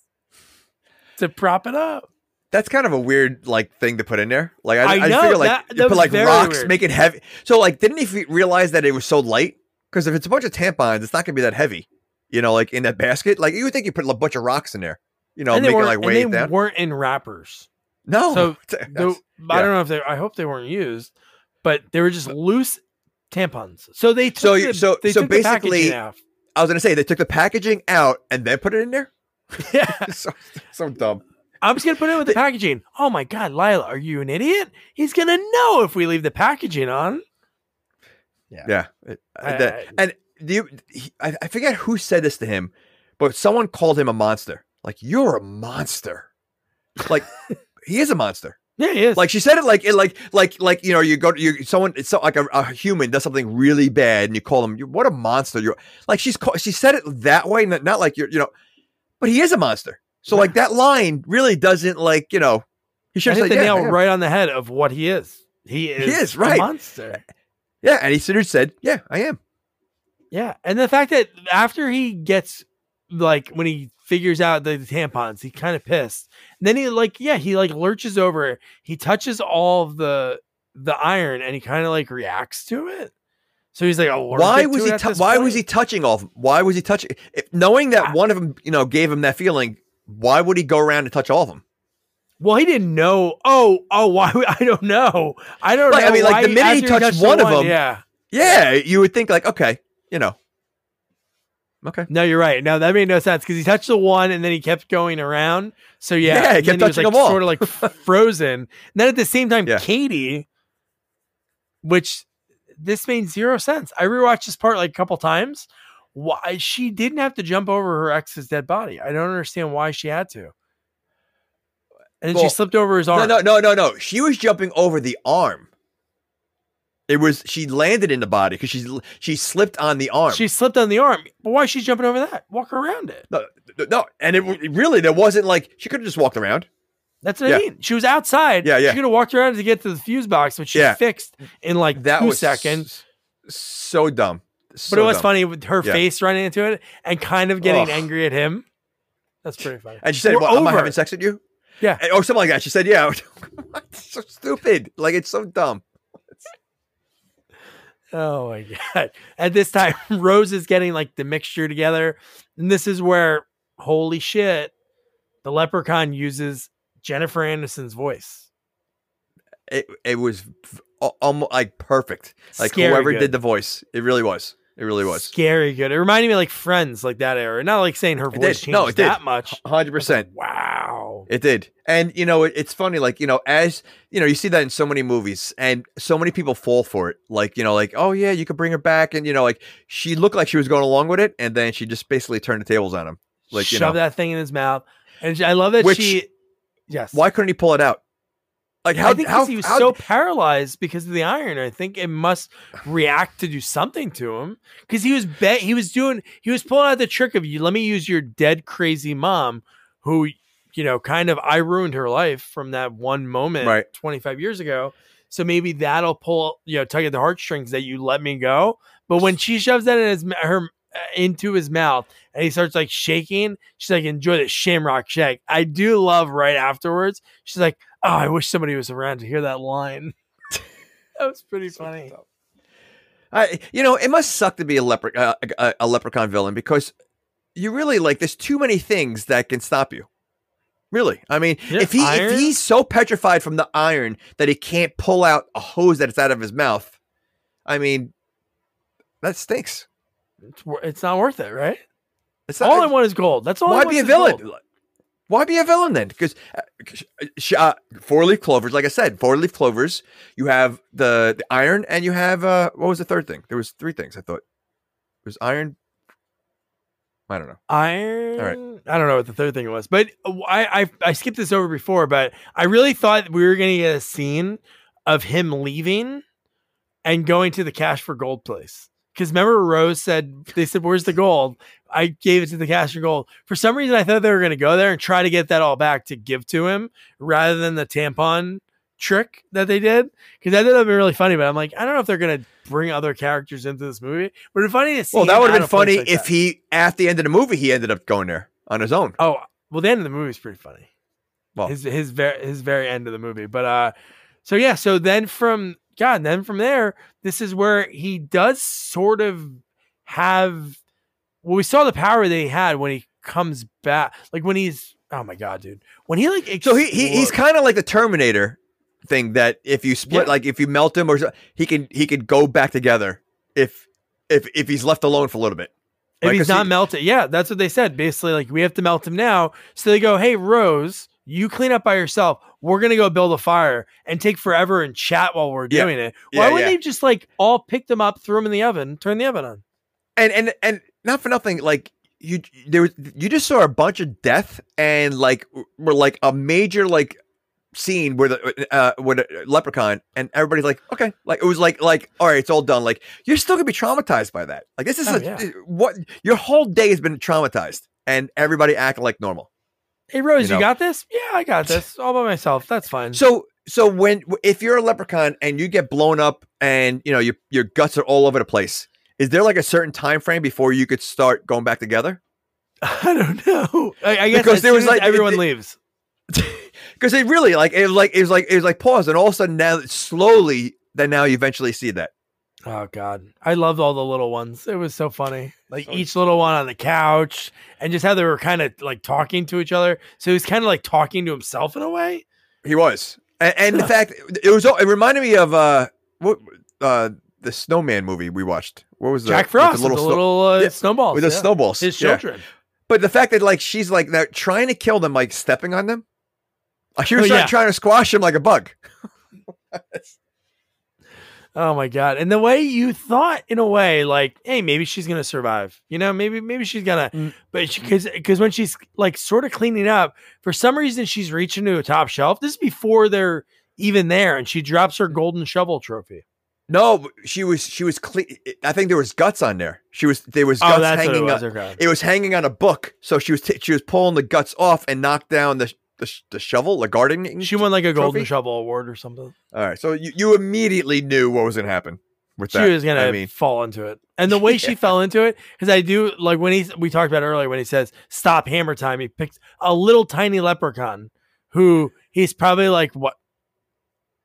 to prop it up. That's kind of a weird like thing to put in there. Like I, I, know, I figure like that, that put like rocks, weird. make it heavy. So like, didn't he realize that it was so light? Because if it's a bunch of tampons, it's not gonna be that heavy. You know, like in that basket. Like you would think you put a bunch of rocks in there. You know, make it like weigh it down. weren't in wrappers. No. So the, I don't know if they. I hope they weren't used, but they were just loose tampons. So they took so the, so they so basically. I was gonna say they took the packaging out and then put it in there. Yeah, so, so dumb. I'm just gonna put it with the packaging. Oh my god, Lila, are you an idiot? He's gonna know if we leave the packaging on. Yeah, yeah. I, the, and you, he, I, I forget who said this to him, but someone called him a monster. Like you're a monster. Like he is a monster. Yeah, he is. Like she said it like it like like like you know you go to you someone it's so, like a, a, human does something really bad and you call them what a monster you're like she's she said it that way not, not like you're you know but he is a monster so like that line really doesn't like you know he should hit the yeah, nail right on the head of what he is he is, he is right monster yeah and he said yeah I am yeah and the fact that after he gets like when he figures out the, tampons, he kind of pissed. And then he like, yeah, he like lurches over, he touches all of the the iron, and he kind of like reacts to it. So he's like, oh, why was he? Why point? was he touching all? Why was he touching? If, knowing that one of them, you know, gave him that feeling, why would he go around and touch all of them? Well, he didn't know. Oh, oh, why? I don't know. I don't like, know. I mean, like the minute he touched, touched one, one of them, yeah, yeah, you would think like, okay, you know, Okay. No, you're right. No, that made no sense because he touched the one and then he kept going around. So yeah, yeah he kept touching he was, like, them all. sort of like frozen. And then at the same time, yeah. Katie, which this made zero sense. I rewatched this part like a couple times. Why she didn't have to jump over her ex's dead body? I don't understand why she had to. And then well, she slipped over his arm. No, no, no, no, no. She was jumping over the arm. It was she landed in the body because she's she slipped on the arm. She slipped on the arm. But why is she jumping over that? Walk around it. No, no, and it really there wasn't like she could have just walked around. That's what yeah. I mean. She was outside. Yeah, yeah. She could have walked around to get to the fuse box, which she yeah. fixed in like that two seconds. So dumb. So but it was dumb. funny with her yeah. face running into it and kind of getting Ugh. angry at him. That's pretty funny. And she said, well, "Am I having sex with you?" Yeah, or something like that. She said, "Yeah." It's so stupid. Like it's so dumb. Oh my god! At this time, Rose is getting like the mixture together, and this is where, holy shit, the Leprechaun uses Jennifer Aniston's voice. It it was almost like perfect. Like Scary whoever good. did the voice, it really was. It really was scary good. It reminded me like Friends, like that era. Not like saying her voice changed no, it that did. much. Hundred percent. Like, wow, it did. And you know, it, it's funny. Like you know, as you know, you see that in so many movies, and so many people fall for it. Like you know, like oh yeah, you could bring her back, and you know, like she looked like she was going along with it, and then she just basically turned the tables on him. Like shove you know. that thing in his mouth, and I love that Which, she. Yes. Why couldn't he pull it out? Like how? I think how, he was how, so paralyzed because of the iron. I think it must react to do something to him because he was bet he was doing he was pulling out the trick of you. Let me use your dead crazy mom, who you know kind of I ruined her life from that one moment right. 25 years ago. So maybe that'll pull you know tug at the heartstrings that you let me go. But when she shoves that in his her uh, into his mouth and he starts like shaking, she's like, "Enjoy the Shamrock Shake." I do love right afterwards. She's like, "Oh, I wish somebody was around to hear that line." that was pretty so funny. I, you know, it must suck to be a, lepre- uh, a, a leprechaun villain because you really like. There's too many things that can stop you. Really, I mean, yeah, if he iron? if he's so petrified from the iron that he can't pull out a hose that's out of his mouth, I mean, that stinks. It's, it's not worth it, right? It's not, all I want is gold. That's all. I want. Why be a villain? Gold. Why be a villain then? Because uh, uh, four leaf clovers, like I said, four leaf clovers. You have the, the iron, and you have uh, what was the third thing? There was three things. I thought it was iron, I don't know. Iron. All right. I don't know what the third thing was, but I, I I skipped this over before, but I really thought we were going to get a scene of him leaving and going to the cash for gold place. Because remember, Rose said they said, "Where's the gold?" I gave it to the cash for gold. For some reason, I thought they were going to go there and try to get that all back to give to him, rather than the tampon trick that they did because that would have been really funny. But I'm like, I don't know if they're gonna bring other characters into this movie. But it's funny to see. Well, that would have been funny like if that. he at the end of the movie he ended up going there on his own. Oh, well, the end of the movie is pretty funny. Well, his his very his very end of the movie. But uh, so yeah, so then from God, and then from there, this is where he does sort of have. Well, we saw the power that he had when he comes back, like when he's. Oh my god, dude! When he like so he, he he's kind of like the Terminator thing that if you split, yeah. like if you melt him or he can he can go back together if if if he's left alone for a little bit. If right? he's not he, melted, yeah, that's what they said. Basically, like we have to melt him now. So they go, "Hey, Rose, you clean up by yourself. We're gonna go build a fire and take forever and chat while we're yeah. doing it. Why yeah, wouldn't they just like all pick them up, throw them in the oven, turn the oven on? And and and not for nothing, like you there was you just saw a bunch of death and like were like a major like scene where the uh where the leprechaun and everybody's like okay like it was like like all right it's all done like you're still gonna be traumatized by that like this is oh, a, yeah. what your whole day has been traumatized and everybody acting like normal hey rose you, know? you got this? Yeah i got this. All by myself. That's fine. So so when if you're a leprechaun and you get blown up and you know your your guts are all over the place is there like a certain time frame before you could start going back together? I don't know. I, I guess because there was like everyone it, leaves. Because it really like it was like it was like it was like pause, and all of a sudden now slowly, then now you eventually see that. Oh God, I loved all the little ones. It was so funny. Like so each little one on the couch, and just how they were kind of like talking to each other. So he was kind of like talking to himself in a way. He was, and, and the fact it was. It reminded me of uh what uh the snowman movie we watched. What was Jack Frost? The little, the little uh, yeah, snowballs with the yeah. snowballs. His children. Yeah. But the fact that like she's like they're trying to kill them, like stepping on them. She was oh, yeah. trying to squash him like a bug. oh my god! And the way you thought, in a way, like, hey, maybe she's gonna survive. You know, maybe maybe she's gonna. Mm. But because because when she's like sort of cleaning up, for some reason she's reaching to a top shelf. This is before they're even there, and she drops her golden shovel trophy. No, she was she was clean. I think there was guts on there. She was there was oh, guts oh, hanging. It was. On, it was hanging on a book, so she was t- she was pulling the guts off and knocked down the the, the shovel, the gardening. She won like a golden shovel award or something. All right, so you, you immediately knew what was going to happen. With she that. She was gonna I mean, fall into it, and the way yeah. she fell into it, because I do like when he we talked about earlier when he says stop hammer time, he picks a little tiny leprechaun who he's probably like what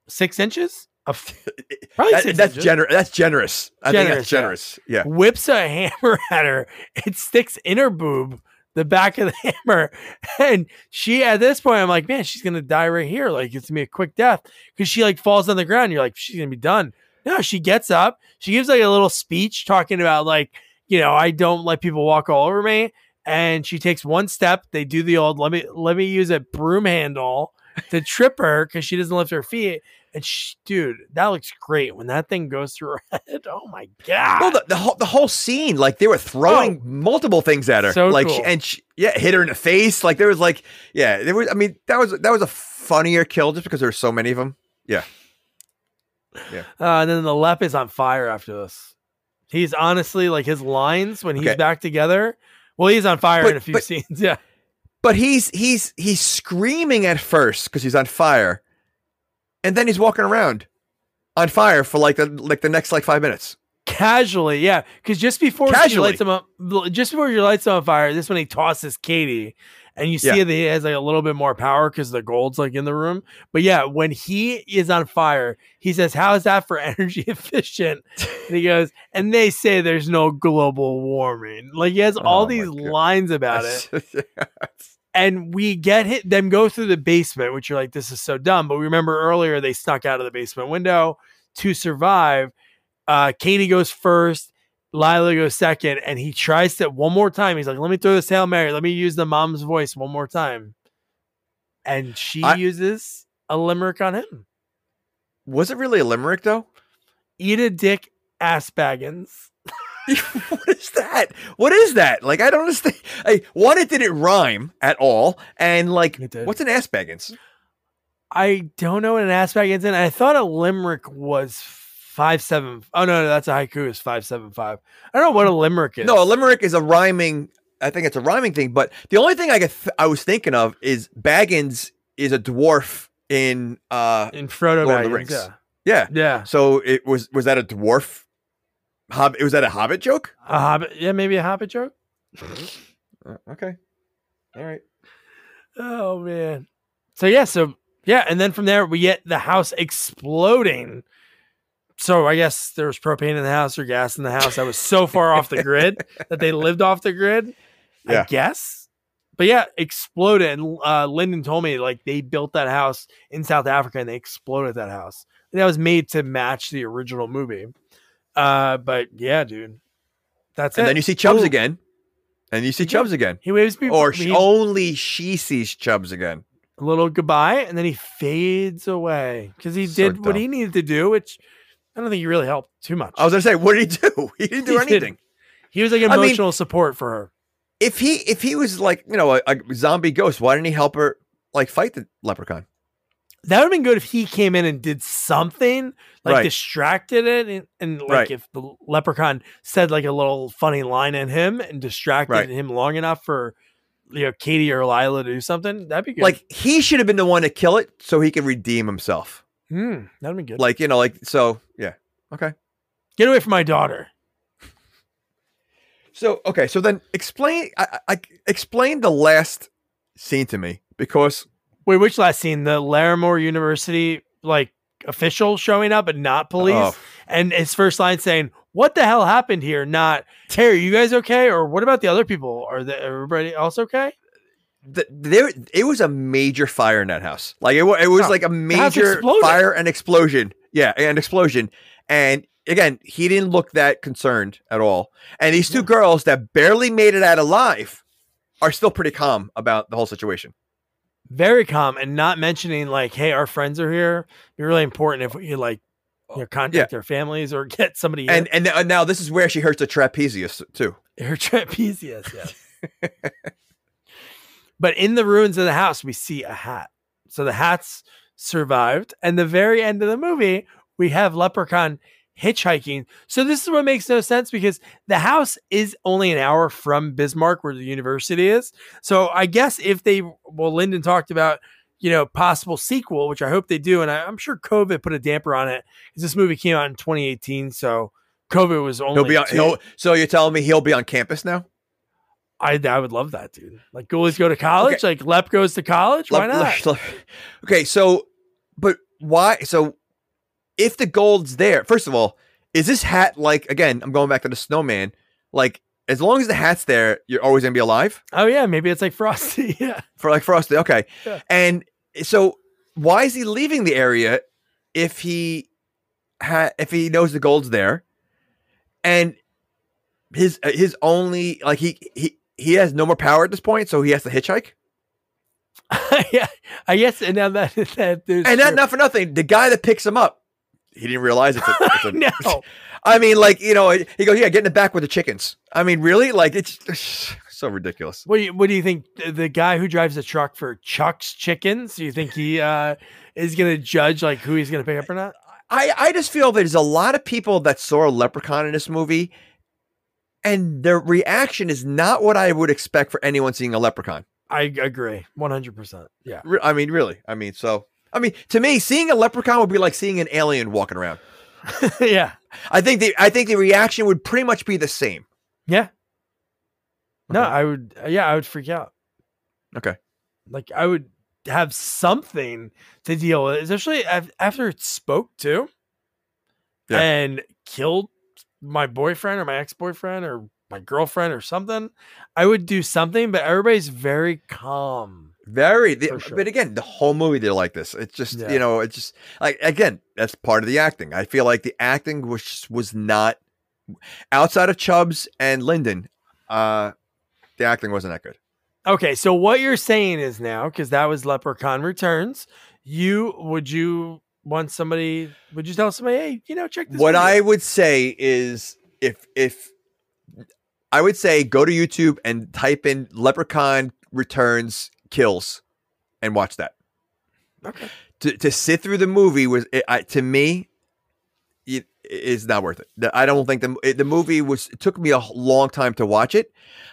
six inches. Of, probably that, that's generous. That's generous. I generous, think that's generous. Yeah. yeah. Whips a hammer at her. It sticks in her boob the back of the hammer. And she, at this point, I'm like, man, she's going to die right here. Like, it's going to be a quick death because she like falls on the ground. You're like, she's going to be done. No, she gets up. She gives like a little speech talking about, like, you know, I don't let people walk all over me. And she takes one step. They do the old, let me, let me use a broom handle to trip her because she doesn't lift her feet. And she, dude, that looks great when that thing goes through her head. Oh my god! Well, the, the whole the whole scene, like they were throwing oh, multiple things at her, so like cool. she, and she, yeah, hit her in the face. Like there was like, yeah, there was. I mean, that was that was a funnier kill just because there were so many of them. Yeah, yeah. Uh, and then the lep is on fire after this. He's honestly like his lines when he's okay. back together. Well, he's on fire but, in a few but, scenes. Yeah, but he's he's he's screaming at first because he's on fire, and then he's walking around on fire for like the like the next like five minutes. Casually, yeah, because just before she lights him up, just before she lights him on fire, this is when he tosses Katie, and you see Yeah. that he has like a little bit more power because the gold's like in the room. But yeah, when he is on fire, he says, "How is that for energy efficient?" And he goes, "And they say there's no global warming." Like he has oh all Oh these lines about it and we get hit them go through the basement which you're like this is so dumb. But we remember earlier they snuck out of the basement window to survive. Uh katie goes first lila goes second and he tries to one more time he's like let me throw this hail mary. Let me use the mom's voice one more time. And she I- uses a limerick on him. Was it really a limerick though? eat a dick ass baggins what is that? What is that? Like I don't understand. I, one, it didn't rhyme at all, and like, what's an ass baggins? I don't know what an ass baggins is. I thought a limerick was five seven. Oh no, no, that's a haiku. Is five seven five. I don't know what a limerick is. No, a limerick is a rhyming. I think it's a rhyming thing. But the only thing I could th- I was thinking of is Baggins is a dwarf in. uh in Frodo Lord of the Rings. Yeah, Yeah. yeah. So it was was that a dwarf? Hobbit? Was that a Hobbit joke? A hobbit. Yeah, maybe a hobbit joke. Uh, okay. All right. Oh man. So yeah, so yeah, and then from there we get the house exploding. So I guess there was propane in the house or gas in the house that was so far off the grid that they lived off the grid. I guess. But yeah, exploded. And uh, Lyndon told me like they built that house in South Africa and they exploded that house. And that was made to match the original movie. Uh, but yeah, dude, that's it. And it. then you see Chubbs Oh, again, and you see Chubbs again, He waves people, or he- only she sees Chubbs again. a little goodbye, and then he fades away because he So did what he needed to do, which I don't think he really helped too much. I was gonna say, what did he do? He didn't do He anything. didn't. he was like mean- emotional support for her. If he if he was like you know a, a zombie ghost, why didn't he help her like fight the leprechaun? That would have been good if he came in and did something, like Right. distracted it, and, and like Right. if the leprechaun said like a little funny line at him and distracted Right. him long enough for you know Katie or Lila to do something, that'd be good. Like he should have been the one to kill it so he could redeem himself. hmm, that'd be good. Like you know, like so. Yeah. Okay. Get away from my daughter. So okay. So then explain. I, I explain the last scene to me because Wait, which last scene? The Larimore University like official showing up, but not police. Oh. And his first line saying, "What the hell happened here?" Not, "Hey, are you guys okay?" Or what about the other people? Are the, everybody else okay? th- there it was a major fire in that house. Like it, it was Oh, like a major fire and explosion. Yeah, and explosion. And again, he didn't look that concerned at all. And these two Yeah. girls that barely made it out alive are still pretty calm about the whole situation. Very calm and not mentioning like, "Hey, our friends are here." Be really important if you like, you know, contact their families or get somebody. And and th- now this is where she hurts a trapezius too. Her trapezius, yes. but in the ruins of the house, we see a hat. So the hat's survived. And the very end of the movie, we have Leprechaun hitchhiking. So this is what makes no sense because the house is only an hour from Bismarck, where the university is. So I guess if they, well, Lyndon talked about, you know, possible sequel, which I hope they do, and I, I'm sure COVID put a damper on it. Because this movie came out in 2018, so COVID was only. He'll be on. He'll, so you're telling me he'll be on campus now? I I would love that, dude. Like goalies go to college, like Lep goes to college. Why not? Lep- okay, so but why? So if the gold's there, first of all, is this hat like again? I'm going back to the snowman. Like as long as the hat's there, you're always gonna be alive Oh yeah, maybe it's like Frosty. yeah. for like Frosty. Okay, Yeah. and so why is he leaving the area if he ha- if he knows the gold's there, and his uh, his only like he he he has no more power at this point, so he has to hitchhike. yeah, I guess. And now that that And not, not for nothing, the guy that picks him up, he didn't realize it's a. It's a no, I mean, like you know, he goes, "Yeah, get in the back with the chickens." I mean, really? Like it's so ridiculous. what do you what do you think? The- guy who drives the truck for Chuck's Chickens, do you think he uh is gonna judge like who he's gonna pick up or not? I I just feel that there's a lot of people that saw a leprechaun in this movie, and their reaction is not what I would expect for anyone seeing a leprechaun. I agree, one hundred percent. Yeah, I mean, really. I mean, so I mean, to me, seeing a leprechaun would be like seeing an alien walking around. yeah. I think the I think the reaction would pretty much be the same. Yeah. No, I would. Yeah, I would freak out. Okay. Like I would have something to deal with, especially after it spoke to yeah. and killed my boyfriend or my ex boyfriend or my girlfriend or something. I would do something, but everybody's very calm. Very, the, sure. but again, the whole movie they're like this. It's just yeah. you know, it's just like again, that's part of the acting. I feel like the acting was was not outside of Chubbs and Lyndon. Uh, the acting wasn't that good. Okay, so what you're saying is now because that was Leprechaun Returns. You would you want somebody? Would you tell somebody, hey, you know, check this? What I would say is if if I would say go to YouTube and type in Leprechaun Returns kills and watch that. Okay. To to sit through the movie was it, I, to me it is not worth it. I don't think the it, the movie was it took me a long time to watch it.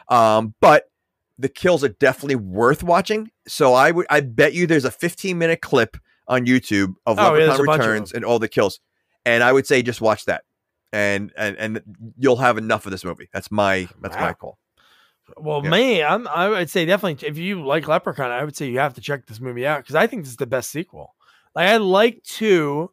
Um, but the kills are definitely worth watching. So I would I bet you there's a 15 minute clip on YouTube of oh, Leprechaun yeah, Returns and all the kills. And I would say just watch that. And and and you'll have enough of this movie. That's my that's wow. my call. Well, yeah. me, I'm, I would say definitely if you like Leprechaun, I would say you have to check this movie out because I think this is the best sequel. Like I like two,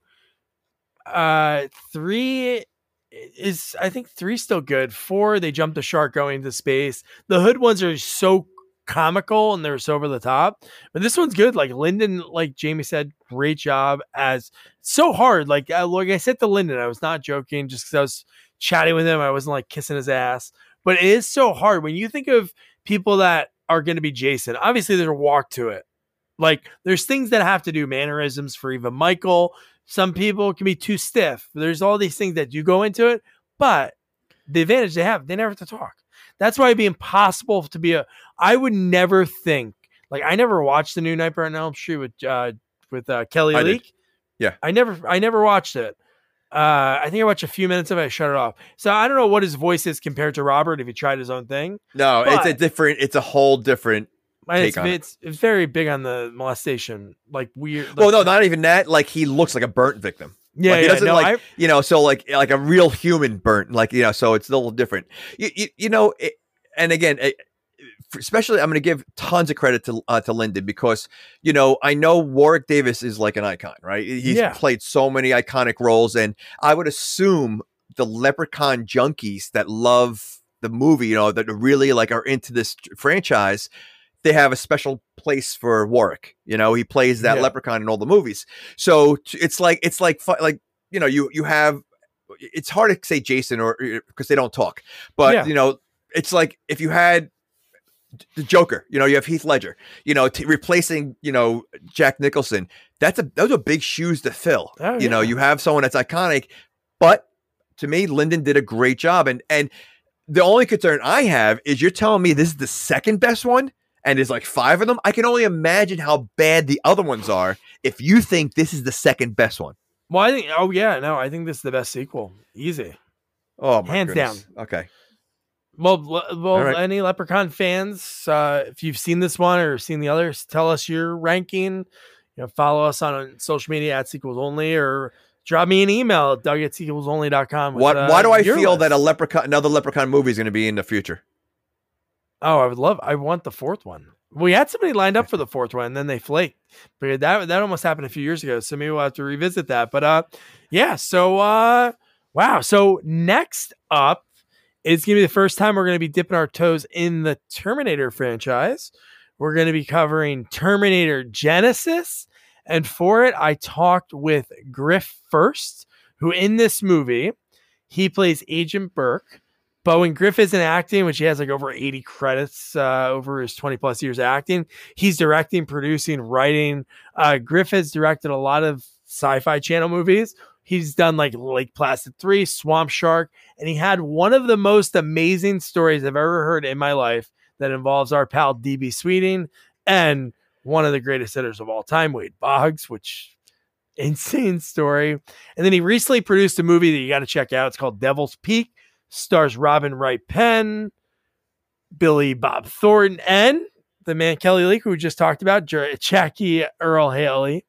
uh, three is I think three still good. Four, they jumped the shark going to space. The hood ones are so comical and they're so over the top, but this one's good. Like Lyndon, like Jamie said, great job as so hard. Like uh, like I said to Lyndon, I was not joking just because I was chatting with him. I wasn't like kissing his ass. But it is so hard when you think of people that are going to be Jason. Obviously, there's a walk to it. Like there's things that have to do mannerisms for even Michael. Some people can be too stiff. There's all these things that you go into it, but the advantage they have, they never have to talk. That's why it'd be impossible to be a. I would never think like I never watched the new Nightmare on Elm Street with uh with uh, Kelly Leak. Yeah, I never I never watched it. Uh, I think I watched a few minutes of it. I shut it off. So I don't know what his voice is compared to Robert if he tried his own thing. No, it's a different. It's a whole different. It's, it's, it's very big on the molestation, like weird. Like, well, no, not even that. Like he looks like a burnt victim. Yeah, like, he doesn't no, like I, you know, so like like a real human burnt, like you know, so it's a little different. You you, you know, it, and again, it, especially I'm going to give tons of credit to uh, to Lyndon because you know I know Warwick Davis is like an icon, right? He's yeah. played so many iconic roles, and I would assume the Leprechaun junkies that love the movie, you know, that really like are into this franchise, they have a special place for Warwick. You know, he plays that yeah. Leprechaun in all the movies, so it's like it's like like you know you you have. It's hard to say Jason or because they don't talk, but yeah. you know it's like if you had the Joker. You know, you have Heath Ledger. You know, t- replacing you know Jack Nicholson. That's a those are big shoes to fill. Oh, you yeah. know, you have someone that's iconic, but to me, Lyndon did a great job. And and the only concern I have is you're telling me this is the second best one, and there's like five of them. I can only imagine how bad the other ones are. If you think this is the second best one, well, I think. Oh yeah, no, I think this is the best sequel. Easy. Oh, hands goodness. down. Okay. Well, well, right. any Leprechaun fans, uh, if you've seen this one or seen the others, tell us your ranking. You know, follow us on social media at sequels only or drop me an email at doug at sequelsonly.com. With, what, uh, why do I feel list. that a Leprechaun, another Leprechaun movie is going to be in the future? Oh, I would love, I want the fourth one. We had somebody lined up for the fourth one, and then they flaked. But that that almost happened a few years ago, so maybe we'll have to revisit that. But uh, yeah. So uh, wow. So next up, it's going to be the first time we're going to be dipping our toes in the Terminator franchise. We're going to be covering Terminator Genisys. And for it, I talked with Griff Furst, who in this movie, he plays Agent Burke. But when Griff isn't acting, which he has like over 80 credits uh, over his 20 plus years acting, he's directing, producing, writing. Uh, Griff has directed a lot of sci fi channel movies. He's done like Lake Placid 3, Swamp Shark, and he had one of the most amazing stories I've ever heard in my life that involves our pal DB Sweeney and one of the greatest hitters of all time, Wade Boggs, which insane story. And then he recently produced a movie that you got to check out. It's called Devil's Peak, stars Robin Wright Penn, Billy Bob Thornton, and the man Kelly Leak, who we just talked about, Jackie Earle Haley.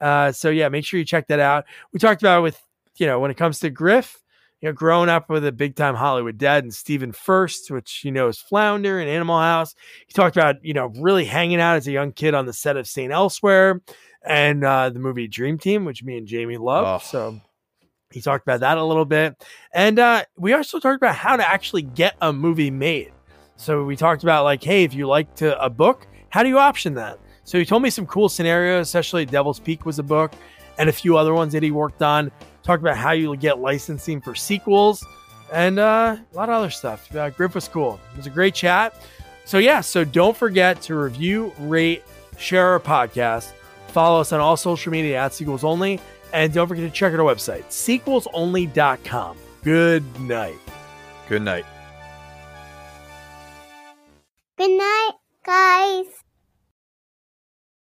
Uh, so yeah, make sure you check that out. We talked about with you know when it comes to Griff, you know, growing up with a big time Hollywood dad and Stephen Furst, which you know is Flounder and Animal House. He talked about, you know, really hanging out as a young kid on the set of St. Elsewhere and uh, the movie Dream Team, which me and Jamie love. Oh. So he talked about that a little bit. And uh, we also talked about how to actually get a movie made. So we talked about like, hey, if you like to a book, how do you option that? So he told me some cool scenarios, especially Devil's Peak was a book and a few other ones that he worked on. Talked about how you get licensing for sequels and uh, a lot of other stuff. Uh, Griff was cool. It was a great chat. So yeah, so don't forget to review, rate, share our podcast. Follow us on all social media at Sequels Only. And don't forget to check out our website, sequelsonly.com. Good night. Good night. Good night, guys.